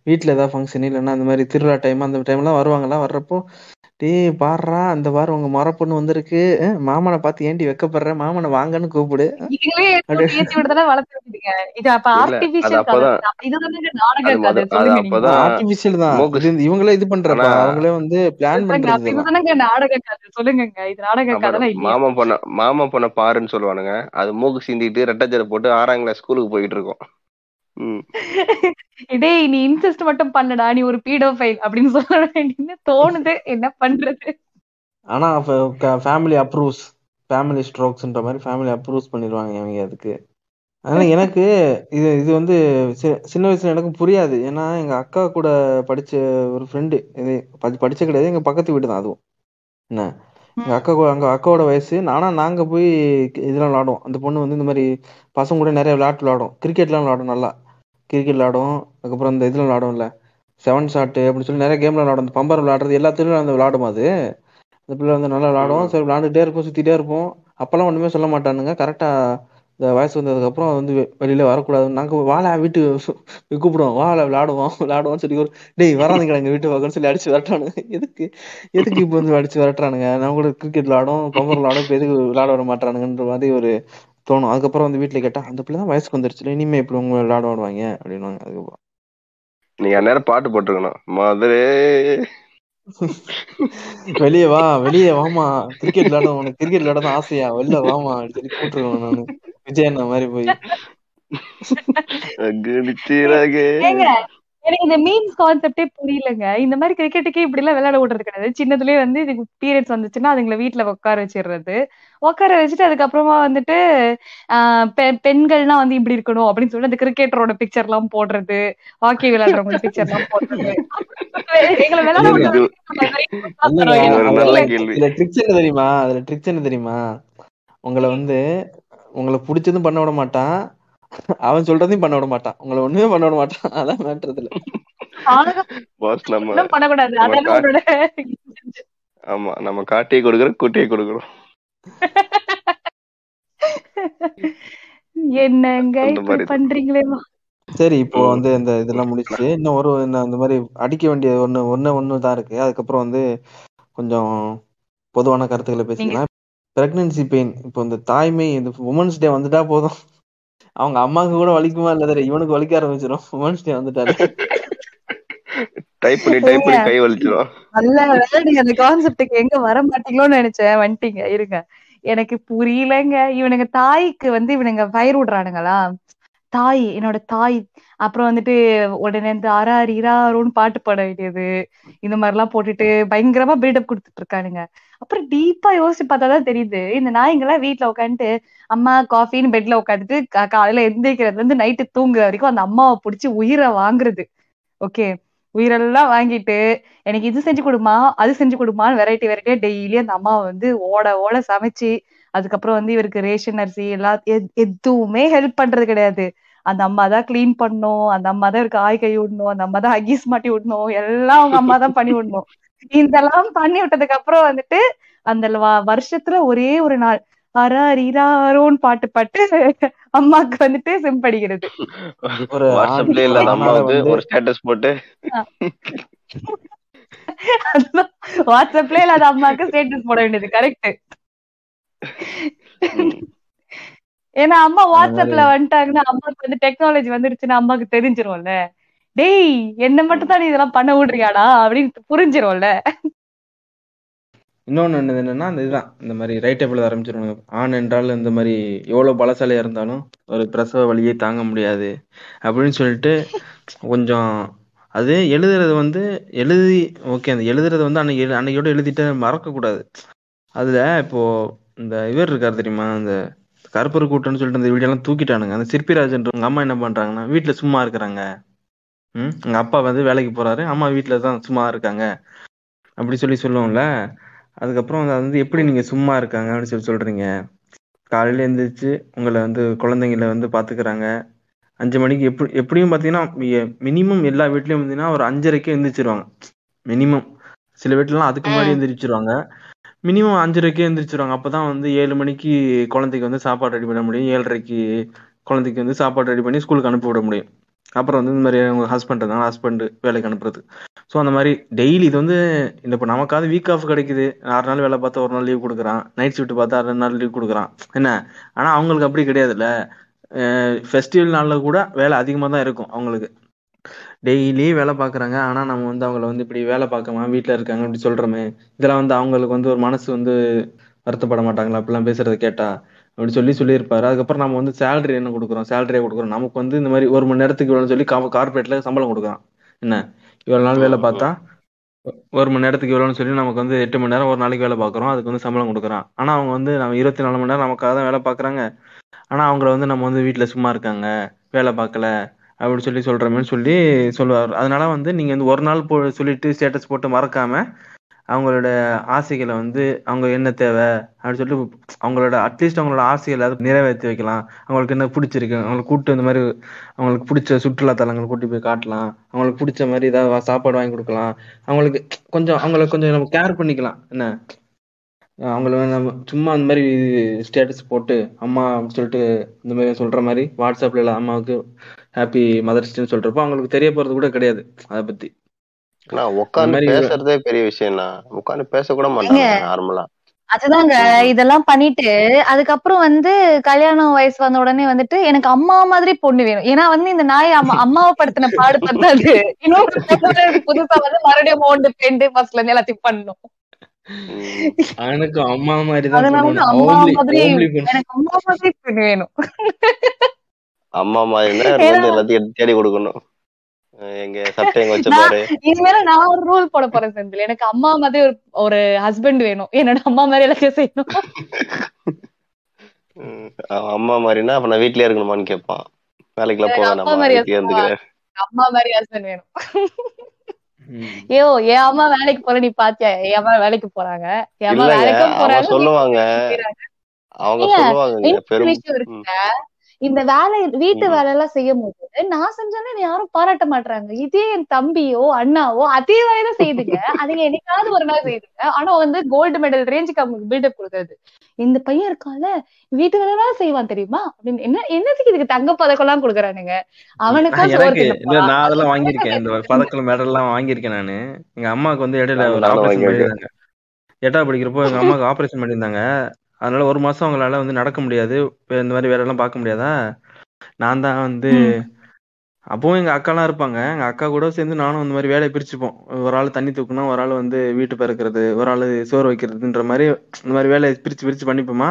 வீட்ல ஏதாவது ஃபங்க்ஷன் இல்லைன்னா அந்த மாதிரி திருவிழா டைம் அந்த டைம்லாம் வருவாங்களா? வர்றப்போ டேய் பாடுறா அந்த வாரம் உங்க மர பொண்ணு வந்திருக்கு. அஹ், மாமனை பார்த்து ஏண்டி வெக்கப்படுற? மாமனை வாங்கன்னு கூப்பிடு. அஹ், இதுங்களே அப்படி ஏத்தி விடுதல வளர்த்து விடுதுங்க இது அப்ப இல்ல அது ஆர்டிபிஷியல் அப்பதான் கதை இது வந்து நாடக அது மொத கதை. அது சொல்லுங்க நீங்க. அப்பதான் ஆர்டிபிஷியல் தான். மூக்கு இது இந்த- இவங்களே இது பண்றப்ப ஆனா அவங்களே வந்து பிளான் சொல்லுங்க பண்றது அப்ப இதெல்லாம் இதுதானங்க நாடக கதை. சொல்லுங்கங்க. இது நாடக அப்புறம் கதைலாம் இல்லையா. மாமன் பொண்ண மாமன் பொண்ண பாருன்னு சொல்லுவானுங்க. அது மூக்கு சிந்திட்டு ரெட்டச்சரை போட்டு ஆறாம் கிளாஸ் ஸ்கூலுக்கு போயிட்டு இருக்கோம். டேய் நீ இன்செஸ்ட் மட்டும் பண்ணடா நீ ஒரு பீடோஃபைல் அப்படின்னு சொல்ல வேண்டியது தோணுது. என்ன பண்றது? ஆனா ஃபேமிலி அப்ரூவ்ஸ் ஃபேமிலி ஸ்ட்ரோக்ஸ்ன்ற மாதிரி ஃபேமிலி அப்ரூவ்ஸ் பண்ணிடுவாங்க இவங்க அதுக்கு. அதனால எனக்கு இது இது வந்து சி- சின்ன வயசுல எனக்கு புரியாது. ஏன்னா எங்க அக்கா கூட படிச்ச ஒரு ஃப்ரெண்டு இது படி- படிச்ச கிடையாது எங்க பக்கத்து வீடு தான் அதுவும். என்ன? எங்க அக்கா கூட- அங்க அக்காவோட வயசு. நானா நாங்க போய் இதெல்லாம் விளாடுவோம். அந்த பொண்ணு வந்து இந்த மாதிரி பசங்க கூட நிறைய விளையாட்டு விளாடும் கிரிக்கெட்லாம் விளாடும் நல்லா. கிரிக்கெட் விளாடும் அதுக்கப்புறம் இந்த இதில் விளாடும்ல செவன் ஷாட்டு அப்படின்னு சொல்லி நிறைய கேம்ல விளாடும் இந்த பம்பர் விளாடுறது எல்லாத்துலயும் அந்த விளாடும் அது. அந்த பிள்ளை வந்து நல்லா விளாடும் சரி விளாண்டுட்டே இருப்போம் சுற்றிட்டே இருப்போம். அப்போல்லாம் ஒன்றுமே சொல்ல மாட்டானுங்க. கரெக்டாக இந்த வயசு வந்ததுக்கப்புறம் வந்து வெளியில் வெளியில வரக்கூடாது. நாங்கள் வாழ வீட்டு (laughs) கூப்பிடுவோம். வாழை விளாடுவோம் விளாடுவோம் சொல்லி ஒரு டேய் வராதுங்க எங்கள் வீட்டு பக்கம்னு சொல்லி அடிச்சு விரட்டானுங்க எதுக்கு எதுக்கு இப்போ வந்து அடிச்சு விரட்டுறானுங்க? நான் கூட கிரிக்கெட் விளாடும் பம்பர் விளாடும் இப்போ எதுக்கு விளாட வர மாட்டானுங்கன்ற மாதிரி ஒரு தோணும். அதுக்கப்புறம் வந்து வீட்டுல கேட்டா அந்த பிள்ளை தான் வயசுக்கு வந்துருச்சு இனிமே இப்படி உங்க விளாட விடுவாங்க அப்படின்னுவாங்க. அதுக்கப்புறம் நீங்க அந்நேரம் பாட்டு போட்டிருக்கணும். மதுரே. வெளியே வா வெளியே வாமா கிரிக்கெட் விளையாட உனக்கு கிரிக்கெட் விளையாட தான் ஆசையா? வெளில வாமா அப்படின்னு சொல்லி நானு. விஜய் அண்ணா மாதிரி போய். எனக்கு இந்த மீம்ஸ் கான்செப்டே புரியலங்க. இந்த மாதிரி கிரிக்கெட்டுக்கே இப்படி எல்லாம் விளையாட விடுறது கிடையாது. சின்னதுலயே வந்து இதுக்கு பீரியட்ஸ் வந்துச்சுன்னா அதுங்களை வீட்டுல உட்கார வச்சிடுறது. உட்கார வச்சுட்டு அதுக்கப்புறமா வந்துட்டு ஆஹ் பெ- பெண்கள்னா வந்து இப்படி இருக்கணும் அப்படின்னு சொல்லி அந்த கிரிக்கெட்டரோட பிக்சர் எல்லாம் போடுறது. ஹாக்கி விளையாடுறவங்க பிக்சர் எல்லாம் போடுறது. எங்களை விளையாட இது தெரியுமா? அதுல ட்ரிக்ஸ் என்ன தெரியுமா? உங்களை வந்து உங்களை பிடிச்சதும் பண்ண விட மாட்டான். அவன் சொல்றதையும் பண்ண விட மாட்டான். உங்களை ஒண்ணுமே பண்ண விட மாட்டான். அதான் மேட்றதுல ஆமா நம்ம காட்டியை கொடுக்குறோம் குட்டியை கொடுக்குறோம். என்னங்க அந்த. பண்றீங்களேமா சரி இப்போ. வந்து இந்த இதெல்லாம் முடிச்சு இன்னும் ஒரு இந்த மாதிரி அடிக்க வேண்டிய ஒண்ணு ஒண்ணு ஒண்ணு தான் இருக்கு. அதுக்கப்புறம் வந்து கொஞ்சம் பொதுவான கருத்துக்களை பேசிக்கலாம். பிரெக்னன்சி பெயின் இப்போ இந்த தாய்மை இந்த உமன்ஸ் டே வந்துட்டா போதும். அவங்க அம்மாவுக்கு கூட வலிக்குமா இல்ல தெரியல இவனுக்கு வலிக்க ஆரம்பிச்சிடும் உமன்ஸ் டே வந்துட்டாலே டைப் பண்ணி டைப் பண்ணி கை வலிச்சிரும். நல்ல வேலை நீங்க அந்த கான்செப்டுக்கு எங்க வர மாட்டீங்களோன்னு நினைச்சேன். வந்துட்டீங்க இருங்க. எனக்கு புரியலங்க. இவனுங்க தாய்க்கு வந்து இவனுங்க பயிர் விடுறானுங்களா தாய் என்னோட தாய். அப்புறம் வந்துட்டு உடனே இந்த ஆறார் இராரோன்னு பாட்டு பாட வேண்டியது. இந்த மாதிரி எல்லாம் போட்டுட்டு பயங்கரமா பில்டப் கொடுத்துட்டு இருக்கானுங்க. அப்புறம் டீப்பா யோசிச்சு பார்த்தாதான் தெரியுது. இந்த நாய்ங்கெல்லாம் வீட்டுல உட்காந்துட்டு அம்மா காஃபின்னு பெட்ல உட்காந்துட்டு காலையில எந்திரிக்கிறதுல இருந்து நைட்டு தூங்குற வரைக்கும் அந்த அம்மாவை பிடிச்சி உயிரை வாங்குறது. ஓகே உயிரெல்லாம் வாங்கிட்டு எனக்கு இது செஞ்சு கொடுமா அது செஞ்சு கொடுமான்னு வெரைட்டி வெரைட்டியா டெய்லி அந்த அம்மாவை வந்து ஓட ஓட சமைச்சு அதுக்கப்புறம் வந்து இவருக்கு ரேஷன் அரிசி எல்லாம் எதுவுமே ஹெல்ப் பண்றது கிடையாது. அந்த அம்மா தான் கிளீன் பண்ணும் அந்த அம்மா தான் இவருக்கு ஆய் கை விடணும் அந்த அம்மா தான் அகீஸ் மாட்டி விடணும் எல்லாம் அவங்க அம்மா தான் பண்ணி விடணும் இதெல்லாம் பண்ணி விட்டதுக்கு அப்புறம் வந்துட்டு அந்த வருஷத்துல ஒரே ஒரு நாள் அராரிராரோன்னு பாட்டு பாட்டு அம்மாக்கு வந்துட்டு சிம்படிக்கிறது ஒரு வாட்ஸ்அப்ல அம்மா வந்து ஒரு ஸ்டேட்டஸ் போட்டு. வாட்ஸ்அப்ல இல்லாத அம்மாக்கு ஸ்டேட்டஸ் போட வேண்டியது கரெக்ட். ஏன்னா அம்மா வாட்ஸ்அப்ல வந்துட்டாங்கன்னா அம்மாக்கு வந்து டெக்னாலஜி வந்துருச்சுன்னா அம்மாக்கு தெரிஞ்சிரும்ல. டேய் என்ன மட்டும் தான் இதெல்லாம் பண்ண விடுறியாடா அப்படின்னு புரிஞ்சிரும்ல. இன்னொன்னு என்னது என்னன்னா அந்த இதுதான். இந்த மாதிரி ரைட் டேபிள் ஆரம்பிச்சிருவாங்க ஆண் என்றால் இந்த மாதிரி எவ்வளவு பலசாலியா இருந்தாலும் ஒரு பிரசவ வழியை தாங்க முடியாது அப்படின்னு சொல்லிட்டு கொஞ்சம் அது எழுதுறது வந்து எழுதி ஓகே அந்த எழுதுறது வந்து அன்னைக்கு எழு- அன்னையோட எழுதிட்டு மறக்க கூடாது. அதுல இப்போ இந்த இவர் இருக்காரு தெரியுமா? அந்த கருப்பர் கூட்டம்னு சொல்லிட்டு அந்த வீடியோ எல்லாம் தூக்கிட்டானுங்க. அந்த சிற்பிராஜன்றவங்க அம்மா என்ன பண்றாங்கன்னா வீட்டுல சும்மா இருக்கிறாங்க. ம்? எங்க அப்பா வந்து வேலைக்கு போறாரு. அம்மா வீட்டுல தான் சும்மா இருக்காங்க. அப்படி சொல்லி சொல்லுவோம்ல. அதுக்கப்புறம் அது வந்து எப்படி நீங்க சும்மா இருக்காங்க அப்படின்னு சொல்லி சொல்றீங்க. காலையில எந்திரிச்சு உங்களை வந்து குழந்தைங்கள வந்து பாத்துக்கிறாங்க. அஞ்சு மணிக்கு எப்படி எப்படியும் பாத்தீங்கன்னா மினிமம் எல்லா வீட்லயும் பார்த்தீங்கன்னா ஒரு அஞ்சரைக்கு எந்திரிச்சிருவாங்க. மினிமம் சில வீட்டுலலாம் அதுக்கு முன்னாடி எந்திரிச்சிருவாங்க. மினிமம் அஞ்சரைக்கே எந்திரிச்சிருவாங்க. அப்பதான் வந்து ஏழு மணிக்கு குழந்தைக்கு வந்து சாப்பாடு ரெடி பண்ண முடியும். ஏழரைக்கு குழந்தைக்கு வந்து சாப்பாடு ரெடி பண்ணி ஸ்கூலுக்கு அனுப்பி விட முடியும். அப்புறம் வந்து இந்த மாதிரி உங்க ஹஸ்பண்ட் இருந்தாங்க ஹஸ்பண்ட் வேலைக்கு அனுப்புறது. ஸோ அந்த மாதிரி டெய்லி இது வந்து இந்த இப்போ நமக்காவது வீக் ஆஃப் கிடைக்குது. ஆறு நாள் வேலை பார்த்தா ஒரு நாள் லீவ் கொடுக்குறான். நைட் ஷிஃப்ட் பார்த்தா ரெண்டு நாள் லீவ் கொடுக்குறான். என்ன? ஆனால் அவங்களுக்கு அப்படி கிடையாதுல்ல. ஃபெஸ்டிவல் நாளில் கூட வேலை அதிகமாக தான் இருக்கும் அவங்களுக்கு. டெய்லி வேலை பார்க்குறாங்க. ஆனால் நம்ம வந்து அவங்கள வந்து இப்படி வேலை பார்க்காம வீட்டில் இருக்காங்க அப்படி சொல்கிறோமே இதெல்லாம் வந்து அவங்களுக்கு வந்து ஒரு மனசு வந்து வருத்தப்பட மாட்டாங்களா? அப்படிலாம் பேசுறத கேட்டால் அப்படின்னு சொல்லி சொல்லியிருப்பாரு. அதுக்கப்புறம் நம்ம வந்து சேலரி என்ன கொடுக்குறோம்? சேலரியா கொடுக்குறோம். நமக்கு வந்து இந்த மாதிரி ஒரு மணி நேரத்துக்கு இவ்வளோன்னு சொல்லி கார்பரேட்ல சம்பளம் கொடுக்குறான். என்ன? இவ்வளவு நாள் வேலை பார்த்தா ஒரு மணி நேரத்துக்கு இவ்வளோன்னு சொல்லி நமக்கு வந்து எட்டு மணி நேரம் ஒரு நாளைக்கு வேலை பார்க்குறோம். அதுக்கு வந்து சம்பளம் கொடுக்குறான். ஆனா அவங்க வந்து நம்ம இருபத்தி நாலு மணி நேரம் நமக்காக தான் வேலை பார்க்குறாங்க. ஆனா அவங்கள வந்து நம்ம வந்து வீட்டில் சும்மா இருக்காங்க. வேலை பார்க்கல. அப்படின்னு சொல்லி சொல்றோமேன்னு சொல்லி சொல்லுவார். அதனால வந்து நீங்க வந்து ஒரு நாள் போ சொல்லிட்டு ஸ்டேட்டஸ் போட்டு மறக்காம அவங்களோட ஆசைகளை வந்து அவங்க என்ன தேவை? அப்படின்னு சொல்லிட்டு அவங்களோட அட்லீஸ்ட் அவங்களோட ஆசைகளை அதை நிறைவேற்றி வைக்கலாம். அவங்களுக்கு என்ன பிடிச்சிருக்கு? அவங்களுக்கு கூப்பிட்டு இந்த மாதிரி அவங்களுக்கு பிடிச்ச சுற்றுலா தலங்களை கூட்டி போய் காட்டலாம். அவங்களுக்கு பிடிச்ச மாதிரி ஏதாவது சாப்பாடு வாங்கி கொடுக்கலாம். அவங்களுக்கு கொஞ்சம் அவங்கள கொஞ்சம் நம்ம கேர் பண்ணிக்கலாம். என்ன? அவங்கள நம்ம சும்மா அந்த மாதிரி ஸ்டேட்டஸ் போட்டு அம்மா அப்படின்னு சொல்லிட்டு இந்த மாதிரி சொல்ற மாதிரி வாட்ஸ்அப்ல அம்மாவுக்கு ஹாப்பி மதர்ஸ் டேன்னு சொல்றப்போ அவங்களுக்கு தெரிய போறது கூட கிடையாது அதை பத்தி. ஆனா உட்காந்து மாதிரி பேசுறதே பெரிய விஷயம் தான் உட்காந்து பேச கூட மாட்டாங்க நார்மலா அதுதாங்க இதெல்லாம் பண்ணிட்டு அதுக்கப்புறம் வந்து கல்யாணம் வயசு வந்த உடனே வந்துட்டு எனக்கு அம்மா மாதிரி பொண்ணு வேணும். ஏன்னா வந்து இந்த நாய் அம்மா அம்மாவை படுத்தின பாடு பத்தாது இன்னொரு புதுசா வந்து மறுபடியும் மோண்டு பெண்டு ஃபர்ஸ்ட்ல இருந்து எல்லாத்தையும் பண்ணணும் எனக்கு அம்மா மாதிரி அம்மா மாதிரி. எனக்கு அம்மா மாதிரி பொண்ணு வேணும். அம்மா வந்து எல்லாத்தையும் தேடி கொடுக்கணும். எங்க சட்டை எங்க வச்ச நான் பாரு இனிமேல நான் ஒரு ரூல் போட போறேன் செந்தில். எனக்கு அம்மா மாதிரி ஒரு ஒரு ஹஸ்பண்ட் வேணும். என்னோட அம்மா மாதிரி எல்லாத்தையும் செய்யணும். (laughs) அம்மா மாதிரினா அப்ப நான் வீட்லயே இருக்கணுமான்னு கேட்பான் போக அப்பா வேணாமா மாதிரி அம்மா மாதிரி ஹஸ்பண்ட் வேணும். ஐயோ என் அம்மா வேலைக்கு போற நீ பாத்தியா? என் அம்மா வேலைக்கு போறாங்க. என் அம்மா அவன் போறாங்க சொல்லுவாங்க. அவங்க ஏங்க, இந்த வேலை வீட்டு. வேலை எல்லாம் செய்யும் போது நான் செஞ்சேன்னு யாரும் பாராட்ட மாட்டாங்க இதே என் தம்பியோ அண்ணாவோ அதே வேலையை செய்யுதுங்க அதுங்க என்னைக்காவது ஒரு நாள் செய்யுதுங்க ஆனா வந்து கோல்டு மெடல் ரேஞ்சுக்கு அவங்களுக்கு பில்டப் கொடுக்குறது இந்த பையன் இருக்கான்ல வீட்டு வேலை எல்லாம் செய்வான் தெரியுமா? அப்படின்னு என்ன என்னத்துக்கு இதுக்கு தங்க பதக்கம் எல்லாம் கொடுக்குறானுங்க? அவனுக்கா நான் அதெல்லாம் வாங்கியிருக்கேன். இந்த பதக்கல் மெடல் எல்லாம் வாங்கியிருக்கேன் நானு. எங்க அம்மாவுக்கு வந்து இடையில ஒரு ஆபரேஷன் படிக்கிறப்போ எங்க அம்மாவுக்கு ஆபரேஷன் பண்ணியிருந்தாங்க. அதனால ஒரு மாசம் அவங்களால வந்து நடக்க முடியாது. இந்த மாதிரி வேலை எல்லாம் பார்க்க முடியாதா? நான் தான் வந்து. அப்பவும் எங்க அக்காலாம் இருப்பாங்க. எங்க அக்கா கூட சேர்ந்து நானும் இந்த மாதிரி வேலையை பிரிச்சுப்போம். ஒரு ஆள் தண்ணி தூக்கணும் ஒரு ஆள் வந்து வீட்டு பெருக்கிறது ஒரு ஆள் சோறு வைக்கிறதுன்ற மாதிரி இந்த மாதிரி வேலையை பிரிச்சு பிரிச்சு பண்ணிப்போமா?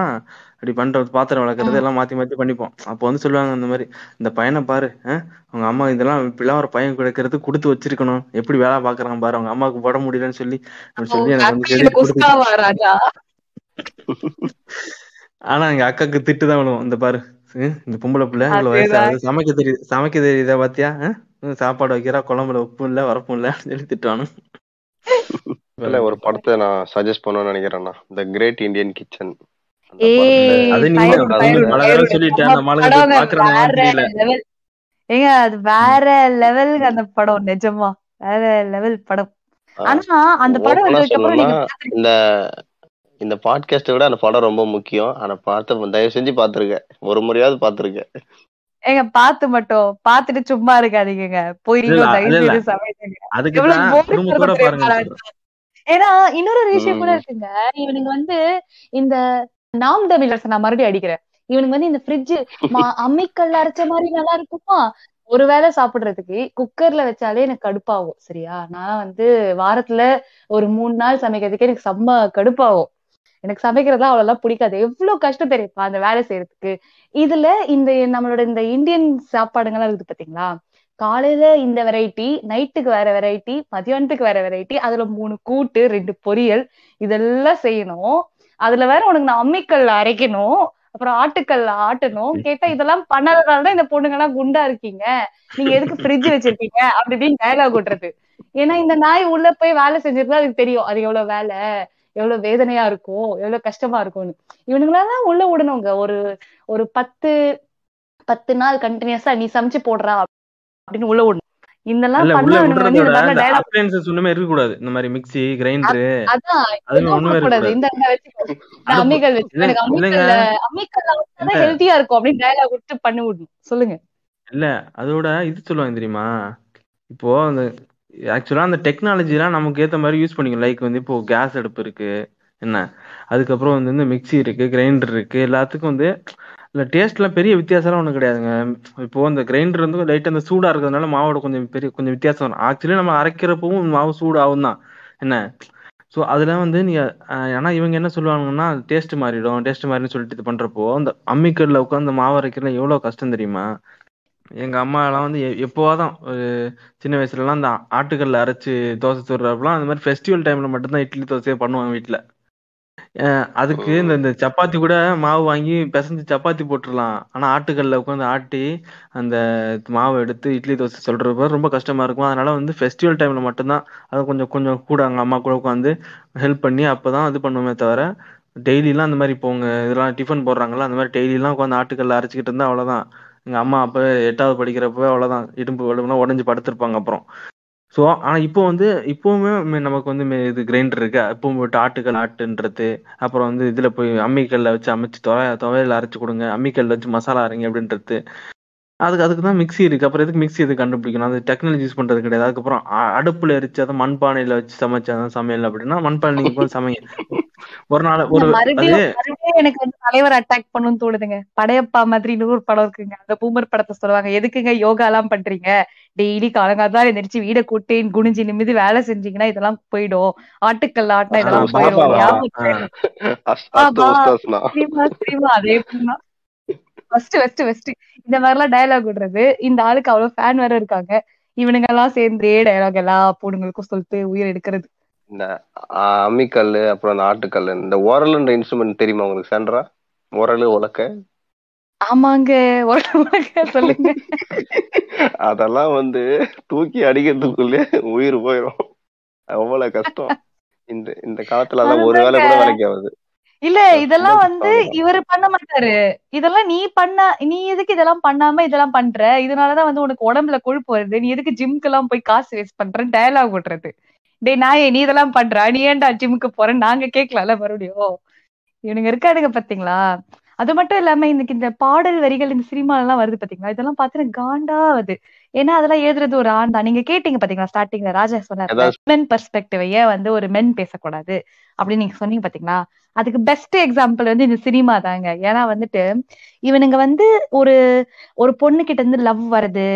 அப்படி பண்றது பாத்திரம் விளக்குறது ம். எல்லாம் மாத்தி மாத்தி பண்ணிப்போம். அப்போ வந்து சொல்லுவாங்க இந்த மாதிரி இந்த பையனை பாரு அவங்க அம்மா இதெல்லாம் இப்படிலாம் ஒரு பையன் கிடைக்கிறது கொடுத்து வச்சிருக்கணும். எப்படி வேலை பாக்குறான் பாரு. அவங்க அம்மாவுக்கு போட முடியலன்னு சொல்லி. சொல்லி எனக்கு வந்து (laughs) ஆனா எங்க அக்காக்கு திட்டு தான் விழுவும். இந்த பாரு. இந்த பொம்பளை பிள்ளை இவ்வளவு வயசாகுது சமைக்க தெரியுது சமைக்க தெரியுதா பாத்தியா? சாப்பாடு வைக்கிறா குழம்புல உப்பு இல்ல வரப்பும் இல்ல சொல்லி திட்டுவானு. இல்ல ஒரு படத்தை நான் சஜஸ்ட் பண்ணணும்னு நினைக்கிறேன்னா த கிரேட் இந்தியன் கிச்சன் ஏங்க அது வேற லெவலுக்கு அந்த படம் நிஜமா. வேற லெவல் படம். ஆனா அந்த படம் இந்த இந்த பாட்காஸ்ட்டை விட அந்த படம் ரொம்ப முக்கியம். ஆனா பார்த்து தயவு செஞ்சு பாத்துருக்கேன் ஒரு முறையாவது பாத்துருக்கேன் ஏங்க பாத்து மட்டும். பாத்துட்டு சும்மா இருக்காதீங்க போய் ஏன்னா இன்னொரு விஷயம் கூட இருக்குங்க. இவனுங்க வந்து இந்த நாம் டபிளர்ஸ் நான் மறுபடியும் அடிக்கிறேன். இவனுக்கு வந்து இந்த ஃப்ரிட்ஜ் அம்மிக்கல்ல அரைச்ச மாதிரி நல்லா இருக்குமா? ஒரு வேளை சாப்பிடுறதுக்கு குக்கர்ல வச்சாலே எனக்கு கடுப்பாகும். சரியா? நான் வந்து வாரத்துல ஒரு மூணு நாள் சமைக்கிறதுக்கு எனக்கு செம்ம கடுப்பாகும். எனக்கு சமைக்கிறதா அவ்வளவுலாம் பிடிக்காது. எவ்வளவு கஷ்டம் தெரியுமா அந்த வேலை செய்யறதுக்கு? இதுல இந்த நம்மளோட இந்த இந்தியன் சாப்பாடுங்கெல்லாம் இருக்குது பாத்தீங்களா காலையில இந்த வெரைட்டி நைட்டுக்கு வேற வெரைட்டி மதியானத்துக்கு வேற வெரைட்டி அதுல மூணு கூட்டு ரெண்டு பொரியல் இதெல்லாம் செய்யணும். அதுல வேற உனக்கு நான் அம்மிக்கல்ல அரைக்கணும் அப்புறம் ஆட்டுக்கல்ல ஆட்டணும். கேட்டா இதெல்லாம் பண்ணாததாலதான் இந்த பொண்ணுங்க எல்லாம் குண்டா இருக்கீங்க. நீங்க எதுக்கு ஃப்ரிட்ஜ் வச்சிருக்கீங்க? அப்படி இப்படின்னு டயலாக் விட்டுறது ஏன்னா இந்த நாய் உள்ள போய் வேலை செஞ்சிருந்தா அதுக்கு தெரியும் அது எவ்வளவு வேலை. எவ்வளவு வேதனையா இருக்கும் எவ்வளவு கஷ்டமா இருக்கும்னு. இவனுங்களெல்லாம் உள்ள விடணுங்க ஒரு ஒரு பத்து பத்து நாள் கண்டினியூஸா நீ சமைச்சு போடுறா அப்படின்னு உள்ள விடணும் கூடாது இந்த மாதிரி மிக்ஸி கிரைண்டர் அம்மிக்கல் ஹெல்த்தியா இருக்கும் அப்படின்னு டயலாக் விட்டு பண்ணி விடணும். சொல்லுங்க. இல்ல அதோட இது சொல்லுவாங்க தெரியுமா? இப்போ அந்த ஆக்சுவலா அந்த டெக்னாலஜிலாம் நமக்கு ஏத்த மாதிரி யூஸ் பண்ணிக்கணும். லைக் வந்து இப்போ கேஸ் அடுப்பு இருக்கு என்ன? அதுக்கப்புறம் வந்து இந்த மிக்ஸி இருக்கு கிரைண்டர் இருக்கு எல்லாத்துக்கும் வந்து இல்லை டேஸ்ட்ல பெரிய வித்தியாசம்லாம் ஒன்றும் கிடையாதுங்க. இப்போ அந்த கிரைண்டர் வந்து லைட் அந்த சூடா இருக்கிறதுனால மாவோட கொஞ்சம் பெரிய கொஞ்சம் வித்தியாசம் வரும். ஆக்சுவலி நம்ம அரைக்கிறப்பவும் மாவு சூடாகும் தான். என்ன? ஸோ அதெல்லாம் வந்து நீ ஆனால் இவங்க என்ன சொல்லுவாங்கன்னா டேஸ்ட் மாறிடும் டேஸ்ட் மாறிடும் சொல்லிட்டு இது பண்றப்போ அந்த அம்மிக்கல்ல உட்காந்து மாவு அரைக்கிறதுல எவ்வளவு கஷ்டம் தெரியுமா? எங்க அம்மா எல்லாம் வந்து எ- எப்போவாதான் ஒரு சின்ன வயசுல எல்லாம் அந்த ஆட்டுக்கல்ல அரைச்சு தோசை சுடுறப்பலாம் அந்த மாதிரி ஃபெஸ்டிவல் டைம்ல மட்டும்தான் இட்லி தோசையே பண்ணுவாங்க வீட்ல. அஹ் அதுக்கு இந்த இந்த சப்பாத்தி கூட மாவு வாங்கி பிசைஞ்சு சப்பாத்தி போட்டுடலாம் ஆனா ஆட்டுக்கல்ல உட்காந்து ஆட்டி அந்த மாவை எடுத்து இட்லி தோசை சொல்றப்ப ரொம்ப கஷ்டமா இருக்கும். அதனால வந்து ஃபெஸ்டிவல் டைம்ல மட்டும்தான் அதை கொஞ்சம் கொஞ்சம் கூட அங்க அம்மா கூட உட்காந்து ஹெல்ப் பண்ணி அப்பதான் இது பண்ணுவோமே தவிர டெய்லிலாம் அந்த மாதிரி இப்போ உங்க இதெல்லாம் டிஃபன் போடுறாங்கல்ல அந்த மாதிரி டெய்லிலாம் உட்காந்து ஆட்டுக்கல்ல அரைச்சிக்கிட்டு இருந்தா அவ்வளவுதான். எங்க அம்மா அப்ப எட்டாவது படிக்கிறப்ப அவ்வளவுதான். இடும்பு வலுவுனா உடஞ்சு படுத்திருப்பாங்க அப்புறம். ஸோ ஆனா இப்போ வந்து இப்பவுமே நமக்கு வந்து இது கிரைண்டர் இருக்கு. இப்போ போட்டு ஆட்டுக்கல் ஆட்டுன்றது. அப்புறம் வந்து இதுல போய் அம்மிக்கல்ல வச்சு அமைச்சு துவை துவையில அரைச்சு கொடுங்க. அம்மிக்கல்ல வச்சு மசாலா அரைங்க அப்படின்றது. அதுக்கு அதுக்கு தான் மிக்ஸி இருக்கு. அப்புறம் எதுக்கு மிக்ஸி எதுக்கு கண்டுபிடிக்கணும்? அது டெக்னாலஜி யூஸ் பண்றது கிடையாது. அதுக்கப்புறம் அடுப்புல எரிச்சு அதை மண்பானையில வச்சு சமைச்சாதான் சமையல் அப்படின்னா மண்பானை நீங்க போய் (laughs) சமைங்க ஒரு நாள் ஒரு எனக்கு வந்து தலைவர் அட்டாக் பண்ணணும்னு தோணுதுங்க. படையப்பா மாதிரி இன்னொரு படம் இருக்குங்க. அந்த பூமர் படத்தை சொல்லுவாங்க. எதுக்குங்க யோகா எல்லாம் பண்றீங்க? டெய்லி காலங்காதான் எந்திரிச்சு வீடை கூட்டி குனிஞ்சு நிமிதி வேலை செஞ்சீங்கன்னா இதெல்லாம் போயிடும். ஆட்டுக்கல் ஆட்டினா அது இதெல்லாம் போயிடும் அதே ஃபர்ஸ்ட் ஃபர்ஸ்ட் ஃபர்ஸ்ட் இந்த மாதிரி எல்லாம் டயலாக் விடுறது. இந்த ஆளுக்கு அவ்வளவு ஃபேன் வேற இருக்காங்க. இவனுங்க எல்லாம் சேர்ந்தே டயலாக் எல்லா பொண்ணுங்களுக்கும் சொல்லிட்டு உயிர் எடுக்கிறது. இந்த அம்மிக்கல்லு அப்புறம் அந்த ஆட்டுக்கல்லு இந்த உரல்ன்ற இன்ஸ்ட்ருமெண்ட் தெரியுமா உங்களுக்கு சென்ட்ரா உரலு உலக்க? ஆமாங்க. சொல்லுங்க. (laughs) அதெல்லாம் வந்து தூக்கி அடிக்கிறதுக்குள்ளே உயிர் போயிடும் அவ்வளவு கஷ்டம். இந்த இந்த காலத்துல அதெல்லாம் ஒரு வேலை கூட வேலைக்கு ஆகுது. இல்ல இதெல்லாம் வந்து. இவரு பண்ண மாட்டாரு. இதெல்லாம் நீ பண்ண நீ எதுக்கு இதெல்லாம் பண்ணாம இதெல்லாம் பண்ற? இதனாலதான் வந்து உனக்கு உடம்புல கொழுப்பு வருது. நீ எதுக்கு ஜிம்க்கு எல்லாம் போய் காசு வேஸ்ட் பண்றேன்னு டயலாக் விடுறது. டேய் நாயே நீ இதெல்லாம் பண்ற? நீ ஏன்டா ஜிம்முக்கு போறேன்னு நாங்க கேட்கலாம்ல மறுபடியும். இவனுங்க இருக்கானுங்க பாத்தீங்களா? அது மட்டும் இல்லாம இன்னைக்கு இந்த பாடல் வரிகள் இந்த சினிமா எல்லாம் வருது பாத்தீங்களா? இதெல்லாம் பார்த்து எனக்கு காண்டாவது. ஏன்னா அதெல்லாம் எழுதுறது ஒரு ஆண் தான். நீங்க கேட்டீங்க பாத்தீங்களா ஸ்டார்டிங்ல ராஜா சொன்னார் மென் பெர்ஸ்பெக்டிவ் ஏன் வந்து ஒரு மென் பேசக்கூடாது. அப்படின்னு நீங்க சொன்னீங்க பாத்தீங்களா? அதுக்கு பெஸ்ட் எக்ஸாம்பிள் வந்து இந்த சினிமா தாங்க. ஏன்னா வந்துட்டு இவனுங்க வந்து ஒரு ஒரு பொண்ணு கிட்ட இருந்து லவ் வருது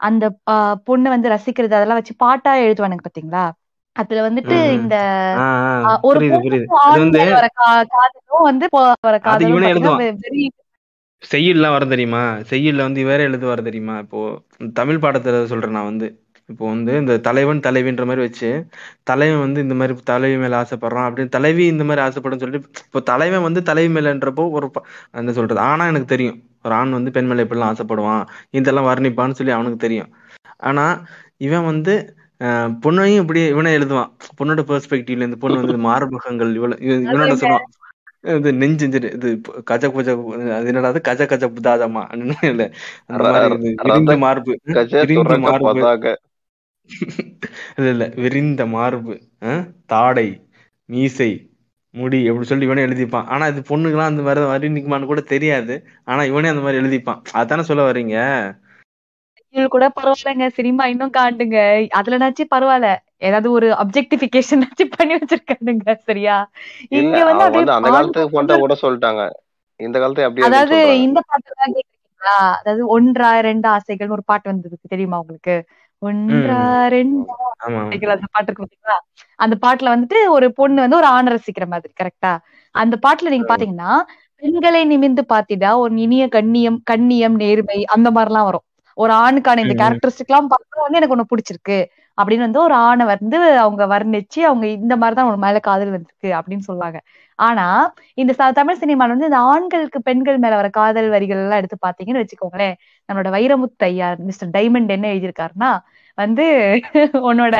அந்த பொண்ணு வந்து ரசிக்கிறது அதெல்லாம் வச்சு பாட்டா எழுதுவானுங்க பாத்தீங்களா? அதுல வந்துட்டு. இந்த ஒரு வர காதலும் வந்து வர காதலும் செய்யுள்லாம் வரும் தெரியுமா? செய்யுள்ல வந்து வேற எழுதுவார் தெரியுமா? இப்போ தமிழ் பாடத்துல சொல்றேன் நான் வந்து. இப்போ வந்து இந்த தலைவன் தலைவின்ற மாதிரி வச்சு தலைவன் வந்து இந்த மாதிரி தலைவி மேல ஆசைப்படுறான் அப்படின்னு தலைவி இந்த மாதிரி ஆசைப்படும் சொல்லிட்டு இப்போ தலைவன் வந்து தலைவி மேலன்றப்போ ஒரு என்ன சொல்றது ஆனா எனக்கு தெரியும். ஒரு ஆண் வந்து பெண் மேல எப்படிலாம் ஆசைப்படுவான் இதெல்லாம் வர்ணிப்பான்னு சொல்லி அவனுக்கு தெரியும். ஆனா இவன் வந்து அஹ், பொண்ணையும் இப்படி இவனே எழுதுவான். பொண்ணோட பெர்ஸ்பெக்டிவ்ல இந்த பொண்ணு வந்து மார்பகங்கள் இவ்வளவு இவன் இவனோட சொல்லுவான். இது நெஞ்சு நெஞ்சு- இது கஜ குஜ அது என்னடா அது? கஜ கஜ புதாதமா (laughs) இல்ல மார்பு மார்பு. இல்ல இல்ல விரிந்த மார்பு அஹ், தாடை மீசை முடி எப்படி சொல்லி இவனே எழுதிப்பான். ஆனா இது பொண்ணுக்கெல்லாம் அந்த மாதிரி வரி நிக்குமான்னு கூட தெரியாது. ஆனா இவனே அந்த மாதிரி எழுதிப்பான். அதானே சொல்ல வர்றீங்க? இது கூட பரவாயில்லைங்க. சினிமா இன்னும் காண்டுங்க அதுலனாச்சும் பரவாயில்ல. ஏதாவது ஒரு அப்ஜெக்டிபிகேஷன் பண்ணி வச்சிருக்கானுங்க. சரியா? இல்ல இங்க வந்து அவன் அப்படியே வந்து அந்த ஆண் காலத்துக்கு விட சொல்லிட்டாங்க. இந்த காலத்துல அப்படியே அதாவது சொல்றாங்க. இந்த பாட்டு தான் கேக்குறீங்களா அதாவது ஒன்றா ரெண்டு ஆசைகள் ஒரு பாட்டு வந்தது தெரியுமா உங்களுக்கு? ஒன்றா ரெண்டு அந்த பாட்டு இருக்கு பாத்தீங்களா? அந்த பாட்டுல வந்துட்டு ஒரு பொண்ணு வந்து ஒரு ஆணை ரசிக்கிற மாதிரி கரெக்டா அந்த பாட்டுல நீங்க பாத்தீங்கன்னா பெண்களை நிமிர்ந்து பாத்திடா ஒரு இனிய கண்ணியம் கண்ணியம் நேர்மை அந்த மாதிரி எல்லாம் வரும். ஒரு ஆணுக்கான இந்த. கேரக்டரிஸ்டிக் எல்லாம் பார்த்தா வந்து எனக்கு ஒண்ணு பிடிச்சிருக்கு. அப்படின்னு வந்து ஒரு ஆணை வந்து அவங்க வர்ணிச்சு அவங்க இந்த மாதிரிதான் ஒரு மேல காதல் வந்திருக்கு அப்படின்னு சொல்லுவாங்க. ஆனா இந்த தமிழ் சினிமால வந்து இந்த ஆண்களுக்கு பெண்கள் மேல வர காதல் வரிகள் எல்லாம் எடுத்து பாத்தீங்கன்னு வச்சுக்கோங்களேன். நம்மளோட வைரமுத்து ஐயா மிஸ்டர் டைமண்ட் என்ன எழுதியிருக்காருன்னா வந்து (laughs) உன்னோட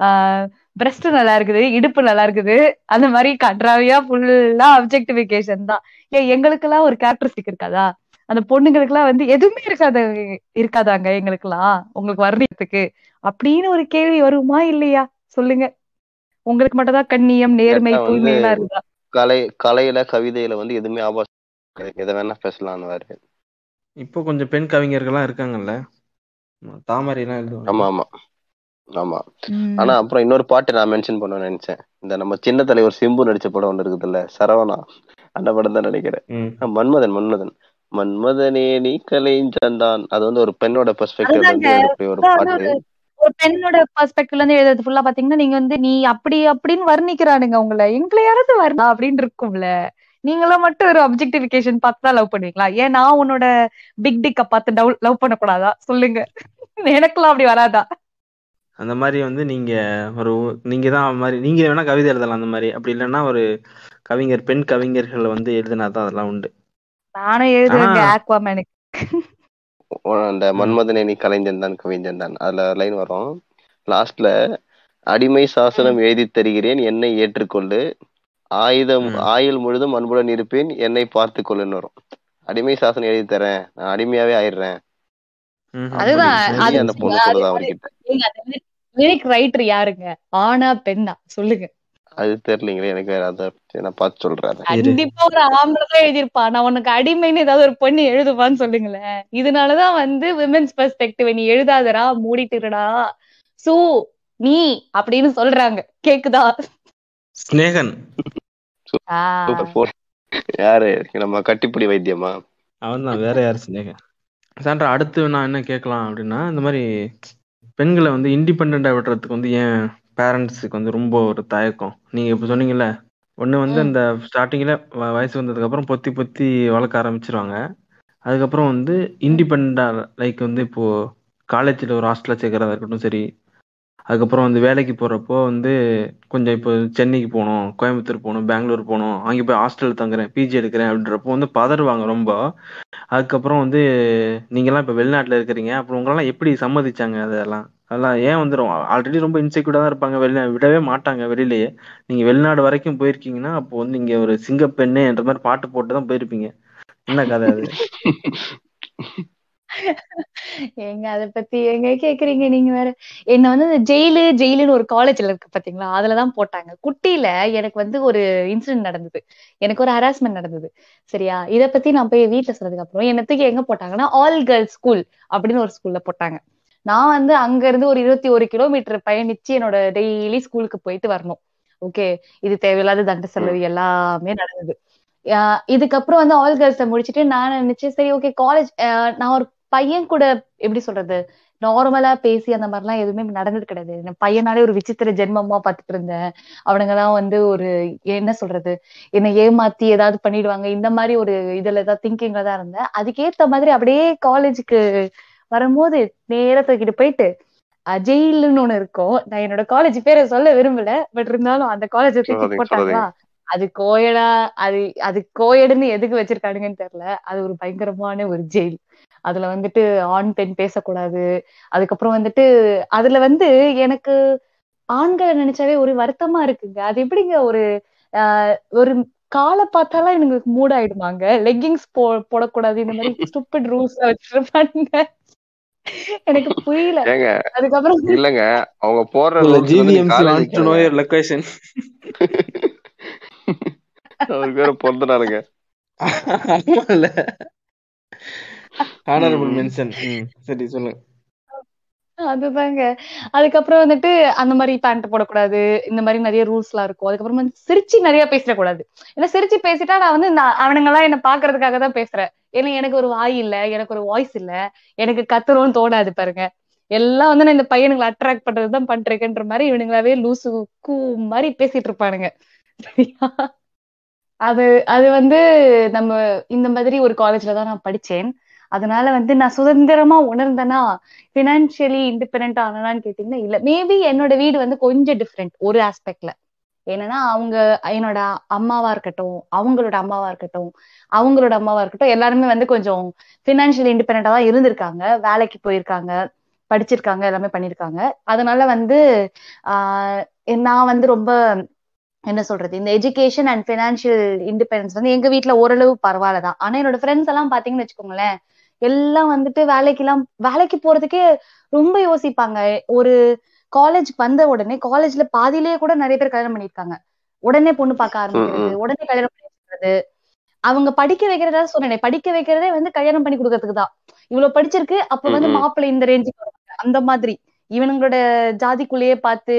ஆஹ் பிரஸ்ட் நல்லா இருக்குது இடுப்பு நல்லா இருக்குது அந்த மாதிரி கன்றாவியா ஃபுல்லா அப்ஜெக்டிபிகேஷன் தான். ஏன் எங்களுக்கெல்லாம் ஒரு கேரக்டரிஸ்டிக் இருக்காதா? அந்த பொண்ணுங்களுக்கு எல்லாம் வந்து எதுவுமே இருக்காது இருக்காதாங்க எங்களுக்கெல்லாம் உங்களுக்கு வர்ணிக்கிறதுக்கு அப்படின்னு ஒரு கேள்வி வருமா இல்லையா? சொல்லுங்க. உங்களுக்கு மட்டும் தான் கண்ணியம் நேர்மை தூய்மை எல்லாம் இருக்குதா? கலை கலையில கவிதையில வந்து எதுவுமே ஆபாசம். எதை வேணா பேசலாம்னு இப்போ கொஞ்சம் பெண் கவிஞர்கள்லாம் இருக்காங்கல்ல? தாமரை எல்லாம் எழுதுவாங்க. ஆமா ஆமா. ஆமா. ஆனா அப்புறம் இன்னொரு பாட்டு நான் மென்ஷன் பண்ண நினைச்சேன். இந்த நம்ம சின்ன தலைவர் சிம்பு நடிச்ச படம் ஒண்ணு இருக்குதுல்ல சரவணா. அந்த படம் தான் நினைக்கிறேன். மன்மதன் மன்மதன். மன்மதனே நீ கலைஞ்சந்தான் அது வந்து ஒரு பெண்ணோட பெர்ஸ்பெக்டிவ். வந்து ஒரு பாட்டு. ஒரு பெண்ணோட பெர்ஸ்பெக்டிவ்ல இருந்து எழுதுறது ஃபுல்லா பாத்தீங்கன்னா நீங்க வந்து நீ அப்படி அப்படின்னு வர்ணிக்கிறானுங்க உங்களை. எங்களை யாராவது வர்ணா அப்படின்னு இருக்கும்ல. நீங்களும் மட்டும் ஒரு அப்ஜெக்டிபிகேஷன் பார்த்து தான் லவ் பண்ணுவீங்களா? ஏன் நான் உன்னோட பிக் டிக்க பார்த்து டவு லவ் பண்ணக்கூடாதா? சொல்லுங்க. எனக்கெல்லாம் அப்படி வராதா? அந்த மாதிரி வந்து நீங்க ஒரு நீங்க தான் மாதிரி நீங்க வேணா கவிதை எழுதலாம் அந்த மாதிரி. அப்படி இல்லைன்னா ஒரு கவிஞர் பெண் கவிஞர்கள் வந்து எழுதினா தான் அதெல்லாம் உண்டு. நானும் எழுதுவேங்க ஆக்வாமேனுக்கு அந்த மன்மதனே நீ கலைஞ்சந்தான் கவிஞ்சந்தான் அதுல லைன் வரும். லாஸ்ட்ல அடிமை சாசனம் எழுதி தருகிறேன் என்னை ஏற்றுக்கொள்ளு. ஆயுதம். ஆயுள் முழுதும் அன்புடன் இருப்பேன் என்னை பார்த்து கொள்ளுன்னு வரும். அடிமை சாசனம் எழுதி தரேன். நான் அடிமையாவே ஆயிடுறேன். அந்த பொண்ணு அது- சொல்லுதா அவர்கிட்ட ரைட்டர் யாருங்க? ஆனா பெண்ணா? சொல்லுங்க. அது தெரியலீங்களே எனக்கு வேற அதை பத்தி நான் பார்த்து சொல்றேன். கண்டிப்பா ஒரு ஆம்பளை தான் எழுதியிருப்பான் நான் உனக்கு அடிமைன்னு ஏதாவது ஒரு பொண்ணு எழுதுவான்னு சொல்லுங்களேன். இதனாலதான் வந்து விமென்ஸ் பெர்ஸ்பெக்டிவ் நீ எழுதாதடா மூடிட்டுடா சூ நீ அப்படின்னு சொல்றாங்க. கேக்குதா? ஸ்நேகன் யாரு? நம்ம கட்டிப்புடி வைத்தியமா அவன் தான் வேற யார் ஸ்நேகன் சான்றா அடுத்து நான் என்ன கேட்கலாம் அப்படின்னா இந்த மாதிரி பெண்களை வந்து இண்டிபெண்டா விடுறதுக்கு வந்து ஏன் பேரண்ட்ஸுக்கு வந்து ரொம்ப ஒரு தயக்கம். நீங்க இப்ப சொன்னீங்கல்ல ஒண்ணு வந்து. அந்த ஸ்டார்டிங்ல வயசு வந்ததுக்கு அப்புறம் பொத்தி பொத்தி வளர்க்க ஆரம்பிச்சிருவாங்க. அதுக்கப்புறம் வந்து இண்டிபெண்டா லைக் வந்து இப்போ காலேஜ்ல ஒரு ஹாஸ்டல்ல சேர்க்கறதா இருக்கட்டும் சரி. அதுக்கப்புறம் வந்து வேலைக்கு போறப்போ வந்து கொஞ்சம் இப்போ சென்னைக்கு போகணும் கோயம்புத்தூர் போகணும் பெங்களூர் போகணும் அங்கே போய் ஹாஸ்டல் தங்குறேன் பிஜி எடுக்கிறேன் அப்படின்றப்போ வந்து பதறுவாங்க ரொம்ப. அதுக்கப்புறம் வந்து நீங்கெல்லாம் இப்போ வெளிநாட்டில் இருக்கிறீங்க அப்புறம் உங்களெல்லாம் எப்படி சம்மதிச்சாங்க அதெல்லாம்? அதெல்லாம் ஏன் வந்துரும்? ஆல்ரெடி ரொம்ப இன்செக்யூர்டா தான் இருப்பாங்க. வெளில விடவே மாட்டாங்க. வெளிலயே. நீங்க வெளிநாடு வரைக்கும் போயிருக்கீங்கன்னா அப்போ வந்து இங்க ஒரு சிங்கப்பெண்ணு என்ற மாதிரி பாட்டு போட்டு தான் போயிருப்பீங்க. என்ன கதை அது? ஏங்க அத பத்தி எங்க கேக்குறீங்க நீங்க வேற? என்ன வந்து இந்த ஜெயிலு ஜெயிலுன்னு ஒரு காலேஜ்ல இருக்கு பாத்தீங்களா? அதுலதான் போட்டாங்க. குட்டியில எனக்கு வந்து ஒரு இன்சிடென்ட் நடந்தது. எனக்கு ஒரு ஹராஸ்மெண்ட் நடந்தது. சரியா? இத பத்தி நான் போய் வீட்டுல சொன்னதுக்கு அப்புறம் என்ன தூக்கி எங்க போட்டாங்கன்னா ஆல் கேர்ள்ஸ் ஸ்கூல் அப்படின்னு ஒரு ஸ்கூல்ல போட்டாங்க. நான் வந்து அங்க இருந்து ஒரு இருபத்தி ஒரு கிலோமீட்டர் பயணிச்சு என்னோட டெய்லி ஸ்கூலுக்கு போயிட்டு வரணும். ஓகே இது தேவையில்லாத தண்ட செலவு எல்லாமே நடந்தது. இதுக்கப்புறம் வந்து ஆல் கேர்ள்ஸ முடிச்சுட்டு நான் நினைச்சேன் சரி ஓகே காலேஜ் நான் ஒரு பையன் கூட எப்படி சொல்றது? நார்மலா பேசி அந்த மாதிரிலாம் எதுவுமே நடந்தது கிடையாது. பையனாலே ஒரு விசித்திர ஜென்மமா பார்த்துட்டு இருந்தேன். அவனுங்க தான் வந்து ஒரு என்ன சொல்றது? என்னை ஏமாத்தி ஏதாவது பண்ணிடுவாங்க. இந்த மாதிரி ஒரு இதுல ஏதாவது திங்கிங்ல தான் இருந்தேன். அதுக்கேத்த மாதிரி அப்படியே காலேஜுக்கு வரும்போது நேரா தூக்கிட்டு போயிட்டு அஹ், ஜெயிலுன்னு ஒண்ணு இருக்கும். நான் என்னோட காலேஜ் பேரை சொல்ல விரும்பல. பட் இருந்தாலும் அந்த காலேஜ் தூக்கி போட்டாங்களா? அது கோயடா அது அது கோயடுன்னு எதுக்கு வச்சிருக்கானுங்கன்னு தெரியல. அது ஒரு பயங்கரமான ஒரு ஜெயில் அதுல வந்துட்டு ஆண் பெண் பேசக்கூடாது. அதுக்கப்புறம் வந்துட்டு அதுல வந்து எனக்கு ஆண்களை நினைச்சாவே ஒரு வருத்தமா இருக்குங்க. அது எப்படிங்க ஒரு ஆஹ் ஒரு காலை பார்த்தாலாம் எனக்கு மூட் ஆயிடுமாங்க லெக்கிங்ஸ் போ போடக்கூடாது. இந்த மாதிரி ஸ்டூபிட் ரூல்ஸ் வச்சிருப்பாங்க எனக்கு புரியல. அதுக்கப்புறம் இல்லங்க அவங்க போடுற GVMC want to know your location அவர் பேர பொறுத்தனாருங்க இல்ல. ஆனரபிள். மென்ஷன் சரி சொல்லுங்க. அதுதாங்க அதுக்கப்புறம் வந்துட்டு அந்த மாதிரி பேண்ட் போடக்கூடாது. இந்த மாதிரி நிறைய ரூல்ஸ் எல்லாம் இருக்கும். அதுக்கப்புறம் வந்து சிரிச்சு நிறைய பேசிடக்கூடாது ஏன்னா சிரிச்சு பேசிட்டா நான் வந்து நான் அவனுங்க எல்லாம் என்ன பாக்குறதுக்காக தான் பேசுறேன். ஏன்னா எனக்கு ஒரு வாய் இல்ல எனக்கு ஒரு வாய்ஸ் இல்ல எனக்கு கத்துறோம்னு தோணாது பாருங்க. எல்லாம் வந்து நான் இந்த பையனுங்களை அட்ராக்ட் பண்றதுதான் பண்றேன்ற மாதிரி இவனுங்களாவே லூசு கூ மாதிரி பேசிட்டு இருப்பானுங்க. சரியா? அது அது வந்து நம்ம இந்த மாதிரி ஒரு காலேஜ்ல தான் நான் படிச்சேன். அதனால வந்து நான் சுதந்திரமா உணர்ந்தேனா பினான்சியலி இண்டிபெண்ட் ஆனனான்னு கேட்டீங்கன்னா இல்ல மேபி என்னோட வீடு வந்து கொஞ்சம் டிஃப்ரெண்ட் ஒரு ஆஸ்பெக்ட்ல என்னன்னா அவங்க என்னோட அம்மாவா இருக்கட்டும் அவங்களோட அம்மாவா இருக்கட்டும் அவங்களோட அம்மாவா இருக்கட்டும் எல்லாருமே வந்து கொஞ்சம் பினான்சியலி இண்டிபெண்டா தான் இருந்திருக்காங்க. வேலைக்கு போயிருக்காங்க படிச்சிருக்காங்க எல்லாமே பண்ணிருக்காங்க. அதனால வந்து ஆஹ் நான் வந்து ரொம்ப என்ன சொல்றது இந்த எஜுகேஷன் அண்ட் பினான்சியல் இண்டிபெண்டன்ஸ் வந்து எங்க வீட்ல ஓரளவு பரவாயில்ல தான். ஆனா என்னோட ஃப்ரெண்ட்ஸ் எல்லாம் பாத்தீங்கன்னு வச்சுக்கோங்களேன் எல்லாம் வந்துட்டு வேலைக்கு எல்லாம் வேலைக்கு போறதுக்கே ரொம்ப யோசிப்பாங்க. ஒரு காலேஜ் வந்த உடனே காலேஜ்ல பாதியிலேயே கூட நிறைய பேர் கல்யாணம் பண்ணிருக்காங்க உடனே பொண்ணு பார்க்க ஆரம்பிக்கிறது உடனே கல்யாணம் பண்ணி வைக்கிறது அவங்க படிக்க வைக்கிறதா சொன்னேன் படிக்க வைக்கிறதே வந்து கல்யாணம் பண்ணி கொடுக்கறதுக்கு தான். இவ்வளவு படிச்சிருக்கு அப்ப வந்து. மாப்பிள்ளை இந்த ரேஞ்சுக்கு வருவாங்க. அந்த மாதிரி. இவனுங்களோட ஜாதிக்குள்ளேயே பார்த்து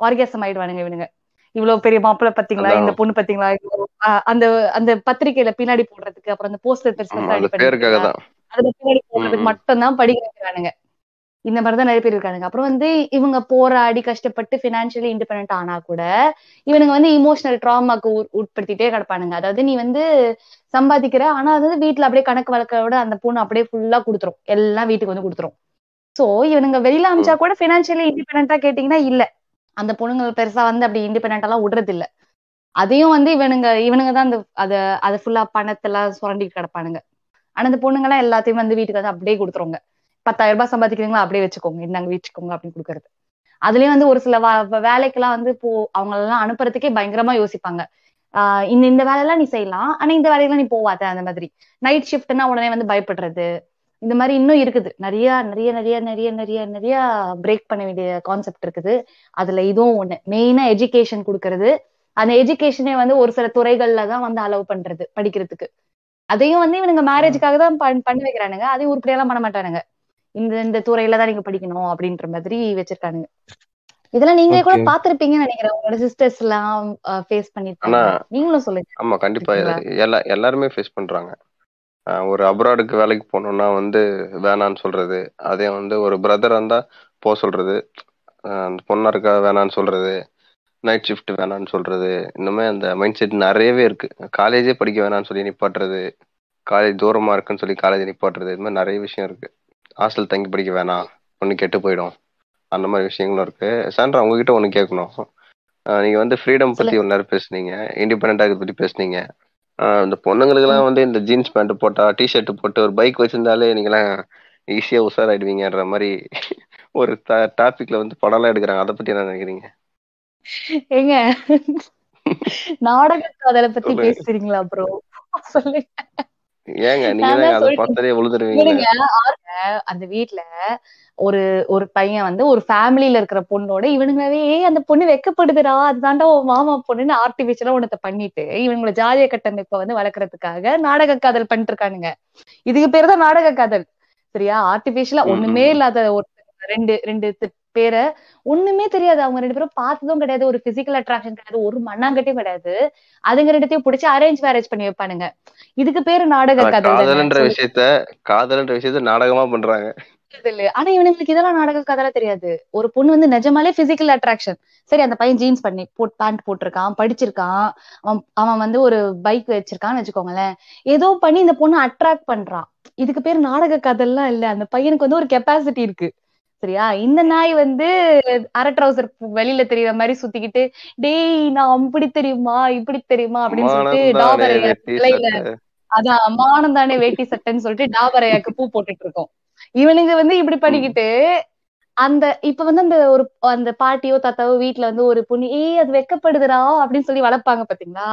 ஆர்கேசம் ஆயிடுவானுங்க இவனுங்க. இவ்வளவு பெரிய மாப்பிள்ளை பாத்தீங்களா? இந்த. பொண்ணு பாத்தீங்களா? அந்த அந்த பத்திரிக்கையில பின்னாடி போடுறதுக்கு அப்புறம் அந்த போஸ்டர் பெருசு அதுல பின்னாடி போடுறதுக்கு. மட்டும்தான் படிக்க வைக்கிறானுங்க. இந்த மாதிரிதான் நிறைய பேர் இருக்கானுங்க. அப்புறம் வந்து இவங்க போராடி கஷ்டப்பட்டு பினான்சியலி இண்டிபெண்ட் ஆனா கூட இவனுங்க வந்து இமோஷனல் ட்ராமாக்கு உட்படுத்திட்டே கிடப்பானுங்க. அதாவது நீ வந்து சம்பாதிக்கிற ஆனா அது வந்து வீட்டுல அப்படியே கணக்கு வழக்கோட அந்த பொண்ணு அப்படியே ஃபுல்லா கொடுத்துரும். எல்லாம் வீட்டுக்கு வந்து கொடுத்துரும். சோ இவனுங்க வெளியில அமிச்சா கூட பினான்சியலி இண்டிபெண்டா கேட்டீங்கன்னா இல்ல. அந்த பொண்ணுங்க பெருசா வந்து அப்படி இண்டிபெண்டா எல்லாம் விடுறது இல்ல அதையும் வந்து இவனுங்க இவனுங்க தான் அந்த அத அதை ஃபுல்லா பணத்தெல்லாம் சுரண்டிட்டு கிடப்பானுங்க. ஆனா அந்த பொண்ணுங்க எல்லாம் எல்லாத்தையும் வந்து வீட்டுக்கு வந்து அப்படியே கொடுத்துருவாங்க. பத்தாயிரம் ரூபாய் சம்பாதிக்கிறீங்களா அப்படியே வச்சுக்கோங்க. இந்தாங்க வீட்டுக்கோங்க அப்படின்னு கொடுக்கறது. அதுலயும் வந்து ஒரு சில வேலைக்கெல்லாம் வந்து போ அவங்க எல்லாம் அனுப்புறதுக்கே பயங்கரமா யோசிப்பாங்க. ஆஹ் இந்த இந்த வேலையெல்லாம் நீ செய்யலாம். ஆனா இந்த வேலையெல்லாம் நீ போவாத அந்த மாதிரி. நைட் ஷிஃப்ட்னா உடனே வந்து பயப்படுறது. இந்த மாதிரி இன்னும் இருக்குது. நிறைய நிறைய நிறைய நிறைய நிறைய நிறைய பிரேக் பண்ண வேண்டிய கான்செப்ட் இருக்குது. அதுல இதுவும் ஒண்ணு. மெயினா எஜுகேஷன் கொடுக்கறது. அந்த எஜுகேஷனே வந்து ஒரு சில துறைகள்ல தான் வந்து அலோவ் பண்றது படிக்கிறதுக்கு. அதையும் வந்து இவனுங்க மேரேஜுக்காக தான் பண்- பண்ணி வைக்கிறானுங்க. அதையும் உருப்படியெல்லாம் பண்ண மாட்டானுங்க. இந்த இந்த துறையில தான் நீங்க படிக்கணும் அப்படின்ற மாதிரி வச்சிருக்கானுங்க. இதெல்லாம் நீங்க கூட. பாத்திருப்பீங்கன்னு நினைக்கிறேன். உங்களோட சிஸ்டர்ஸ் எல்லாம் ஃபேஸ் பண்ணிருப்பாங்க ஆனா- நீங்களும் சொல்லுங்க. ஆமா கண்டிப்பா? எல்லா எல்லாருமே ஃபேஸ் பண்றாங்க. ஒரு அப்ராடுக்கு வேலைக்கு போகணும்னா வந்து வேணான்னு சொல்றது. அதே வந்து ஒரு பிரதர் இருந்தா போக சொல்றது. அந்த பொண்ணா இருக்கா வேணான்னு சொல்றது. நைட் ஷிஃப்ட் வேணான்னு சொல்றது. இன்னுமே அந்த மைண்ட் செட் நிறையவே இருக்கு. காலேஜே படிக்க வேணாம்னு சொல்லி நிப்பாட்டுறது. காலேஜ் தூரமா இருக்குன்னு சொல்லி காலேஜ் நிப்பாட்டுறது. இது மாதிரி நிறைய விஷயம் இருக்கு. ஹாஸ்டல் தங்கி படிக்க வேணாம். ஒண்ணு கெட்டு போயிடும். அந்த மாதிரி விஷயங்களும் இருக்கு. சாண்ட்ரா உங்ககிட்ட ஒண்ணு கேட்கணும். நீங்க வந்து ஃப்ரீடம் பத்தி. ஒரு நேரம் பேசுனீங்க. இண்டிபெண்டா இதை பத்தி பேசுனீங்க. இந்த பொண்ணுங்களுக்கெல்லாம் வந்து இந்த ஜீன்ஸ் பேண்ட் போட்டா டிஷர்ட் போட்டு ஒரு பைக் வச்சிருந்தாலே நீங்களாம் ஈஸியா உஷாராயிடுவீங்கன்ற மாதிரி ஒரு டாபிக்ல வந்து படம் எல்லாம் எடுக்கிறாங்க. அதை பத்தி என்ன நினைக்கிறீங்க? ஏங்க நாடக காதலை பத்தி. பேசுறீங்களா ப்ரோ சொல்லுங்க. ஏங்க நீங்க அதை இருங்க, ஆருங்க, அந்த வீட்ல ஒரு ஒரு பையன் வந்து ஒரு ஃபேமிலில இருக்கிற பொண்ணோட இவனுங்களாவே "ஏய், அந்த பொண்ணு வெக்கப்படுதுடா அதுதான்டா உன் மாமா பொண்ணுன்னு ஆர்டிபிஷியலா உனத்தை பண்ணிட்டு இவங்கள ஜாதிய கட்டமைப்பை வந்து வளர்க்கறதுக்காக நாடக காதல் பண்ணிட்டு இருக்கானுங்க இதுக்கு பேரு தான் நாடக காதல். சரியா? ஆர்டிபிஷியலா ஒண்ணுமே. இல்லாத ஒரு ரெண்டு ரெண்டு பேரை ஒண்ணுமே தெரியாது. அவங்க ரெண்டு பேரும் பார்த்ததும் கிடையாது. ஒரு பிசிக்கல் அட்ராக்ஷன் கிடையாது. ஒரு மண்ணாங்கட்டியும் கிடையாது. அதுங்க ரெண்டுத்தையும் பிடிச்சி அரேஞ்ச் மேரேஜ் பண்ணி வைப்பானுங்க. இதுக்கு பேரு நாடக தானே? காதல்ன்ற. விஷயத்த காதல்ன்ற விஷயத்த நாடகமா பண்றாங்க. இல்ல ஆனா இவனுங்களுக்கு இதெல்லாம் நாடக கதை தெரியாது. ஒரு பொண்ணு வந்து நிஜமாலே பிசிக்கல் அட்ராக்ஷன் சரி அந்த பையன் ஜீன்ஸ் பண்ணி போட் பேண்ட் போட்டிருக்கான் படிச்சிருக்கான். அவன் அவன் வந்து ஒரு பைக் வச்சிருக்கான்னு வச்சுக்கோங்களேன். ஏதோ பண்ணி இந்த பொண்ணு அட்ராக்ட் பண்றான். இதுக்கு பேர் நாடக கதைலாம் இல்ல. அந்த பையனுக்கு வந்து ஒரு கெப்பாசிட்டி இருக்கு. சரியா? இந்த நாய் வந்து அரை ட்ரௌசர் வெளியில தெரியற மாதிரி சுத்திக்கிட்டு டேய் நான் அப்படி தெரியுமா? இப்படி தெரியுமா? அப்படின்னு சொல்லிட்டு டாபரையா. அதான் மானம் தானே வேட்டி சட்டைன்னு சொல்லிட்டு டாபரையாக்கு பூ போட்டுட்டு இருக்கோம். இவனுங்க வந்து இப்படி பண்ணிக்கிட்டு அந்த இப்ப வந்து அந்த ஒரு அந்த பாட்டியோ தாத்தாவோ வீட்ல வந்து ஒரு பொண்ணு ஏய் அது வெக்கப்படுதுடா அப்படின்னு சொல்லி வளர்ப்பாங்க பாத்தீங்களா?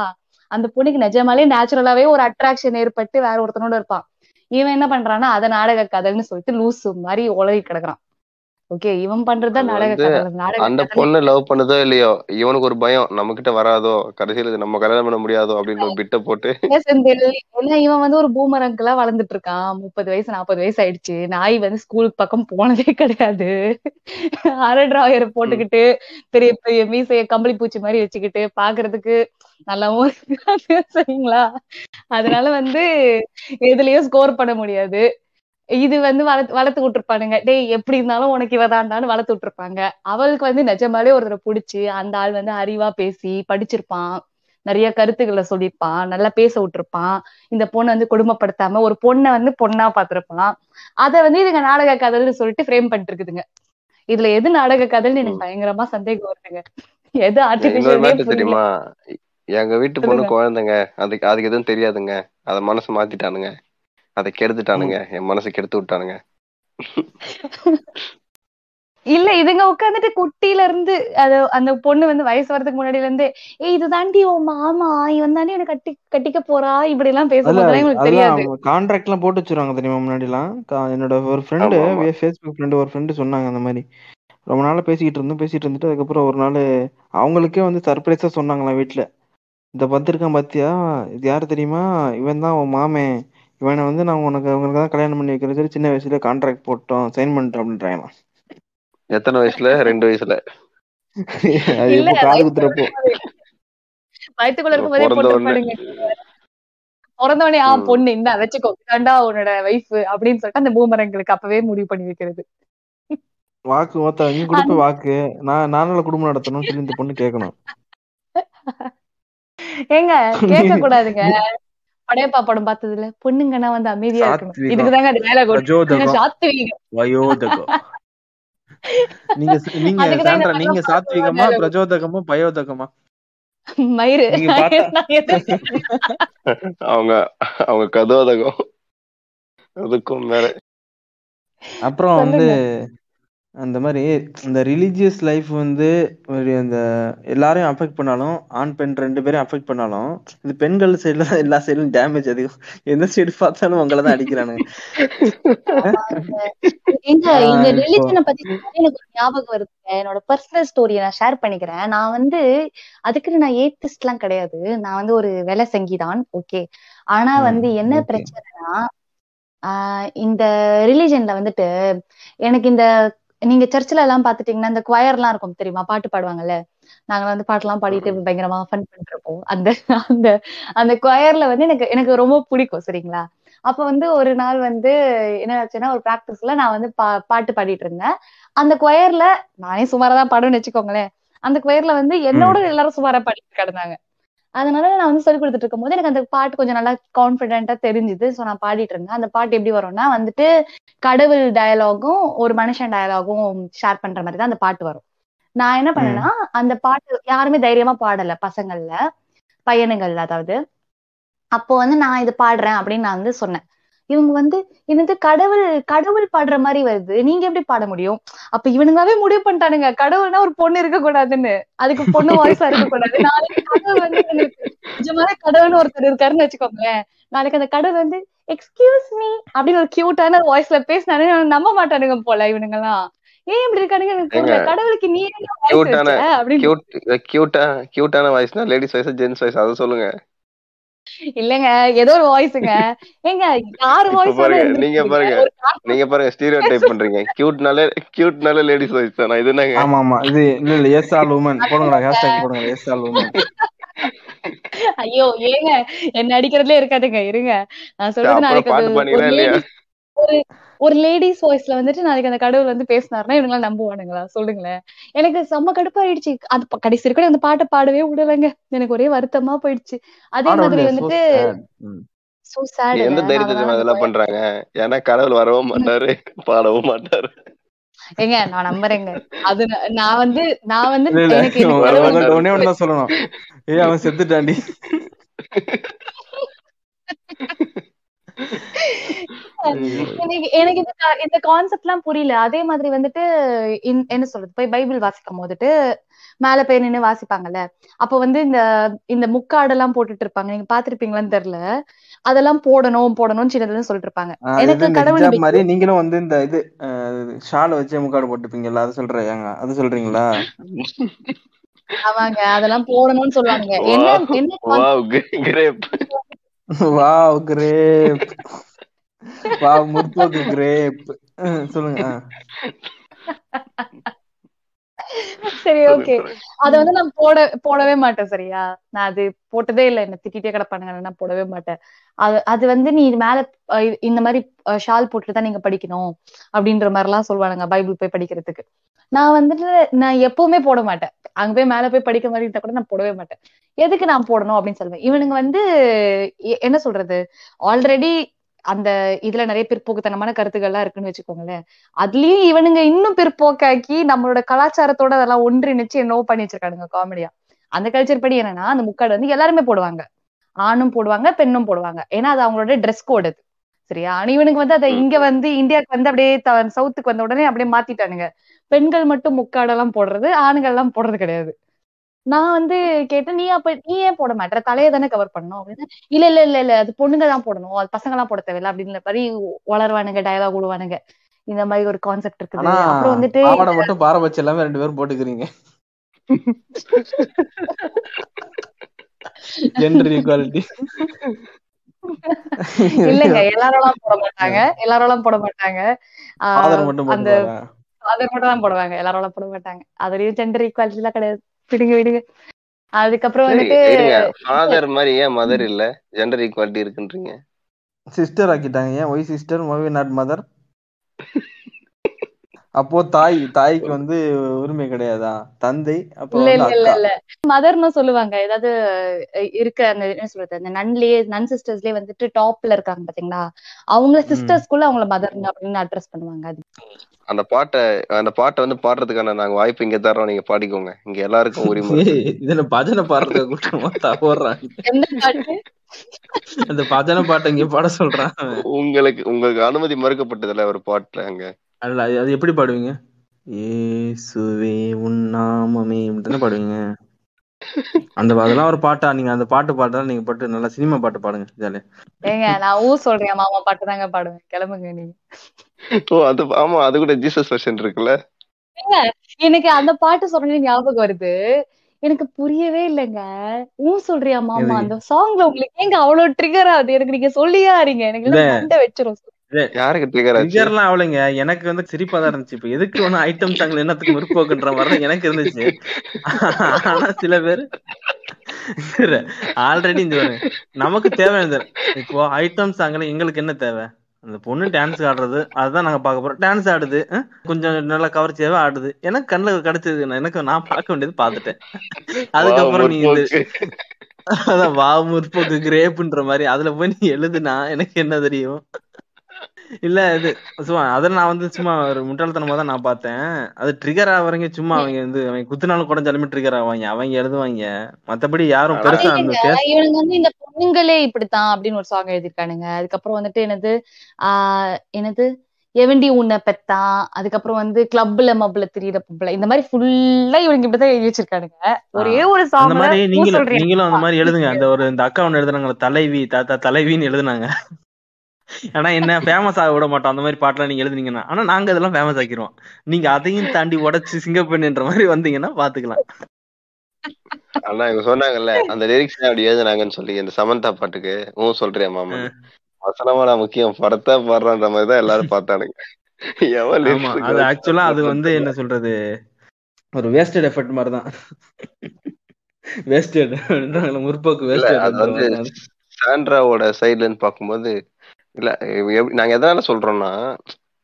அந்த பொண்ணுக்கு நிஜமாலே நேச்சுரலாவே ஒரு அட்ராக்ஷன் ஏற்பட்டு வேற ஒருத்தனோட இருப்பான். இவன் என்ன பண்றான்னா அத நாடக கதைன்னு சொல்லிட்டு லூசு மாதிரி உளறி கிடக்குறான். ஓகே இவன் பண்றதுதான் அது நாடக அந்த பொண்ணு லவ் பண்ணுதோ இல்லையோ இவனுக்கு ஒரு பயம் நம்ம கிட்ட வராதோ கடைசியில இது நம்ம கல்யாணம் பண்ண முடியாதோ அப்படின்னு ஒரு பிட்ட போட்டு. ஏன்னா இவன் வந்து ஒரு பூமர் அங்கிளா வளர்ந்துட்டு இருக்கான். முப்பது வயசு நாற்பது வயசு ஆயிடுச்சு. நாய் வந்து ஸ்கூலுக்கு பக்கம் போனதே கிடையாது. அரை டிராயரை போட்டுக்கிட்டு பெரிய பெரிய மீசைய கம்பளி பூச்சி மாதிரி வச்சுக்கிட்டு பாக்குறதுக்கு நல்லாவும் சரிங்களா? அதனால வந்து எதுலயும் ஸ்கோர் பண்ண முடியாது. இது வந்து வளர்த்து வளர்த்து விட்டுருப்பானுங்க டேய் எப்படி இருந்தாலும் உனக்கு இவதாண்டான்னு வளர்த்து விட்டுருப்பாங்க அவளுக்கு வந்து நிஜமாலே ஒருத்தரை பிடிச்சி அந்த ஆள் வந்து அறிவா பேசி படிச்சிருப்பான். நிறைய கருத்துக்களை சொல்லியிருப்பான். நல்லா பேச விட்டுருப்பான். இந்த பொண்ணை வந்து கொடுமைப்படுத்தாம ஒரு பொண்ணை வந்து பொண்ணா பார்த்திருப்பான். அத வந்து இதுங்க நாடக கதைன்னு சொல்லிட்டு ஃப்ரேம் பண்ணிட்டு இருக்குதுங்க இதுல எது நாடக கதைன்னு எனக்கு பயங்கரமா சந்தேகம் வருதுங்க. எது ஆர்டிபிஷியல் தெரியுமா? எங்க வீட்டு பொண்ணு. குழந்தைங்க. அதுக்கு அதுக்கு எதுவும் தெரியாதுங்க. அத மனசு மாத்திட்டானுங்க. அதை கெடுத்துட்டானுங்க. என் மனசு கெடுத்து விட்டானுங்க. இல்ல இதுங்க உட்காந்துட்டு குட்டில இருந்து அது அந்த பொண்ணு வந்து வயசு வரதுக்கு முன்னாடில இருந்து ஏய் இது தாண்டி உன் மாமா இவன் தாண்டி எனக்கு கட்டி கட்டிக்க போறா? இப்படி எல்லாம் அதுல பேசும்போதெல்லாம் இவங்களுக்கு தெரியாது. கான்ட்ராக்ட் எல்லாம் போட்டு வச்சிருவாங்க தெரியுமா முன்னாடி எல்லாம் என்னோட ஒரு ஃப்ரெண்டு. ஃபேஸ்புக் ஃப்ரெண்டு ஒரு ஃப்ரெண்டு சொன்னாங்க அந்த மாதிரி. ரொம்ப நாளா பேசிக்கிட்டு இருந்தோம் பேசிட்டு இருந்துட்டு அதுக்கப்புறம் ஒரு நாள் அவங்களுக்கே வந்து சர்ப்ரைஸா சொன்னாங்களாம் வீட்டுல இந்த பத்திருக்கான் பாத்தியா? இது யாரு தெரியுமா? இவன் தான் உன் மாமே இவனை வந்து நான் உனக்கு அவங்களுக்கு தான் கல்யாணம் பண்ணி வைக்கிறது. சொல்லி சின்ன வயசுல கான்ட்ராக்ட் போட்டோம் சைன் பண்ணிட்டோம் அப்படின்றாங்க எத்தனை வயசுல? ரெண்டு வயசுல. (laughs) அது இல்ல எப்போ காது குத்துறப்போ. வயிற்றுக்குள்ள இருக்கும்போதே பிறந்த உடனே. போட்டுருப்பானுங்க பிறந்தவனே ஆ. பொண்ணு இந்த வச்சுக்கோ. இதாண்டா உன்னோட வைஃப் அப்படின்னு சொல்லிட்டு அந்த பூமரங்களுக்கு அப்பவே முடிவு பண்ணி வைக்கிறது. வாக்கு ஓத்த நீ கொடுப்ப வாக்கு. நான் நானால குடும்பம் நடத்தணும்னு சொல்லி இந்த பொண்ணு கேட்கணும். ஏங்க கேட்க கூடாதுங்க படையப்பா படம் பார்த்ததுல பொண்ணுங்கன்னா வந்து அமைதியா இருக்கணும். இதுக்குதாங்க அது வேலை பிரஜோதகம். சாத்விகம். வயோதகம். (laughs) நீங்க நீங்க சாண்ட்ரா நீங்க சாத்விகமா. பிரஜோதகமா பயோதகமா? மயிறு. அவங்க அவங்க கதோதகம். அதுக்கும் மேல. அப்புறம் வந்து. அந்த மாதிரி இந்த ரிலீஜியஸ் லைஃப் வந்து ஒரு அந்த எல்லாரையும் அஃபெக்ட் பண்ணாலும் ஆண் பெண் ரெண்டு பேரையும் அஃபெக்ட் பண்ணாலும் இது பெண்கள் சைடுல தான் எல்லா சைடும் டேமேஜ் அதிகம். எந்த சைடு பார்த்தாலும் உங்களை தான் அடிக்கிறானுங்க. ஏங்க இந்த இப்போ- பத்தி சொன்னோனே எனக்கு ஒரு ஞாபகம் வருதுங்க. என்னோட பர்சனல் ஸ்டோரியை நான் ஷேர் பண்ணிக்கிறேன். நான் வந்து அதுக்குன்னு நான் ஏத்திஸ்ட் எல்லாம் கிடையாது. நான் வந்து ஒரு வேலை சங்கிதான். ஓகே ஆனா ம், வந்து என்ன okay. பிரச்சனைனா ஆஹ் இந்த ரிலிஜன்ல வந்துட்டு எனக்கு இந்த நீங்க சர்ச்சில் எல்லாம் பாத்துட்டீங்கன்னா இந்த choir எல்லாம் இருக்கும் தெரியுமா? பாட்டு பாடுவாங்கல்ல. நாங்க வந்து பாட்டெல்லாம் பாடிட்டு பயங்கரமா ஃபன் பண்ணிட்டு இருப்போம் அந்த அந்த அந்த choirல வந்து எனக்கு எனக்கு ரொம்ப பிடிக்கும் சரிங்களா? அப்ப வந்து ஒரு நாள் வந்து என்ன ஆச்சுன்னா ஒரு பிராக்டிஸ்ல நான் வந்து பா பாட்டு பாடிட்டு இருந்தேன். அந்த கொயர்ல நானே சுமாரா தான் பாடுவேன்னு வச்சுக்கோங்களேன். அந்த கொயர்ல வந்து என்னோட எல்லாரும் சுமாரா பாடிட்டு கிடந்தாங்க. அதனால நான் வந்து சொல்லி கொடுத்துட்டு இருக்கும்போது எனக்கு அந்த பாட்டு கொஞ்சம் நல்லா கான்பிடென்ட்டா தெரிஞ்சுது. ஸோ நான் பாடிட்டு இருந்தேன் அந்த பாட்டு எப்படி வரும்னா வந்துட்டு கடவுள் டயலாகும் ஒரு மனுஷன் டயலாகும் ஷேர் பண்ற மாதிரி தான் அந்த பாட்டு வரும். நான் என்ன பண்ணேன்னா அந்த பாட்டு யாருமே தைரியமா பாடல பசங்கள்ல பையனுங்கள்ல அதாவது. அப்போ வந்து நான் இது பாடுறேன் அப்படின்னு நான் வந்து சொன்னேன். இவங்க வந்து என்னது கடவுள் கடவுள் பாடுற மாதிரி வருது. நீங்க எப்படி பாட முடியும்? அப்ப இவனுங்களாவே முடிவு பண்ணிட்டானுங்க. கடவுள்னா ஒரு பொண்ணு இருக்க கூடாதுன்னு அதுக்கு பொண்ணு வாய்ஸா இருக்க கூடாது நாளைக்கு கடவுள் வந்து நிஜமான கடவுள்னு ஒருத்தர் இருக்காருன்னு வச்சுக்கோங்களேன். நாளைக்கு அந்த கடவுள் வந்து எக்ஸ்கியூஸ் மீ அப்படின்னு ஒரு கியூட்டான வாய்ஸ்ல பேசினானு நம்ப மாட்டானுங்க போல இவனுங்க எல்லாம் ஏன் இப்படி இருக்கானுங்க? கடவுளுக்கு நீ என்ன வாய்ஸ் கியூட்டான அப்படின்னு கியூட்டான வாய்ஸ்னா லேடிஸ் வாய்ஸ் ஜென்ஸ் வாய்ஸ் அதை சொல்லுங்க. இல்லங்க ஏதோ ஒரு வாய்ஸுங்க ஏங்க யாரு வாய்ஸ் பாருங்க நீங்க பாருங்க நீங்க பாருங்க ஸ்டீரியோ டைப் பண்றீங்க. கியூட்னாலே கியூட்னாலே லேடிஸ் வாய்ஸ் தானா? இது என்னங்க? ஆமா ஆமா இது இல்ல இல்ல எஸ் ஆல் உமன் போடுங்கடா ஹேஷ்டாக் போடுங்க எஸ் ஆல் உமன் ஐயோ ஏங்க என்ன அடிக்கிறதுலே இருக்காதுங்க இருங்க. நான் சொல்றது நாளைக்கு ஒரு ஒரு லேடிஸ் வாய்ஸ்ல வந்துட்டு நாளைக்கு அந்த கடவுள் வந்து பேசினாருன்னா இவங்க நம்புவானுங்களா? சொல்லுங்களேன். எனக்கு செம்ம கடுப்பாயிடுச்சு. அது கடைசி வரைக்கும் அந்த பாட்டை பாடவே விடலைங்க. எனக்கு ஒரே வருத்தமா போயிடுச்சு. அதே மாதிரி வந்துட்டு எந்த அதெல்லாம் பண்றாங்க? ஏன்னா கடவுள் வரவும் மாட்டாரு பாடவும் மாட்டாரு. ஏங்க நான் நம்புறேங்க. அது நான் வந்து நான் வந்து எனக்கு சொல்லணும். அவன் செத்துட்டான்டி. (laughs) எனக்கு எனக்கு இந்த இந்த கான்செப்ட் எல்லாம் புரியல. அதே மாதிரி வந்துட்டு என்ன சொல்றது போய் பைபிள் வாசிக்கும் போதுட்டு மேல போய் நின்னு வாசிப்பாங்கல்ல. அப்ப வந்து இந்த இந்த முக்காடெல்லாம் போட்டுட்டு இருப்பாங்க. நீங்க பாத்திருப்பீங்களான்னு தெரியல. அதெல்லாம் போடணும் போடணும்னு சின்னதுன்னு சொல்லிட்டு இருப்பாங்க. எனக்கு கடவுள் மாதிரி நீங்களும் வந்து இந்த இது ஷால வச்சு முக்காடு போட்டுப்பீங்கல்ல அது சொல்றீங்க அது சொல்றீங்களா? ஆமாங்க அதெல்லாம் போடணும்னு சொல்லுவாங்க. என்ன வாவ் என்ன வாவ் கிரேப் வாவ் முற்போக்கு கிரேப் சொல்லுங்க ஆ. சரி ஓகே அத வந்து நான் போட போடவே மாட்டேன் சரியா? நான் அது போட்டதே இல்ல என்ன திட்டிட்டே கிடப்பானுங்க நான் போடவே மாட்டேன். அது அது வந்து நீ இது மேல இந்த மாதிரி ஷால் போட்டுட்டு தான் நீங்க படிக்கணும் அப்படின்ற மாதிரி எல்லாம் சொல்லுவானுங்க பைபிள் போய் படிக்கிறதுக்கு. நான் வந்துட்டு நான் எப்பவுமே போட மாட்டேன். அங்க போய் மேல போய் படிக்க மாதிரி இருந்தா கூட நான் போடவே மாட்டேன். எதுக்கு நான் போடணும் அப்படின்னு சொல்லுவேன். இவனுங்க வந்து என்ன சொல்றது? ஆல்ரெடி அந்த இதுல நிறைய பிற்போக்குத்தனமான கருத்துக்கள்லாம் இருக்குன்னு வச்சுக்கோங்களேன். அதுலயும் இவனுங்க இன்னும் பிற்போக்காக்கி நம்மளோட கலாச்சாரத்தோட அதெல்லாம் ஒன்றிணைச்சு என்னவோ பண்ணி வச்சிருக்கானுங்க காமெடியா அந்த கல்ச்சர் படி என்னன்னா அந்த முக்காடு வந்து எல்லாருமே போடுவாங்க. ஆணும் போடுவாங்க பெண்ணும் போடுவாங்க. ஏன்னா அது அவங்களோட ட்ரெஸ் கோடு அது. சரியா? ஆனா இவனுக்கு வந்து அதை இங்க வந்து இந்தியாவுக்கு வந்து அப்படியே சவுத்துக்கு வந்த உடனே அப்படியே மாத்திட்டானுங்க. பெண்கள் மட்டும் முக்காடெல்லாம் போடுறது ஆண்கள் எல்லாம் போடுறது கிடையாது. நான் வந்து கேட்டேன் நீ அப்ப நீ ஏன் போட மாட்டேற? தலையை தானே கவர் பண்ணணும் அப்படின்னு. இல்ல இல்ல இல்ல இல்ல அது பொண்ணுங்க தான் போடணும். அது பசங்க எல்லாம் போட தேவையில்ல அப்படின்ற மாதிரி வளருவானுங்க டயலாக் விடுவானுங்க. இந்த மாதிரி ஒரு கான்செப்ட் இருக்குது. ஆனா அப்புறம் வந்துட்டு மட்டும் பாரபட்சம் எல்லாமே ரெண்டு பேரும் போட்டுக்கிறீங்க. (laughs) ஜெண்டர் ஈக்குவாலிட்டி (laughs) (laughs) இல்லங்க எல்லாரும் போட மாட்டாங்க. எல்லாரும் போட மாட்டாங்க. அந்த ஃபாதர் மட்டும் தான் போடுவாங்க. எல்லாரும் போட மாட்டாங்க. அதுலயும் ஜெண்டர் ஈக்குவாலிட்டி எல்லாம் கிடையாது. விடுங்க விடுங்க. அதுக்கப்புறம் வந்துட்டு ஃபாதர் (laughs) மாதிரி ஏன் மதர் இல்ல? Gender equality இருக்குன்றீங்க. சிஸ்டர் ஆக்கிட்டாங்க. ஏன்? ஒய் சிஸ்டர் மவி நாட் மதர் அப்போ தாய் தாய்க்கு வந்து உரிமை கிடையாதா? தந்தை அப்போ இல்ல இல்ல இல்ல மதர்னு சொல்லுவாங்க. ஏதாவது இருக்க அந்த என்ன சொல்றது அந்த நன்லயே நன் சிஸ்டர்ஸ்லயே வந்துட்டு டாப்ல இருக்காங்க பாத்தீங்களா? அவங்கள. சிஸ்டர்ஸ்குள்ள அவங்கள மதர் அப்படின்னு அட்ரஸ் பண்ணுவாங்க. அது அந்த பாட்டை அந்த பாட்டை வந்து பாடுறதுக்கான நாங்க வாய்ப்பு இங்க தர்றோம். நீங்க பாடிக்கோங்க. இங்க எல்லாருக்கும் உரிமை (laughs) இதுல பஜனை பாடுறதுக்கு கூட்டமா தவறாங்க எந்த பாட்டு? அந்த பஜனை பாட்டை இங்க பாட சொல்றான். உங்களுக்கு உங்களுக்கு அனுமதி மறுக்கப்பட்டதுல ஒரு பாட்டுல அங்க. அல்ல அது அது எப்படி பாடுவீங்க? ஏசுவே உன் நாமமே தானே பாடுவீங்க? அந்த அதெல்லாம் ஒரு பாட்டா? நீங்க அந்த பாட்டு பாட்டா நீங்க பாட்டு நல்லா சினிமா பாட்டு பாடுங்க ஜாலியா ஏங்க நான் ஊ சொல்றேன் மாமா பாட்டு தாங்க பாடுவேன். கிளம்புங்க நீங்க. ஓ அது ஆமா அது கூட ஜீசஸ் வெர்ஷன் இருக்குல்ல? எனக்கு அந்த பாட்டு சொன்னே ஞாபகம் வருது. எனக்கு புரியவே இல்லைங்க. ஊ சொல்றியா மாமா? அந்த சாங்ல உங்களுக்கு ஏங்க அவ்வளவு ட்ரிகர் ஆகுது? எனக்கு நீங்க சொல்லியே ஆறீங்க எனக்கு சண்டை வச்சிரும். ட்ரிகர் ஆச்சு? ட்ரிகர்லாம் அவளைங்க. எனக்கு வந்து சிரிப்பா தான் இருந்துச்சு. இப்ப எதுக்கு ஒண்ணு ஐட்டம் சாங்ல என்னத்துக்கு முற்போக்குன்ற மாதிரி எனக்கு இருந்துச்சு. ஆனா சில பேர் ஆல்ரெடி இந்த நமக்கு தேவையானது இப்போ ஐட்டம் சாங்ல எங்களுக்கு என்ன தேவை? அந்த பொண்ணு டான்ஸ் ஆடுறது அதுதான் நாங்க பார்க்க போறோம். டான்ஸ் ஆடுது கொஞ்சம் நல்லா கவர்ச்சியாவே ஆடுது. எனக்கு கண்ணுல கிடைச்சது எனக்கு நான் பார்க்க வேண்டியது பார்த்துட்டேன். அதுக்கப்புறம் நீ அதான் வா முற்போக்கு கிரேப்புன்ற மாதிரி. அதுல போய் நீ எழுதுனா எனக்கு என்ன தெரியும்? இல்ல இது சும்மா அத நான் வந்து சும்மா ஒரு முட்டாள்தனமா தான் நான் பார்த்தேன். அது ட்ரிகர் ஆவறவங்க சும்மா அவங்க வந்து அவங்க குத்துனாலும் குடஞ்சாலுமே ட்ரிகர் ஆவாங்க. அவங்க எழுதுவாங்க. மத்தபடி யாரும் பெருசா அந்த இவனுங்க வந்து இந்த பொண்ணு அவங்களே இப்படித்தான் அப்படின்னு ஒரு சாங் எழுதியிருக்கானுங்க. அதுக்கப்புறம் வந்துட்டு என்னது ஆஹ் என்னது எவண்டி உன்னை பெத்தான் அதுக்கப்புறம் வந்து கிளப்ல மப்ல திரியிற பொம்பளை. இந்த மாதிரி ஃபுல்லா இவங்க இப்படிதான் எழுதி வச்சிருக்கானுங்க. ஒரே ஒரு அந்த சாங்ல மாதிரி நீங்களும் நீங்களும் அந்த மாதிரி எழுதுங்க. அந்த ஒரு இந்த அக்கா ஒன்று எழுதுனாங்களே தலைவி தாத்தா தலைவின்னு எழுதுனாங்க. ஆனா என்ன ஃபேமஸ் ஆக விட மாட்டோம். அந்த மாதிரி பாட்டுலாம் நீங்க எழுதுனீங்கன்னா. ஆனா நாங்க இதெல்லாம் ஃபேமஸ் ஆக்கிடுவோம் நீங்க அதையும் தாண்டி உடைச்சு சிங்கப்பெண்ணுன்ற மாதிரி வந்தீங்கன்னா பாத்துக்கலாம். ஆனா இவங்க சொன்னாங்கல்ல அந்த லிரிக்ஸ் அப்படி எழுதுனாங்கன்னு சொல்லி இந்த சமந்தா பாட்டுக்கு ஊ சொல்றியா மாமன் வசனமாடா முக்கியம் படத்தா பாடுறான்ற மாதிரி தான் எல்லாரும் பார்த்தானுங்க. அது ஆக்சுவலா அது வந்து என்ன சொல்றது? ஒரு வேஸ்டட் எஃபர்ட் (laughs) மாதிரி தான் வேஸ்டட் முற்போக்கு வேஸ்டட் வந்து சாண்ட்ராவோட சைடுல இருந்து பார்க்கும்போது இல்ல நாங்க எதனால சொல்றோம்னா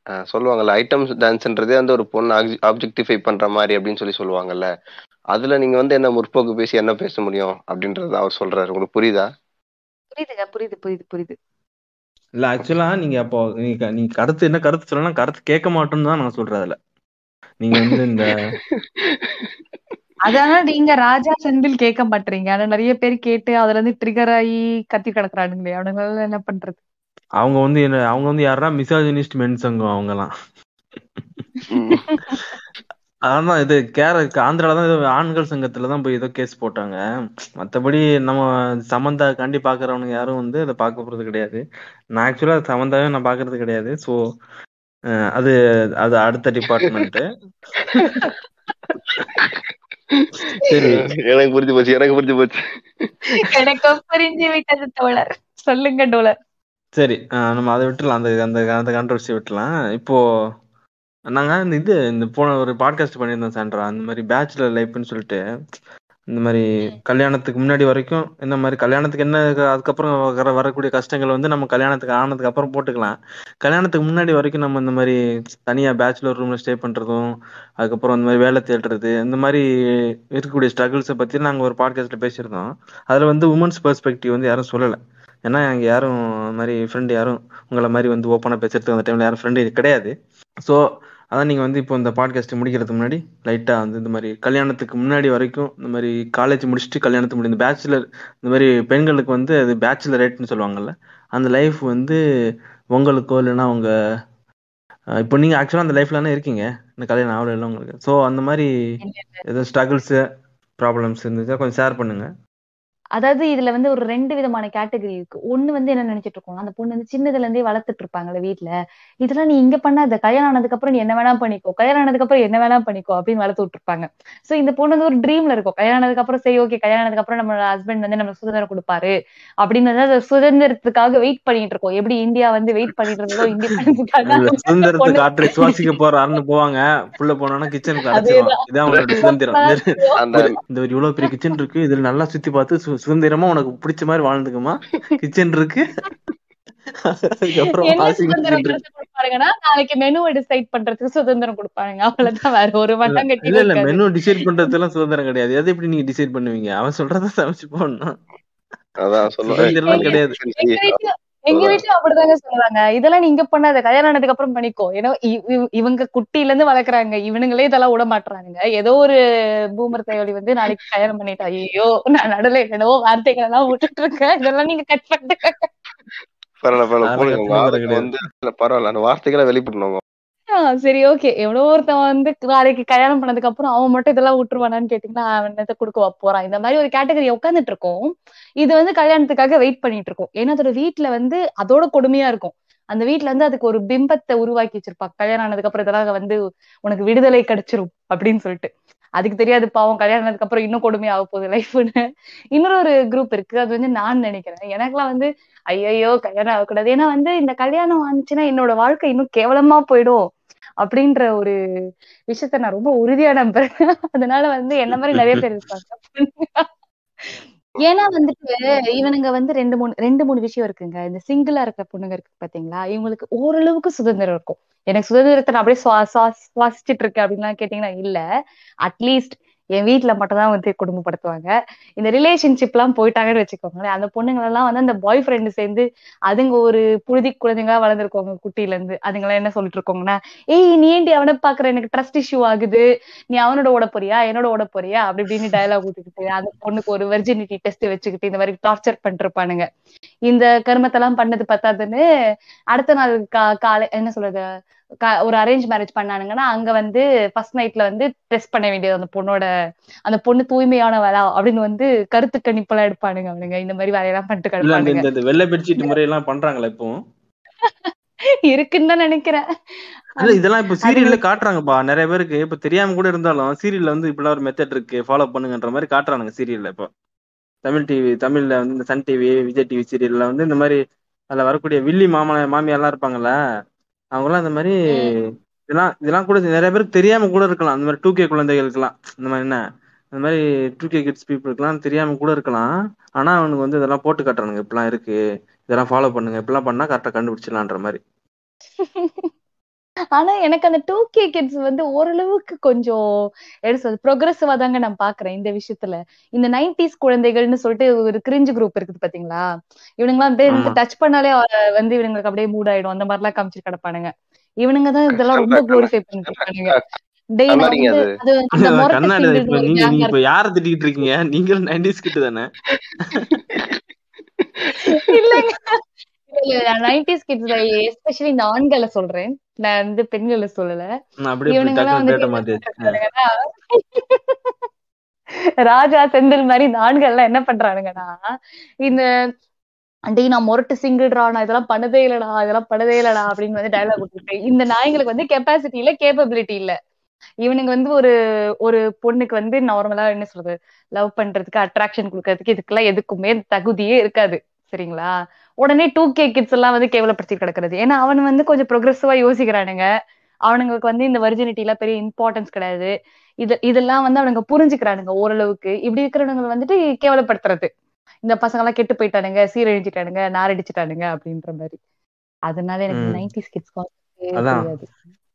அஹ் சொல்லுவாங்கல்ல ஐட்டம்ஸ் டான்ஸ்ன்றதே வந்து ஒரு பொண்ணு ஆப்ஜெக்டிஃபை பண்ற மாதிரி அப்படின்னு சொல்லி சொல்லுவாங்கல்ல. அதுல நீங்க வந்து என்ன முற்போக்கு பேசி என்ன பேச முடியும் அப்படின்றது அவர் சொல்றாரு. உங்களுக்கு புரியுதா? புரியுதுங்க புரியுது புரியுது புரியுது. இல்ல ஆக்சுவலா நீங்க அப்போ நீங்க நீங்க கருத்து என்ன கருத்து சொல்லலாம் கருத்து கேட்க மாட்டோம்னு தான் நான் சொல்றேன் அதுல. நீங்க வந்து இந்த அதனால நீங்க ராஜா செந்தில் கேட்க மாட்டீங்க ஆனா நிறைய பேர் கேட்டு அதுல இருந்து ட்ரிகர் ஆகி கத்தி கிடக்குறானுங்களே. அவனுங்களால என்ன பண்றது? அவங்க வந்து என்ன அவங்க வந்து யாருன்னா மிசாஜினிஸ்ட் மென் சங்கம் அவங்கலாம். அதான் இது கேர ஆந்திரால தான் ஏதோ ஆண்கள் சங்கத்துல தான் போய் ஏதோ கேஸ் போட்டாங்க. மத்தபடி நம்ம சமந்தா காண்டி பாக்குறவனுங்க யாரும் வந்து அதை பார்க்க போறது கிடையாது. நான் ஆக்சுவலா சமந்தாவே நான் பாக்குறது கிடையாது. ஸோ அது அது அடுத்த டிபார்ட்மெண்ட் சரி. எனக்கு புரிஞ்சு போச்சு எனக்கு புரிஞ்சு போச்சு. எனக்கு புரிஞ்சு விட்டது தோழர். சொல்லுங்க டோலர் சரி அஹ் நம்ம அதை விட்டுலாம் அந்த அந்த அந்த கான்ட்ரவர்சி விட்டுலாம் இப்போ நாங்க இந்த இது இந்த போன ஒரு பாட்காஸ்ட் பண்ணியிருந்தோம் சாண்ட்ரா. அந்த மாதிரி பேச்சுலர் லைஃப்னு சொல்லிட்டு. இந்த மாதிரி கல்யாணத்துக்கு முன்னாடி வரைக்கும் இந்த மாதிரி கல்யாணத்துக்கு என்ன அதுக்கப்புறம் வர வரக்கூடிய கஷ்டங்கள் வந்து நம்ம கல்யாணத்துக்கு ஆனதுக்கு அப்புறம் போட்டுக்கலாம். கல்யாணத்துக்கு முன்னாடி வரைக்கும் நம்ம இந்த மாதிரி தனியா பேச்சுலர் ரூம்ல ஸ்டே பண்றதும் அதுக்கப்புறம் இந்த மாதிரி வேலை தேடுறது இந்த மாதிரி இருக்கக்கூடிய ஸ்ட்ரகிள்ஸை பத்தி நாங்க ஒரு பாட்காஸ்ட்ல பேசியிருந்தோம். அதுல வந்து உமன்ஸ் பெர்ஸ்பெக்டிவ் வந்து யாரும் சொல்லல. ஏன்னா அங்க யாரும் இந்த மாதிரி ஃப்ரெண்டு யாரும் உங்களை மாதிரி வந்து ஓப்பனா பேசுறதுக்கு அந்த டைம்ல யாரும் ஃப்ரெண்டு கிடையாது. ஸோ அதான் நீங்க வந்து இப்போ இந்த பாட்காஸ்ட் முடிக்கிறதுக்கு முன்னாடி லைட்டா வந்து இந்த மாதிரி கல்யாணத்துக்கு முன்னாடி வரைக்கும் இந்த மாதிரி காலேஜ் முடிச்சுட்டு கல்யாணத்துக்கு முன்னாடி இந்த பேச்சுலர் இந்த மாதிரி பெண்களுக்கு வந்து அது பேச்சுலர் ரேட்னு சொல்லுவாங்கல்ல அந்த லைஃப் வந்து உங்களுக்கோ இல்லைன்னா உங்க அஹ் இப்போ நீங்க ஆக்சுவலா அந்த லைஃப்ல இருக்கீங்க. இந்த கல்யாணம் ஆகல இல்லை உங்களுக்கு. ஸோ அந்த மாதிரி ஏதோ ஸ்ட்ரகிள்ஸ் ப்ராப்ளம்ஸ் இருந்துச்சா கொஞ்சம் ஷேர் பண்ணுங்க. அதாவது இதுல வந்து ஒரு ரெண்டு விதமான கேட்டகரி இருக்கு. ஒண்ணு வந்து என்ன நினைச்சிட்டு இருக்கோம் அந்த பொண்ணு வந்து சின்னதுல இருந்தே வளர்த்துட்டு இருப்பாங்கல்ல வீட்டுல இதெல்லாம் நீ இங்க பண்ணாத. கல்யாணம் ஆனதுக்கு அப்புறம் நீ என்ன வேணா பண்ணிக்கோ. கல்யாணம் ஆனதுக்கு அப்புறம் என்ன வேணா பண்ணிக்கோ அப்படின்னு வளர்த்து விட்டுருப்பாங்க. சோ இந்த பொண்ணு வந்து ஒரு ட்ரீம்ல இருக்கும். கல்யாணம் ஆனதுக்கு அப்புறம் சரி ஓகே கல்யாணம் ஆனதுக்கு அப்புறம் நம்ம ஹஸ்பண்ட் வந்து நம்ம சுதந்திரம் கொடுப்பாரு அப்படின்னு வந்து சுதந்திரத்துக்காக வெயிட் பண்ணிட்டு இருக்கோம். எப்படி இந்தியா வந்து வெயிட் பண்ணிட்டு இருந்ததோ பொண்ணு காற்றை சுவாசிக்க போறாருன்னு போவாங்க. புள்ள போனோம்னா கிச்சனுக்கு இதான் சுதந்திரம். இந்த- இவ்வளவு பெரிய கிச்சன் இருக்கு. இதுல நல்லா சுத்தி பார்த்து சுதந்திரமா உனக்கு பிடிச்ச மாதிரி வாழ்ந்துக்குமா கிச்சன் இருக்கு. நாளைக்கு மெனுவை டிசைட் பண்றதுக்கு சுதந்திரம் கொடுப்பாருங்க. அவ்வளவுதான் வேற ஒரு இல்ல இல்ல இருக்காது மெனு டிசைட் பண்றதுலாம் சுதந்திரம் கிடையாது. எதை எப்படி நீங்க டிசைட் பண்ணுவீங்க? அவன் சொல்றத சமைச்சு போடணும். அதான் சொல்லுவேன். கிடையாது. எங்க வீட்டுல அப்படிதாங்க சொல்றாங்க. இதெல்லாம் நீங்க பண்ணாத கல்யாணம் ஆனதுக்கு அப்புறம் பண்ணிக்கோ. ஏன்னா இவங்க குட்டில இருந்து வளர்க்குறாங்க. இவனுங்களே இதெல்லாம் விட மாட்டானுங்க ஏதோ ஒரு பூமர் தயோலி வந்து நாளைக்கு கல்யாணம் பண்ணிட்டா. ஐயோ நான் நடுல என்னவோ வார்த்தைகள் எல்லாம் விட்டுட்டு இருக்கேன் இதெல்லாம் நீங்க கட் பண்ணிட்டு பரவாயில்ல பரவாயில்ல. வந்து பரவாயில்ல. அந்த வார்த்தைகளை வெளிப்படணும் சரி ஓகே. எவ்வளோ ஒருத்தன் வந்து நாளைக்கு கல்யாணம் பண்ணதுக்கு அப்புறம் அவன் மட்டும் இதெல்லாம் விட்டுருவானான்னு கேட்டீங்கன்னா அவன் என்னத்த கொடுக்க போறான். இந்த மாதிரி ஒரு கேட்டகரி உட்காந்துட்டு இருக்கோம். இது வந்து கல்யாணத்துக்காக வெயிட் பண்ணிட்டு இருக்கோம். ஏன்னா அதோட வீட்டுல வந்து அதோட கொடுமையா இருக்கும். அந்த வீட்டுல வந்து அதுக்கு ஒரு பிம்பத்தை உருவாக்கி வச்சிருப்பாங்க கல்யாணம் ஆனதுக்கு அப்புறம் இதெல்லாம் வந்து உனக்கு விடுதலை கிடைச்சிரும் அப்படின்னு சொல்லிட்டு. அதுக்கு தெரியாது பாவம் கல்யாணம் ஆனதுக்கு அப்புறம் இன்னும் கொடுமையா ஆக போகுது லைஃப்னு இன்னொரு ஒரு குரூப் இருக்கு. அது வந்து நான் நினைக்கிறேன். எனக்குலாம் வந்து ஐயையோ கல்யாணம் ஆகக்கூடாது. ஏன்னா வந்து இந்த கல்யாணம் ஆனிச்சுன்னா என்னோட வாழ்க்கை இன்னும் கேவலமா போயிடும். அப்படின்ற ஒரு விஷயத்த நான் ரொம்ப உறுதியா நம்புறேன். அதனால வந்து என்ன மாதிரி நிறைய பேர் இருப்பாங்க. ஏன்னா வந்துட்டு இவனுங்க வந்து ரெண்டு மூணு ரெண்டு மூணு விஷயம் இருக்குங்க. இந்த சிங்கிளா இருக்கிற பொண்ணுங்க இருக்கு பாத்தீங்களா? இவங்களுக்கு ஓரளவுக்கு சுதந்திரம் இருக்கும். எனக்கு சுதந்திரத்தை நான் அப்படியே சுவாசிச்சுட்டு இருக்கேன் அப்படின்லாம் கேட்டீங்கன்னா இல்ல. அட்லீஸ்ட் என் வீட்டுல மட்டும் தான் வந்து குடும்பப்படுத்துவாங்க. இந்த ரிலேஷன்ஷிப் எல்லாம் போயிட்டாங்கன்னு வச்சுக்கோங்களேன் அந்த பொண்ணுங்க எல்லாம் வந்து அந்த பாய் ஃப்ரெண்டு சேர்ந்து அதுங்க ஒரு புழுதி குழந்தைங்களா வளர்ந்துருக்கோங்க குட்டில இருந்து அதுங்களாம் என்ன சொல்லிட்டு இருக்கோங்கன்னா ஏய் நீ ஏண்டி அவனை பாக்குற? எனக்கு ட்ரஸ்ட் இஷ்யூ ஆகுது. நீ அவனோட ஓட போறியா? என்னோட ஓட போறியா? அப்படி இப்படின்னு டயலாக் ஊத்திக்கிட்டு அந்த பொண்ணுக்கு ஒரு வெர்ஜினிட்டி டெஸ்ட் வச்சுக்கிட்டு இந்த மாதிரி டார்ச்சர் பண்ணிருப்பானுங்க. இந்த கருமத்தெல்லாம் பண்ணது பத்தாதுன்னு அடுத்த நாள் கா காலை என்ன சொல்றது ஒரு அரேஞ்ச் மேரேஜ் பண்ணானுங்கன்னா அங்க வந்து ஃபர்ஸ்ட் நைட்ல வந்து டெஸ்ட் பண்ண வேண்டியது அந்த பொண்ணோட அந்த பொண்ணு தூய்மையானவளா அப்படின்னு வந்து கருத்து கணிப்பெல்லாம் எடுப்பானுங்க அவனுங்க. இந்த மாதிரி வேலையெல்லாம் பண்ணிட்டு கிடப்பானுங்க. இந்த வெள்ளை பெட்ஷீட் முறை எல்லாம் பண்றாங்களா இப்போ? இருக்குன்னு தான் நினைக்கிறேன். இதெல்லாம் இப்ப சீரியல்ல காட்டுறாங்கப்பா. நிறைய பேருக்கு இப்ப தெரியாம கூட இருந்தாலும் சீரியல்ல வந்து இப்படிலாம் ஒரு மெத்தட் இருக்கு. ஃபாலோ பண்ணுங்கன்ற மாதிரி காட்டுறானுங்க சீரியல்ல இப்போ. தமிழ் டிவி தமிழ்ல வந்து இந்த சன் டிவி விஜய் டிவி சீரியல்ல வந்து இந்த மாதிரி அதுல வரக்கூடிய வில்லி மாமா மாமியார்லாம் இருப்பாங்கல்ல? அவங்கலாம் இந்த மாதிரி இதெல்லாம் இதெல்லாம் கூட நிறைய பேருக்கு தெரியாம கூட இருக்கலாம். அந்த மாதிரி டூ கே குழந்தைகளுக்குலாம் இந்த மாதிரி என்ன? இந்த மாதிரி டூ கே கிட்ஸ் பீப்புளுக்குலாம் தெரியாம கூட இருக்கலாம். ஆனா அவனுக்கு வந்து இதெல்லாம் போட்டு காட்டுறானுங்க. இப்படிலாம் இருக்கு. இதெல்லாம் ஃபாலோ பண்ணுங்க. இப்படிலாம் பண்ணா கரெக்டா கண்டுபிடிச்சிடலான்ற மாதிரி. (laughs) ஆனா எனக்கு அந்த டூ கே கிட்ஸ் வந்து ஓரளவுக்கு கொஞ்சம் சொல்றது ப்ரொக்ரெசிவா தாங்க நான் பாக்குறேன் இந்த விஷயத்துல. இந்த நைன்டிஸ் குழந்தைகள்னு சொல்லிட்டு ஒரு கிரிஞ்சு குரூப் இருக்குது பாத்தீங்களா? இவனுங்கலாம் அப்படியே டச் பண்ணாலே வந்து இவனுங்களுக்கு அப்படியே மூட் ஆயிடும். அந்த மாதிரி எல்லாம் காமிச்சிட்டு கிடப்பானுங்க. இவனுங்க தான் இதெல்லாம் ரொம்ப குளோரிஃபை பண்ணிட்டு யார திட்டிக்கிட்டு இருக்கீங்க? நீங்களும் நைன்டிஸ் கிட்ட தானே? இல்லைங்க. இல்ல நைன்டிஸ் கிட்ஸ் எஸ்பெஷலி இந்த ஆண்களை சொல்றேன். நான் வந்து பெண்களை சொல்லல. ராஜா செந்தில் மாதிரி ஆண்கள் எல்லாம் என்ன பண்றானுங்கன்னா இந்த டேய் நான் மொரட்டு சிங்கிள்டா நான் இதெல்லாம் பண்ணதே இல்லடா இதெல்லாம் பண்ணதே இல்லடா அப்படின்னு வந்து டயலாக் கொடுத்துட்டு இந்த நாய்ங்களுக்கு வந்து கெப்பாசிட்டி இல்ல கேப்பபிலிட்டி இல்ல. இவனுங்க வந்து ஒரு ஒரு பொண்ணுக்கு வந்து நார்மலா என்ன சொல்றது லவ் பண்றதுக்கு அட்ராக்ஷன் கொடுக்கறதுக்கு இதுக்கெல்லாம் எதுக்குமே தகுதியே இருக்காது சரிங்களா? உடனே டூ கே கிட்ஸ் எல்லாம் வந்து கேவலப்படுத்தி கிடக்குறது. ஏன்னா அவன் வந்து கொஞ்சம் ப்ரொக்ரெசிவா யோசிக்கிறானுங்க. அவனுங்களுக்கு வந்து இந்த வர்ஜினிட்டி எல்லாம் பெரிய இம்பார்ட்டன்ஸ் கிடையாது. இது இதெல்லாம் வந்து அவனுங்க புரிஞ்சுக்கிறானுங்க ஓரளவுக்கு. இப்படி இருக்கிறவங்க வந்துட்டு கேவலப்படுத்துறது. இந்த பசங்க எல்லாம் கெட்டு போயிட்டானுங்க சீரழிஞ்சிட்டானுங்க நாரடிச்சிட்டானுங்க அப்படின்ற மாதிரி. அதனால எனக்கு ம். நைன்டிஸ் கிட்ஸ்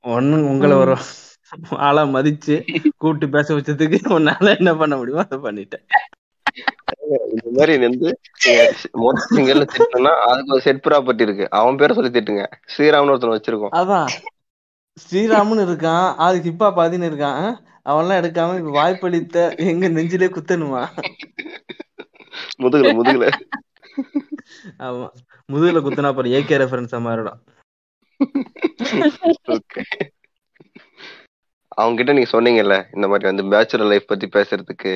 ஒண்ணு உங்களை. ஒரு ஆளா மதிச்சு கூப்பிட்டு பேச வச்சதுக்கு உன்னால என்ன பண்ண முடியுமோ அதை பண்ணிட்டேன். இந்த மாதிரி வந்து மொத்த சிங்கர்ல திட்டணும்னா அதுக்கு ஒரு செட் ப்ராப்பர்ட்டி இருக்கு. அவன் பேரை சொல்லி திட்டுங்க. ஸ்ரீராம்னு ஒருத்தன் வச்சிருக்கோம். அதான். ஸ்ரீராமன் இருக்கான். அதுக்கு இப்பா பாதின்னு இருக்கான். அவன்லாம் எடுக்காம இப்ப வாய்ப்பளித்த எங்க நெஞ்சிலே குத்தணுமா? முதுகுல முதுகுல. ஆமா. முதுகுல குத்துனா அப்புறம் ஏகே ரெஃபரன்ஸா மாறிடும். ஓகே அவங்க கிட்ட நீங்க சொன்னீங்கல்ல இந்த மாதிரி வந்து பேச்சுலர் லைஃப் பத்தி பேசுறதுக்கு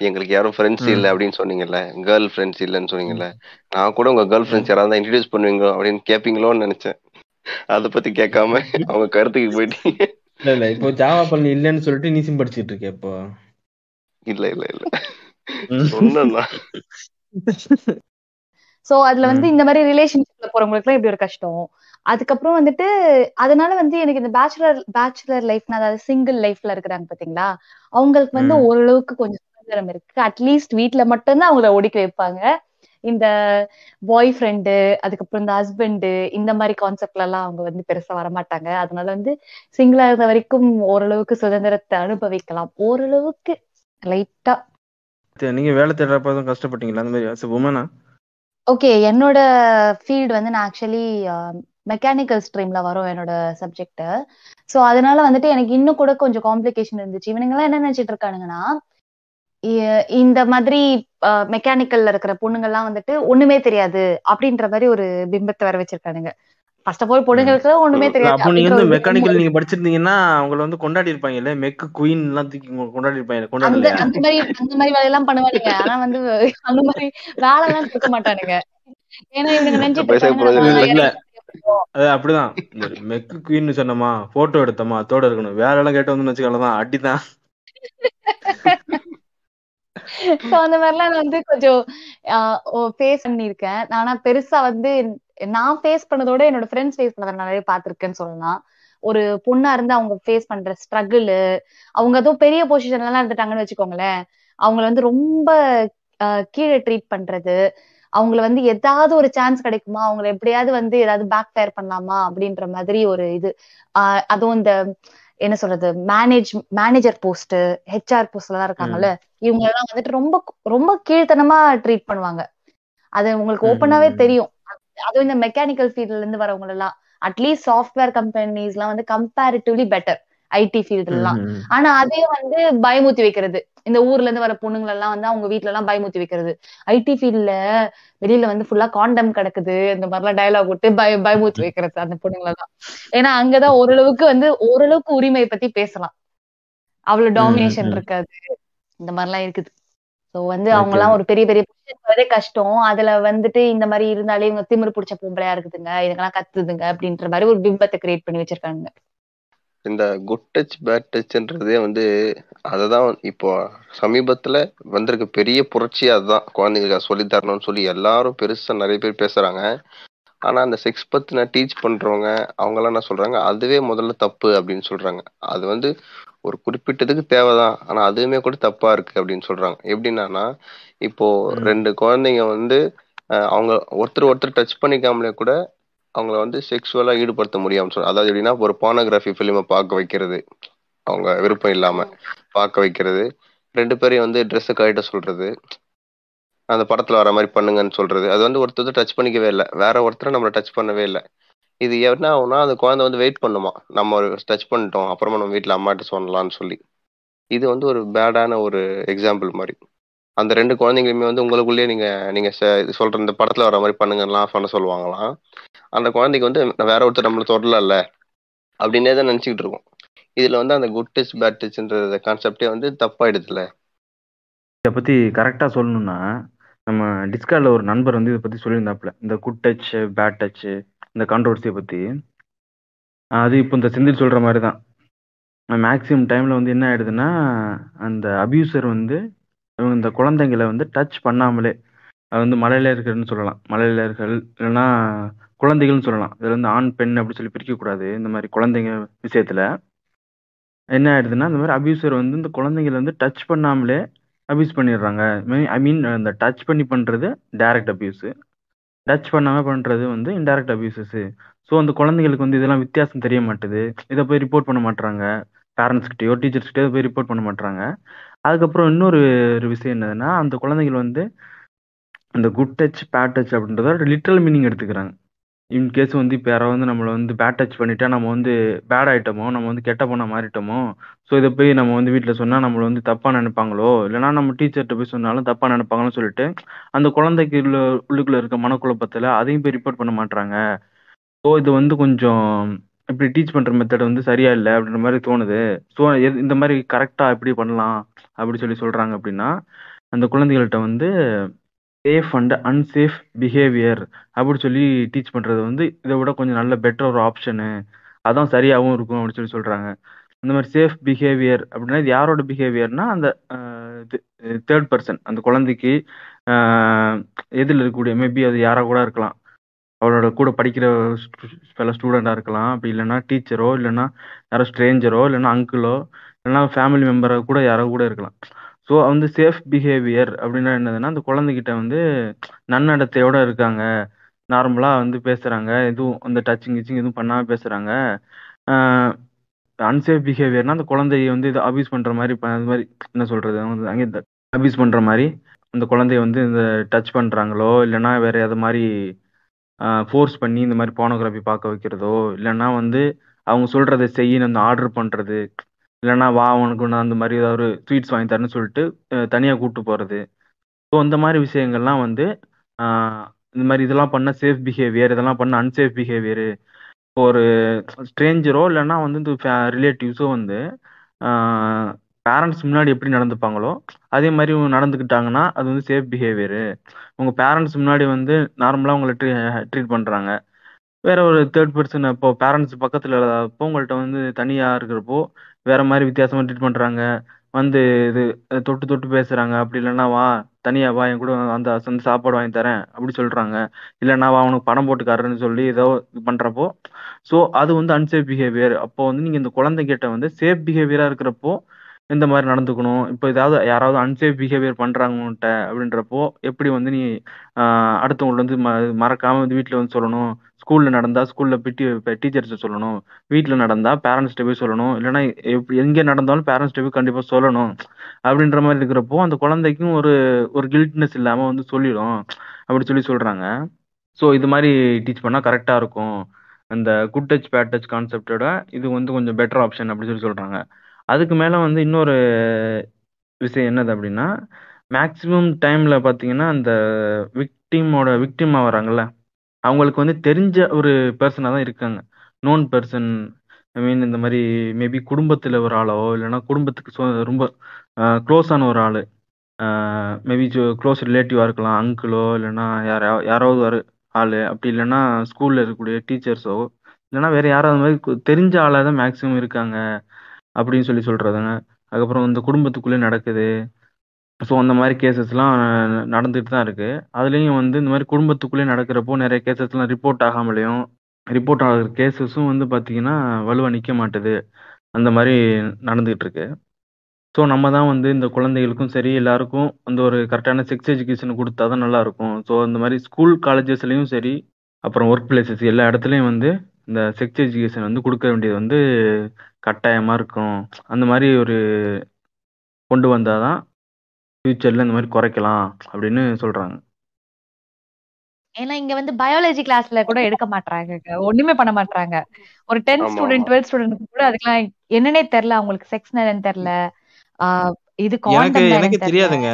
எங்களுக்கு யாரும் ஃப்ரெண்ட்ஸ். இல்ல அப்படின்னு சொன்னீங்கல்ல கேர்ள் ஃப்ரெண்ட்ஸ் இல்லன்னு சொன்னீங்கல்ல நான் கூட உங்க கேர்ள் ஃப்ரெண்ட்ஸ் யாராவது இன்ட்ரடியூஸ் பண்ணுவீங்களோ அப்படின்னு கேப்பீங்களோன்னு நினைச்சேன். அத பத்தி கேட்காம (laughs) அவங்க கருத்துக்கு போயிட்டீங்க. இல்ல இல்ல இப்போ ஜாவா பள்ளி இல்லைன்னு சொல்லிட்டு நீ படிச்சிட்டு இருக்க இப்போ. இல்ல இல்ல இல்ல. சொன்னா சோ (laughs) அதுல வந்து. இந்த மாதிரி ரிலேஷன்ஷிப்ல போறவங்களுக்கு எல்லாம் இப்படி ஒரு கஷ்டம்? அதுக்கப்புறம் வந்துட்டு அதனால வந்து எனக்கு இந்த பேச்சுலர் பேச்சுலர் லைஃப்னா அதாவது சிங்கிள் லைஃப்ல இருக்கிறாங்க பாத்தீங்களா? அவங்களுக்கு வந்து. ஓரளவுக்கு கொஞ்சம் சுதந்திரம் இருக்கு. அட்லீஸ்ட் வீட்ல மட்டும்தான் அவங்கள ஒடுக்கி வைப்பாங்க. இந்த பாய் ஃப்ரெண்டு அதுக்கப்புறம் இந்த ஹஸ்பண்ட் இந்த மாதிரி கான்செப்ட்ல எல்லாம் அவங்க வந்து பெருசா வரமாட்டாங்க. அதனால வந்து சிங்கிளா இருந்த வரைக்கும் ஓரளவுக்கு சுதந்திரத்தை அனுபவிக்கலாம். ஓரளவுக்கு லைட்டா நீங்க வேலை தேடுறப்ப கஷ்டப்பட்டீங்களா? அந்த மாதிரி உமனா ஓகே என்னோட ஃபீல்டு வந்து நான் ஆக்சுவலி மெக்கானிக்கல் ஸ்ட்ரீம்ல வரும் என்னோட சப்ஜெக்ட் ஸோ அதனால வந்துட்டு எனக்கு இன்னும் கூட கொஞ்சம் காம்ப்ளிகேஷன் இருந்துச்சு. இவனுங்கெல்லாம் என்ன நினைச்சிட்டு இருக்கானுங்கன்னா இந்த மாதிரி மெக்கானிக்கல்ல இருக்கிற பொண்ணுங்கெல்லாம் வந்துட்டு ஒண்ணுமே தெரியாது அப்படின்ற மாதிரி ஒரு பிம்பத்தை வர வச்சிருக்கானுங்க. ஃபர்ஸ்ட் ஆஃப் ஆல் பொண்ணுங்களுக்கு ஒண்ணுமே தெரியாது. அப்போ நீங்க வந்து மெக்கானிக்கல் நீங்க படிச்சிருந்தீங்கன்னா அவங்கள வந்து கொண்டாடி இருப்பாங்கல்ல மெக்கு குயின் எல்லாம் தூக்கி கொண்டாடி இருப்பாங்க. அந்த கொண்டாடலையா அந்த மாதிரி அந்த மாதிரி வேலையெல்லாம் பண்ணுவானுங்க. ஆனா வந்து அந்த மாதிரி வேலை எல்லாம் கொடுக்க மாட்டானுங்க. ஏன்னா இவனுங்க நினைச்சிட்டு அது அப்படிதான். மெக்கு குயின்னு சொன்னோமா போட்டோ எடுத்தோமா தோட இருக்கணும். வேற எல்லாம் கேட்டு வந்து வச்சுக்கலாம் அடிதான். அந்த மாதிரிலாம் நான் வந்து கொஞ்சம் ஃபேஸ் பண்ணியிருக்கேன். ஆனா பெருசா வந்து நான் ஃபேஸ் பண்ணதோட என்னோட ஃப்ரெண்ட்ஸ் ஃபேஸ் பண்ணதை நிறைய பார்த்திருக்கேன்னு சொல்லலாம். ஒரு பொண்ணா இருந்து அவங்க ஃபேஸ் பண்ற ஸ்ட்ரகிள் அவங்க ஏதோ பெரிய பொசிஷன்ல எல்லாம் இருந்துட்டாங்கன்னு வச்சுக்கோங்களேன் அவங்கள வந்து ரொம்ப கீழே ட்ரீட் பண்றது அவங்கள வந்து ஏதாவது ஒரு சான்ஸ் கிடைக்குமா? அவங்கள எப்படியாவது வந்து ஏதாவது பேக் ஃபயர் பண்ணலாமா? அப்படின்ற மாதிரி ஒரு இது. ஆஹ் அதுவும் இந்த என்ன சொல்றது மேனேஜ் மேனேஜர் போஸ்ட் ஹெச்ஆர் போஸ்ட்ல எல்லாம் இருக்காங்கல்ல? இவங்க எல்லாம் வந்துட்டு ரொம்ப ரொம்ப கீழ்த்தனமா ட்ரீட் பண்ணுவாங்க. அது உங்களுக்கு ஓப்பனாவே. தெரியும். அதுவும் இந்த மெக்கானிக்கல் ஃபீல்ட்ல இருந்து வரவங்க எல்லாம் அட்லீஸ்ட் சாஃப்ட்வேர் கம்பெனிஸ் எல்லாம் வந்து கம்பேரிட்டிவ்லி பெட்டர் ஐடி ஃபீல்ட்ல எல்லாம். ம், ம். ஆனா அதே வந்து பயமுத்தி வைக்கிறது. இந்த ஊர்ல இருந்து வர பொண்ணுங்களை எல்லாம் வந்து அவங்க வீட்ல எல்லாம் பயமுத்தி வைக்கிறது. ஐடி ஃபீல்ட்ல வெளியில வந்து ஃபுல்லா காண்டம் கிடக்குது. இந்த மாதிரிலாம் டயலாக் விட்டு பய பயமுத்தி வைக்கிறது அந்த பொண்ணுங்களை எல்லாம். ஏன்னா அங்கதான் ஓரளவுக்கு வந்து ஓரளவுக்கு உரிமை பத்தி பேசலாம். அவ்வளவு டாமினேஷன். இருக்காது. இந்த மாதிரிலாம் இருக்குது. சோ வந்து அவங்க எல்லாம். ஒரு பெரிய பெரிய வரதே கஷ்டம். அதுல வந்துட்டு இந்த மாதிரி இருந்தாலே இவங்க திமிரு பிடிச்ச பொம்பளையா இருக்குதுங்க. இதுங்கெல்லாம் கத்துதுங்க அப்படின்ற மாதிரி ஒரு பிம்பத்தை கிரியேட் பண்ணி வச்சிருக்காங்க. இந்த குட் டச் பேட் டச்ன்றதே வந்து அததான் இப்போ சமீபத்துல வந்திருக்க பெரிய புரட்சி அதுதான். குழந்தைங்களுக்கு சொல்லி தரணும்னு சொல்லி எல்லாரும் பெருசா நிறைய பேர் பேசுறாங்க. ஆனா அந்த செக்ஸ் பத்தின டீச் பண்றவங்க அவங்க எல்லாம் என்ன சொல்றாங்க? அதுவே முதல்ல தப்பு அப்படின்னு சொல்றாங்க. அது வந்து ஒரு குறிப்பிட்டதுக்கு தேவைதான். ஆனா அதுவுமே கூட தப்பா இருக்கு அப்படின்னு சொல்றாங்க. எப்படின்னா இப்போ. ரெண்டு குழந்தைங்க வந்து அவங்க ஒருத்தர் ஒருத்தர் டச் பண்ணிக்காமலே கூட அவங்கள வந்து செக்ஷுவலா ஈடுபடுத்த முடியாம சொல்ல அதாவது எப்படின்னா ஒரு போனோகிராஃபி ஃபிலிமை பார்க்க வைக்கிறது. அவங்க விருப்பம் இல்லாம பார்க்க வைக்கிறது. ரெண்டு பேரையும் வந்து ட்ரெஸ்ஸை கழட்ட சொல்றது. அந்த படத்துல வர மாதிரி பண்ணுங்கன்னு சொல்றது. அது வந்து ஒருத்தர் டச் பண்ணிக்கவே இல்லை. வேற ஒருத்தரை நம்மளை டச் பண்ணவே இல்லை. இது என்ன ஆகும்னா அந்த குழந்தை வந்து வெயிட் பண்ணுமா? நம்ம ஒரு டச் பண்ணிட்டோம். அப்புறமா நம்ம வீட்டில் அம்மாட்ட சொல்லலாம்னு சொல்லி. இது வந்து ஒரு பேடான ஒரு எக்ஸாம்பிள் மாதிரி. அந்த ரெண்டு குழந்தைங்களுமே வந்து உங்களுக்குள்ளேயே நீங்க நீங்க ச- இது சொல்ற இந்த படத்துல வர மாதிரி பண்ணுங்கலாம் பண்ண சொல்லுவாங்களாம். அந்த குழந்தைக்கு வந்து வேற ஒருத்தர் நம்மள தொடரல அப்படின்னே தான் நினைச்சுக்கிட்டு இருக்கோம். இதுல வந்து அந்த குட் டச் பேட் டச்ன்ற கான்செப்டே வந்து தப்பாயிடுதுல இதை பத்தி கரெக்டா சொல்லணும்னா நம்ம டிஸ்கார்ட்ல ஒரு நண்பர் வந்து இதை பத்தி சொல்லியிருந்தாப்புல. இந்த குட் டச் பேட் டச் இந்த கான்ட்ரவர்சியை பத்தி. அது இப்போ இந்த செந்தில் சொல்ற மாதிரி தான் மேக்சிமம் டைம்ல வந்து என்ன ஆயிடுதுன்னா அந்த அபியூசர் வந்து இந்த குழந்தைங்களை வந்து டச் பண்ணாமலே அது வந்து மலையிலர்கள்னு சொல்லலாம். மலையிலர்கள் இல்லைன்னா குழந்தைகள்னு சொல்லலாம். இதில் வந்து ஆண் பெண் அப்படி சொல்லி பிரிக்கக்கூடாது. இந்த மாதிரி குழந்தைங்க விஷயத்துல. என்ன ஆயிடுதுன்னா இந்த மாதிரி அபியூசர் வந்து இந்த குழந்தைங்களை வந்து டச் பண்ணாமலே அபியூஸ் பண்ணிடுறாங்க. ஐ மீன் இந்த டச் பண்ணி பண்ணுறது டைரக்ட் அபியூஸு டச் பண்ணாமல் பண்ணுறது வந்து இன்டைரக்ட் அபியூசஸ்ஸு ஸோ அந்த குழந்தைங்களுக்கு வந்து இதெல்லாம் வித்தியாசம் தெரிய மாட்டுது. இதை போய் ரிப்போர்ட் பண்ண மாட்டுறாங்க. பேரண்ட்ஸ்கிட்டயோ டீச்சர்ஸ்கிட்டயோ போய் ரிப்போர்ட் பண்ண மாட்டுறாங்க. அதுக்கப்புறம் இன்னொரு ஒரு விஷயம் என்னதுன்னா அந்த குழந்தைகள் வந்து அந்த குட் டச் பேட் டச் அப்படின்றத லிட்ரல் மீனிங் எடுத்துக்கிறாங்க. இன்கேஸ் வந்து இப்போ யாராவது வந்து நம்மளை வந்து பேட் டச் பண்ணிட்டா நம்ம வந்து பேட் ஆகிட்டோமோ நம்ம வந்து கெட்ட பொண்ணா மாறிட்டோமோ ஸோ இதை போய் நம்ம வந்து வீட்டில் சொன்னால் நம்மளை வந்து தப்பாக நினைப்பாங்களோ இல்லைனா நம்ம டீச்சர்கிட்ட போய் சொன்னாலும் தப்பாக நினைப்பாங்கன்னு சொல்லிட்டு அந்த குழந்தைக்கு உள்ள உள்ளுக்குள்ளே இருக்க மனக்குழப்பத்தில் அதையும் போய் ரிப்போர்ட் பண்ண மாட்டாங்க ஸோ இது வந்து கொஞ்சம் இப்படி டீச் பண்ணுற மெத்தட் வந்து சரியா இல்லை அப்படின்ற மாதிரி தோணுது. ஸோ இந்த மாதிரி கரெக்டாக எப்படி பண்ணலாம்? அப்படி சொல்லி சொல்கிறாங்க அப்படின்னா அந்த குழந்தைகள்கிட்ட வந்து சேஃப் அண்ட் அன்சேஃப் பிஹேவியர் அப்படி சொல்லி டீச் பண்ணுறது வந்து இதை விட கொஞ்சம் நல்ல பெட்டர் ஒரு ஆப்ஷனு அதான் சரியாகவும் இருக்கும் அப்படின்னு சொல்லி சொல்கிறாங்க இந்த மாதிரி சேஃப் பிஹேவியர் அப்படின்னா இது யாரோட பிஹேவியர்னா அந்த தேர்ட் பர்சன் அந்த குழந்தைக்கு எதில் இருக்கக்கூடிய மேபி அது யாராக கூட இருக்கலாம். அவளோட கூட படிக்கிற சில ஸ்டூடெண்டாக இருக்கலாம். அப்படி இல்லைன்னா டீச்சரோ இல்லைன்னா யாரோ ஸ்ட்ரேஞ்சரோ இல்லைன்னா அங்கிளோ இல்லைன்னா ஃபேமிலி மெம்பராக கூட யாரோ கூட இருக்கலாம். ஸோ வந்து சேஃப் பிஹேவியர் அப்படின்னா என்னதுன்னா அந்த குழந்தைகிட்ட வந்து நன்னடத்தையோட இருக்காங்க. நார்மலாக வந்து பேசுகிறாங்க எதுவும் அந்த டச்சிங் கிச்சிங் எதுவும் பண்ணாமல் பேசுகிறாங்க அன்சேஃப் பிஹேவியர்னா அந்த குழந்தைய வந்து இது அபியூஸ் பண்ணுற மாதிரி அது மாதிரி என்ன சொல்கிறது அங்கே அபியூஸ் பண்ணுற மாதிரி அந்த குழந்தைய வந்து இந்த டச் பண்ணுறாங்களோ இல்லைன்னா வேறு எது மாதிரி ஃபோர்ஸ் பண்ணி இந்த மாதிரி போனோகிராஃபி பார்க்க வைக்கிறதோ இல்லைன்னா வந்து அவங்க சொல்கிறத செய்யணும் அந்த ஆர்டர் பண்ணுறது இல்லைன்னா வா உனக்கு நான் அந்த மாதிரி ஏதாவது ஒரு ஸ்வீட்ஸ் வாங்கி தரேன்னு சொல்லிட்டு தனியாக கூப்பிட்டு போகிறது ஸோ இந்த மாதிரி விஷயங்கள்லாம் வந்து இந்த மாதிரி இதெல்லாம் பண்ண சேஃப் பிஹேவியர் இதெல்லாம் பண்ண அன்சேஃப் பிஹேவியரு ஒரு ஸ்ட்ரேஞ்சரோ இல்லைன்னா வந்து இந்த ரிலேட்டிவ்ஸோ வந்து பேரண்ட்ஸ் முன்னாடி எப்படி நடந்துப்பாங்களோ அதே மாதிரி இவங்க நடந்துக்கிட்டாங்கன்னா அது வந்து சேஃப் பிஹேவியரு உங்கள் பேரண்ட்ஸ் முன்னாடி வந்து நார்மலாக உங்களை ட்ரீ ட்ரீட் பண்ணுறாங்க வேற ஒரு தேர்ட் பர்சன் இப்போ பேரண்ட்ஸ் பக்கத்தில் இல்லாதப்போ உங்கள்கிட்ட வந்து தனியாக இருக்கிறப்போ வேற மாதிரி வித்தியாசமாக ட்ரீட் பண்ணுறாங்க வந்து இது தொட்டு தொட்டு பேசுறாங்க. அப்படி இல்லைன்னா வா தனியா வா என் கூட அந்த அந்த சாப்பாடு வாங்கி தரேன் அப்படி சொல்றாங்க. இல்லைன்னா வா உனக்கு பணம் போட்டுக்காரன்னு சொல்லி ஏதோ இது பண்றப்போ ஸோ அது வந்து அன்சேஃப் பிஹேவியர் அப்போ வந்து நீங்க இந்த குழந்தைகிட்ட வந்து சேஃப் பிஹேவியரா இருக்கிறப்போ இந்த மாதிரி நடந்துக்கணும். இப்போ ஏதாவது யாராவது அன்சேஃப் பிஹேவியர் பண்றாங்க அப்படின்றப்போ எப்படி வந்து நீ ஆஹ் அடுத்தவங்கள்ட்ட வந்து ம மறக்காம வந்து வீட்டில் வந்து சொல்லணும். ஸ்கூல்ல நடந்தா ஸ்கூல்ல பிடி டீச்சர்ஸ் சொல்லணும். வீட்டில் நடந்தா பேரண்ட்ஸ்கிட்ட போய் சொல்லணும். இல்லைன்னா எப்- எங்க நடந்தாலும் பேரண்ட்ஸ்கிட்ட போய் கண்டிப்பா சொல்லணும். அப்படின்ற மாதிரி இருக்கிறப்போ அந்த குழந்தைக்கும் ஒரு ஒரு கில்ட்னஸ் இல்லாம வந்து சொல்லிடும். அப்படி சொல்லி சொல்றாங்க. ஸோ இது மாதிரி டீச் பண்ணா கரெக்டா இருக்கும். அந்த குட் டச் பேட் டச் கான்செப்டோட இது வந்து கொஞ்சம் பெட்டர் ஆப்ஷன் அப்படின்னு சொல்லி சொல்றாங்க. அதுக்கு மேல வந்து இன்னொரு விஷயம் என்னது அப்படின்னா மேக்ஸிமம் டைம்ல பாத்தீங்கன்னா அந்த விக்டிமோட விக்டிம் வராங்கல்ல? அவங்களுக்கு வந்து தெரிஞ்ச ஒரு பர்சனாக தான் இருக்காங்க. நோன் பர்சன் ஐ மீன் இந்த மாதிரி மேபி குடும்பத்துல ஒரு ஆளோ இல்லைன்னா குடும்பத்துக்கு சொ- ரொம்ப க்ளோஸான ஒரு ஆளு மேபி க்ளோஸ் ரிலேட்டிவா இருக்கலாம் அங்கிளோ இல்லைன்னா யாரா யாராவது ஒரு ஆளு அப்படி இல்லைன்னா ஸ்கூல்ல இருக்கக்கூடிய டீச்சர்ஸோ இல்லைன்னா வேற யாராவது மாதிரி கு- தெரிஞ்ச ஆளா தான் மேக்ஸிமம் இருக்காங்க அப்படின்னு சொல்லி சொல்றதுங்க. அதுக்கப்புறம் இந்த குடும்பத்துக்குள்ளே நடக்குது. ஸோ அந்த மாதிரி கேசஸ்லாம் நடந்துட்டு தான் இருக்கு. அதுலேயும் வந்து இந்த மாதிரி குடும்பத்துக்குள்ளே நடக்கிறப்போ நிறைய கேசஸ்லாம் ரிப்போர்ட் ஆகாமலையும் ரிப்போர்ட் ஆகிற கேசஸும் வந்து பார்த்தீங்கன்னா வலுவாக நிற்க மாட்டுது. அந்த மாதிரி நடந்துகிட்டு இருக்கு. ஸோ நம்ம தான் வந்து இந்த குழந்தைகளுக்கும் சரி எல்லாருக்கும் அந்த ஒரு கரெக்டான செக்ஸ் எஜுகேஷன் கொடுத்தா தான் நல்லாயிருக்கும் ஸோ அந்த மாதிரி ஸ்கூல் காலேஜஸ்லேயும் சரி அப்புறம் ஒர்க் பிளேசஸ் எல்லா இடத்துலையும் வந்து இந்த செக்ஸ் எஜுகேஷன் வந்து கொடுக்க வேண்டியது வந்து கட்டாயமாக இருக்கும். அந்த மாதிரி ஒரு கொண்டு வந்தால் தான் ஃப்யூச்சரில் இந்த மாதிரி குறைக்கலாம் அப்படின்னு சொல்கிறாங்க ஏன்னா இங்க வந்து பயாலஜி கிளாஸ்ல கூட எடுக்க மாட்டாங்க ஒண்ணுமே பண்ண மாட்டாங்க ஒரு டென்த் ஸ்டூடெண்ட். டுவெல்த் ஸ்டூடெண்ட் கூட அதுக்கெல்லாம் என்னன்னே தெரியல. அவங்களுக்கு செக்ஸ் என்னன்னு தெரியல. ஆஹ் இது எனக்கு தெரியாதுங்க.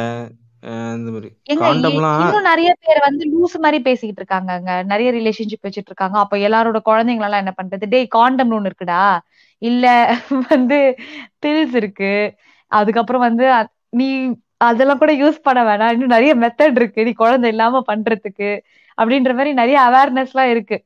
இன்னும் நிறைய பேர் வந்து லூஸ் மாதிரி பேசிக்கிட்டு இருக்காங்கங்க. நிறைய ரிலேஷன்ஷிப் வச்சிட்டு இருக்காங்க. அப்ப எல்லாரோட குழந்தைங்க எல்லாம் என்ன பண்றது? டேய் காண்டம் ஒண்ணு இருக்குடா. இல்ல வந்து பில்ஸ் இருக்கு. அதுக்கப்புறம் வந்து நீ அதெல்லாம் கூட யூஸ் பண்ண வேணாம். இன்னும் நிறைய மெத்தட் இருக்கு. நீ குழந்தை இல்லாம பண்றதுக்கு அப்படின்ற மாதிரி நிறைய அவேர்னஸ் எல்லாம் இருக்கு.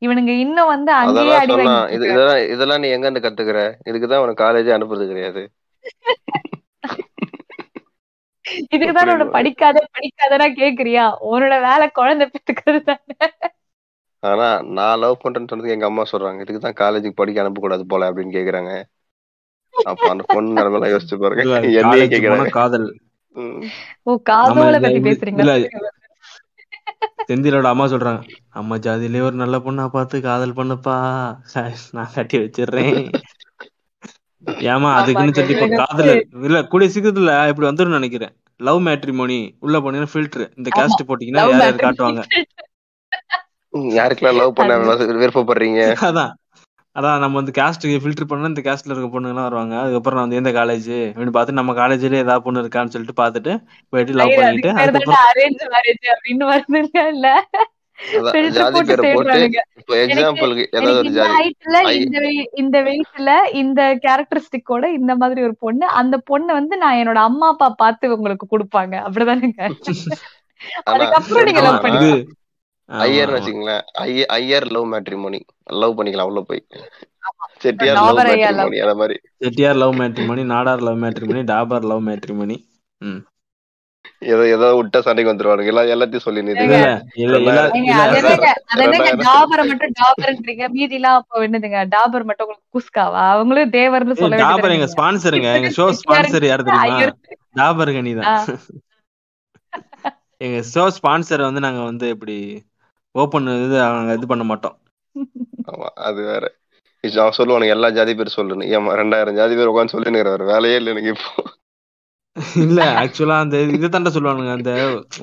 இவனுங்க இன்னும் வந்து அங்கேயே அடி இதெல்லாம் இதெல்லாம் நீ எங்க இருந்து கத்துக்கிற? இதுக்குதான் உனக்கு காலேஜே அனுப்புறது கிடையாது. (laughs) இதுக்குதான் அப்படின்னு படிக்காத படிக்காதனா கேக்குறியா? உன்னோட வேலை குழந்தை பெத்துக்கிறது தானே. ஆனா நான் லவ் பண்றேன்னு சொன்னதுக்கு எங்க அம்மா சொல்றாங்க. இதுக்குதான் காலேஜுக்கு படிக்க அனுப்பக்கூடாது போல அப்படின்னு கேக்குறாங்க. அப்ப அந்த பொண்ணு நிலைமையெல்லாம் யோசிச்சு பாருங்க. போனா கேக்குறாங்க. காதல். ஓ காதோல பத்தி பேசுறீங்களா? செந்திலோட அம்மா சொல்றாங்க அம்மா ஜாதியிலே ஒரு நல்ல பொண்ணா பார்த்து காதல் பண்ணுப்பா. நான் கட்டி வச்சிடுறேன். ஏமா அதுக்குன்னு சொல்லி இப்ப காதல இல்ல கூடிய சீக்கிரத்துல இப்படி வந்துடும் நினைக்கிறேன். லவ் மேட்ரிமோனி உள்ள போனீங்கன்னா ஃபில்டர் இந்த கேஸ்ட் போட்டீங்கன்னா யார் காட்டுவாங்க? யாருக்கெல்லாம் லவ் பண்ண விருப்பப்படுறீங்க? அதான். அதான் நம்ம வந்து காஸ்ட் ஃபில்டர் பண்ணா இந்த காஸ்ட்ல இருக்க பொண்ணுங்கலாம் வருவாங்க. அதுக்கப்புறம் நான் வந்து எந்த காலேஜ் அப்படின்னு பார்த்து நம்ம காலேஜ்ல ஏதாவது பொண்ணு இருக்கான்னு சொல்லிட்டு பார்த்துட்டு போயிட்டு லவ் பண்ணிட்டு அதுக்கப்புறம் அரேஞ்ச் மேரேஜ் அப்படின்னு வருதுங்க இல்ல இந்த வெயிட்ல இந்த கேரக்டரிஸ்டிக்கோட இந்த மாதிரி ஒரு பொண்ணு அந்த பொண்ணு வந்து நான் என்னோட அம்மா அப்பா பார்த்து உங்களுக்கு கொடுப்பாங்க. அப்படிதானுங்க. (laughs) அதுக்கப்புறம் நீங்க லவ் எப்படின்னா பண்ணி இது ஆமா ஐயர்னு ஆமா. வச்சுங்களேன் ஐய ஐயர் லவ் மேட்ரிமோனி லவ் பண்ணிக்கலாம் உள்ள போய். செட்டியார் லவ் மேட்ரிமோனி அந்த மாதிரி. Chettiar love matrimony Nadar love matrimony Dabur love matrimony ம். ஏதோ ஏதோ விட்டா சண்டைக்கு வந்துருவானுங்க. எல்லாம் எல்லாத்தையும் சொல்லி மட்டும் டாபர்ன்றீங்க. மீதி எல்லாம் அப்ப என்னதுங்க டாபர் மட்டும் உங்களுக்கு குஸ்காவா? அவங்களும் தேவர்னு சொல்ல டாபர் எங்க ஸ்பான்சருங்க. எங்க (laughs) ஷோ ஸ்பான்சர் யார் தெரியுமா? ஐயர் டாபர் கனி தான் ஆஹ் எங்க ஷோ ஸ்பான்சரை வந்து நாங்க வந்து இப்படி ஓபன் இது இது பண்ண மாட்டோம். ஆமா அது வேற. அவன் சொல்லுவானுங்க எல்லா ஜாதி பேர் சொல்லணும் ஏமா ரெண்டாயிரம் ஜாதி பேர் உட்காந்து சொல்லினுங்கிற வேலையே இல்லை எனக்கு இப்போ. இல்ல ஆக்சுவலா அந்த இது தாண்டா சொல்லுவானுங்க. அந்த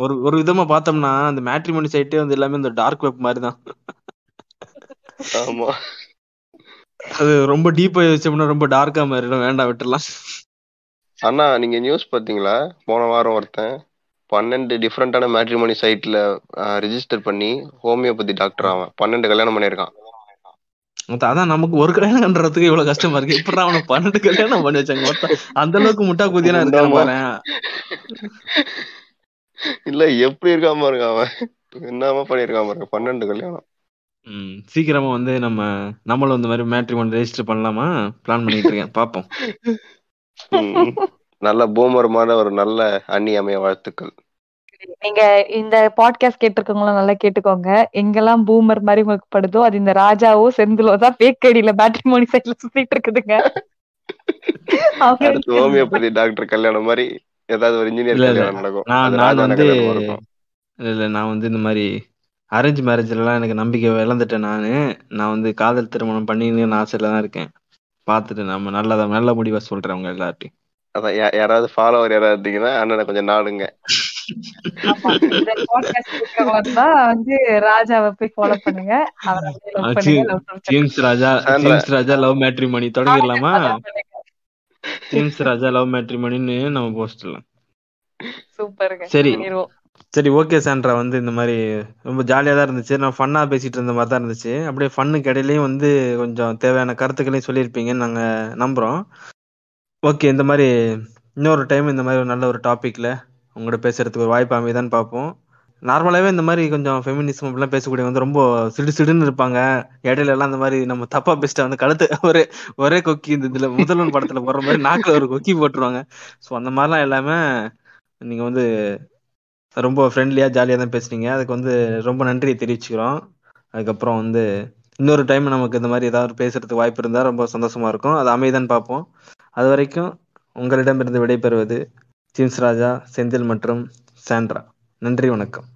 ஒரு ஒரு விதமா பார்த்தோம்னா அந்த மேட்ரிமோனி சைட்டே வந்து எல்லாமே இந்த டார்க் வெப் மாதிரி தான் ஆமா. அது ரொம்ப டீப்பா யோசிச்சோம்னா ரொம்ப டார்க்கா மாறிடும். வேண்டாம் விட்டுறலாம். அண்ணா நீங்க நியூஸ் பாத்தீங்களா போன வாரம் ஒருத்தன் பன்னெண்டு டிஃப்ரெண்டான மேட்ரிமோனி சைட்ல ரிஜிஸ்டர் பண்ணி ஹோமியோபதி டாக்டர் அவன் பன்னெண்டு கல்யாணம் பண்ணியிருக்கான். அதான் நமக்கு ஒரு கல்யாணம் பண்றதுக்கு இவ்வளவு கஷ்டமா இருக்கு. இப்படி அவனை பன்னெண்டு கல்யாணம் பண்ணி வச்சாங்க. மொத்தம் அந்த அளவுக்கு முட்டா குதியெல்லாம் இருக்கான. பாரு. இல்ல எப்படி இருக்கான் பாருங்க அவன்? என்னமா பண்ணிருக்கான் பாருங்க பன்னெண்டு கல்யாணம். ம் சீக்கிரமா வந்து நம்ம நம்மளும் இந்த மாதிரி மேட்ரிமோனி ரெஜிஸ்டர் பண்ணலாமா? பிளான் பண்ணிட்டு இருக்கேன். பாப்போம். நல்ல பூமரமான ஒரு நல்ல அண்ணி அமைய வாழ்த்துக்கள். நீங்க இந்த பாட்காஸ்ட் கேட்டிருக்கவங்களும் நல்லா கேட்டுக்கோங்க. எங்கெல்லாம் பூமர் மாதிரி உங்களுக்கு படுதோ அது இந்த ராஜாவோ செந்திலோ தான் பேக்கடியில மேட்ரிமோனி சைட்ல சுத்திட்டு இருக்குதுங்க. அவங்க ஹோமியோபதி டாக்டர் கல்யாணம் மாதிரி ஏதாவது ஒரு இன்ஜினியர். கல்யாணம் நடக்கும். நான் வந்து இல்ல இல்ல. நான் வந்து இந்த மாதிரி அரேஞ்ச் மேரேஜ்லலாம் எனக்கு நம்பிக்கை இழந்துட்டேன் நானு. நான் வந்து காதல் திருமணம் பண்ணின்னு ஆசையில தான் இருக்கேன். பார்த்துட்டு நம்ம நல்லதா நல்ல முடிவை சொல்றேன் உங்க எல்லார்ட்டையும். அதான் யா- யாராவது ஃபாலோவர் யாராவது இருந்தீங்கன்னா அண்ணனை கொஞ்சம் நாடுங்க வந்து ராஜாவை போய் ஃபாலோ பண்ணுங்க. James Raja. James Raja love matrimony தொடங்கிடலாமா. James Raja love மேட்ரிமணின்னு நம்ம போஸ்ட்லாம் சூப்பருங்க சரி. சரி ஓகே சாண்ட்ரா வந்து இந்த மாதிரி ரொம்ப ஜாலியாக தான் இருந்துச்சு நான் ஃபன்னாக பேசிட்டு இருந்த மாதிரி தான் இருந்துச்சு அப்படியே ஃபன்னுக்கு இடையிலையும் வந்து கொஞ்சம் தேவையான கருத்துக்களையும் சொல்லியிருப்பீங்கன்னு நாங்கள் நம்புகிறோம் ஓகே இந்த மாதிரி இன்னொரு டைம் இந்த மாதிரி ஒரு நல்ல ஒரு டாப்பிக்கில் உங்கள்கிட்ட பேசுறதுக்கு ஒரு வாய்ப்பு அமைதான்னு பார்ப்போம். நார்மலாகவே இந்த மாதிரி கொஞ்சம் ஃபெமினிசம் அப்படிலாம் பேசக்கூடிய வந்து ரொம்ப சிடு சிடுன்னு இருப்பாங்க. இடையில எல்லாம் இந்த மாதிரி நம்ம தப்பா பேசிட்டா வந்து கழுத்து ஒரே ஒரே கொக்கி இந்த இதுல முதல்வன் படத்துல போடுற மாதிரி நாக்கில் ஒரு கொக்கி போட்டுருவாங்க. ஸோ அந்த மாதிரிலாம் எல்லாமே நீங்க வந்து ரொம்ப ஃப்ரெண்ட்லியா ஜாலியாக தான் பேசுனீங்க. அதுக்கு வந்து ரொம்ப நன்றியை தெரிவிச்சுக்கிறோம். அதுக்கப்புறம் வந்து இன்னொரு டைம் நமக்கு இந்த மாதிரி ஏதாவது பேசுறதுக்கு வாய்ப்பு இருந்தால் ரொம்ப சந்தோஷமா இருக்கும். அது அமைதான்னு பார்ப்போம். அது வரைக்கும் உங்களிடமிருந்து விடைபெறுவது ஜிம்ஸ் ராஜா செந்தில் மற்றும் சாண்ட்ரா. நன்றி வணக்கம்.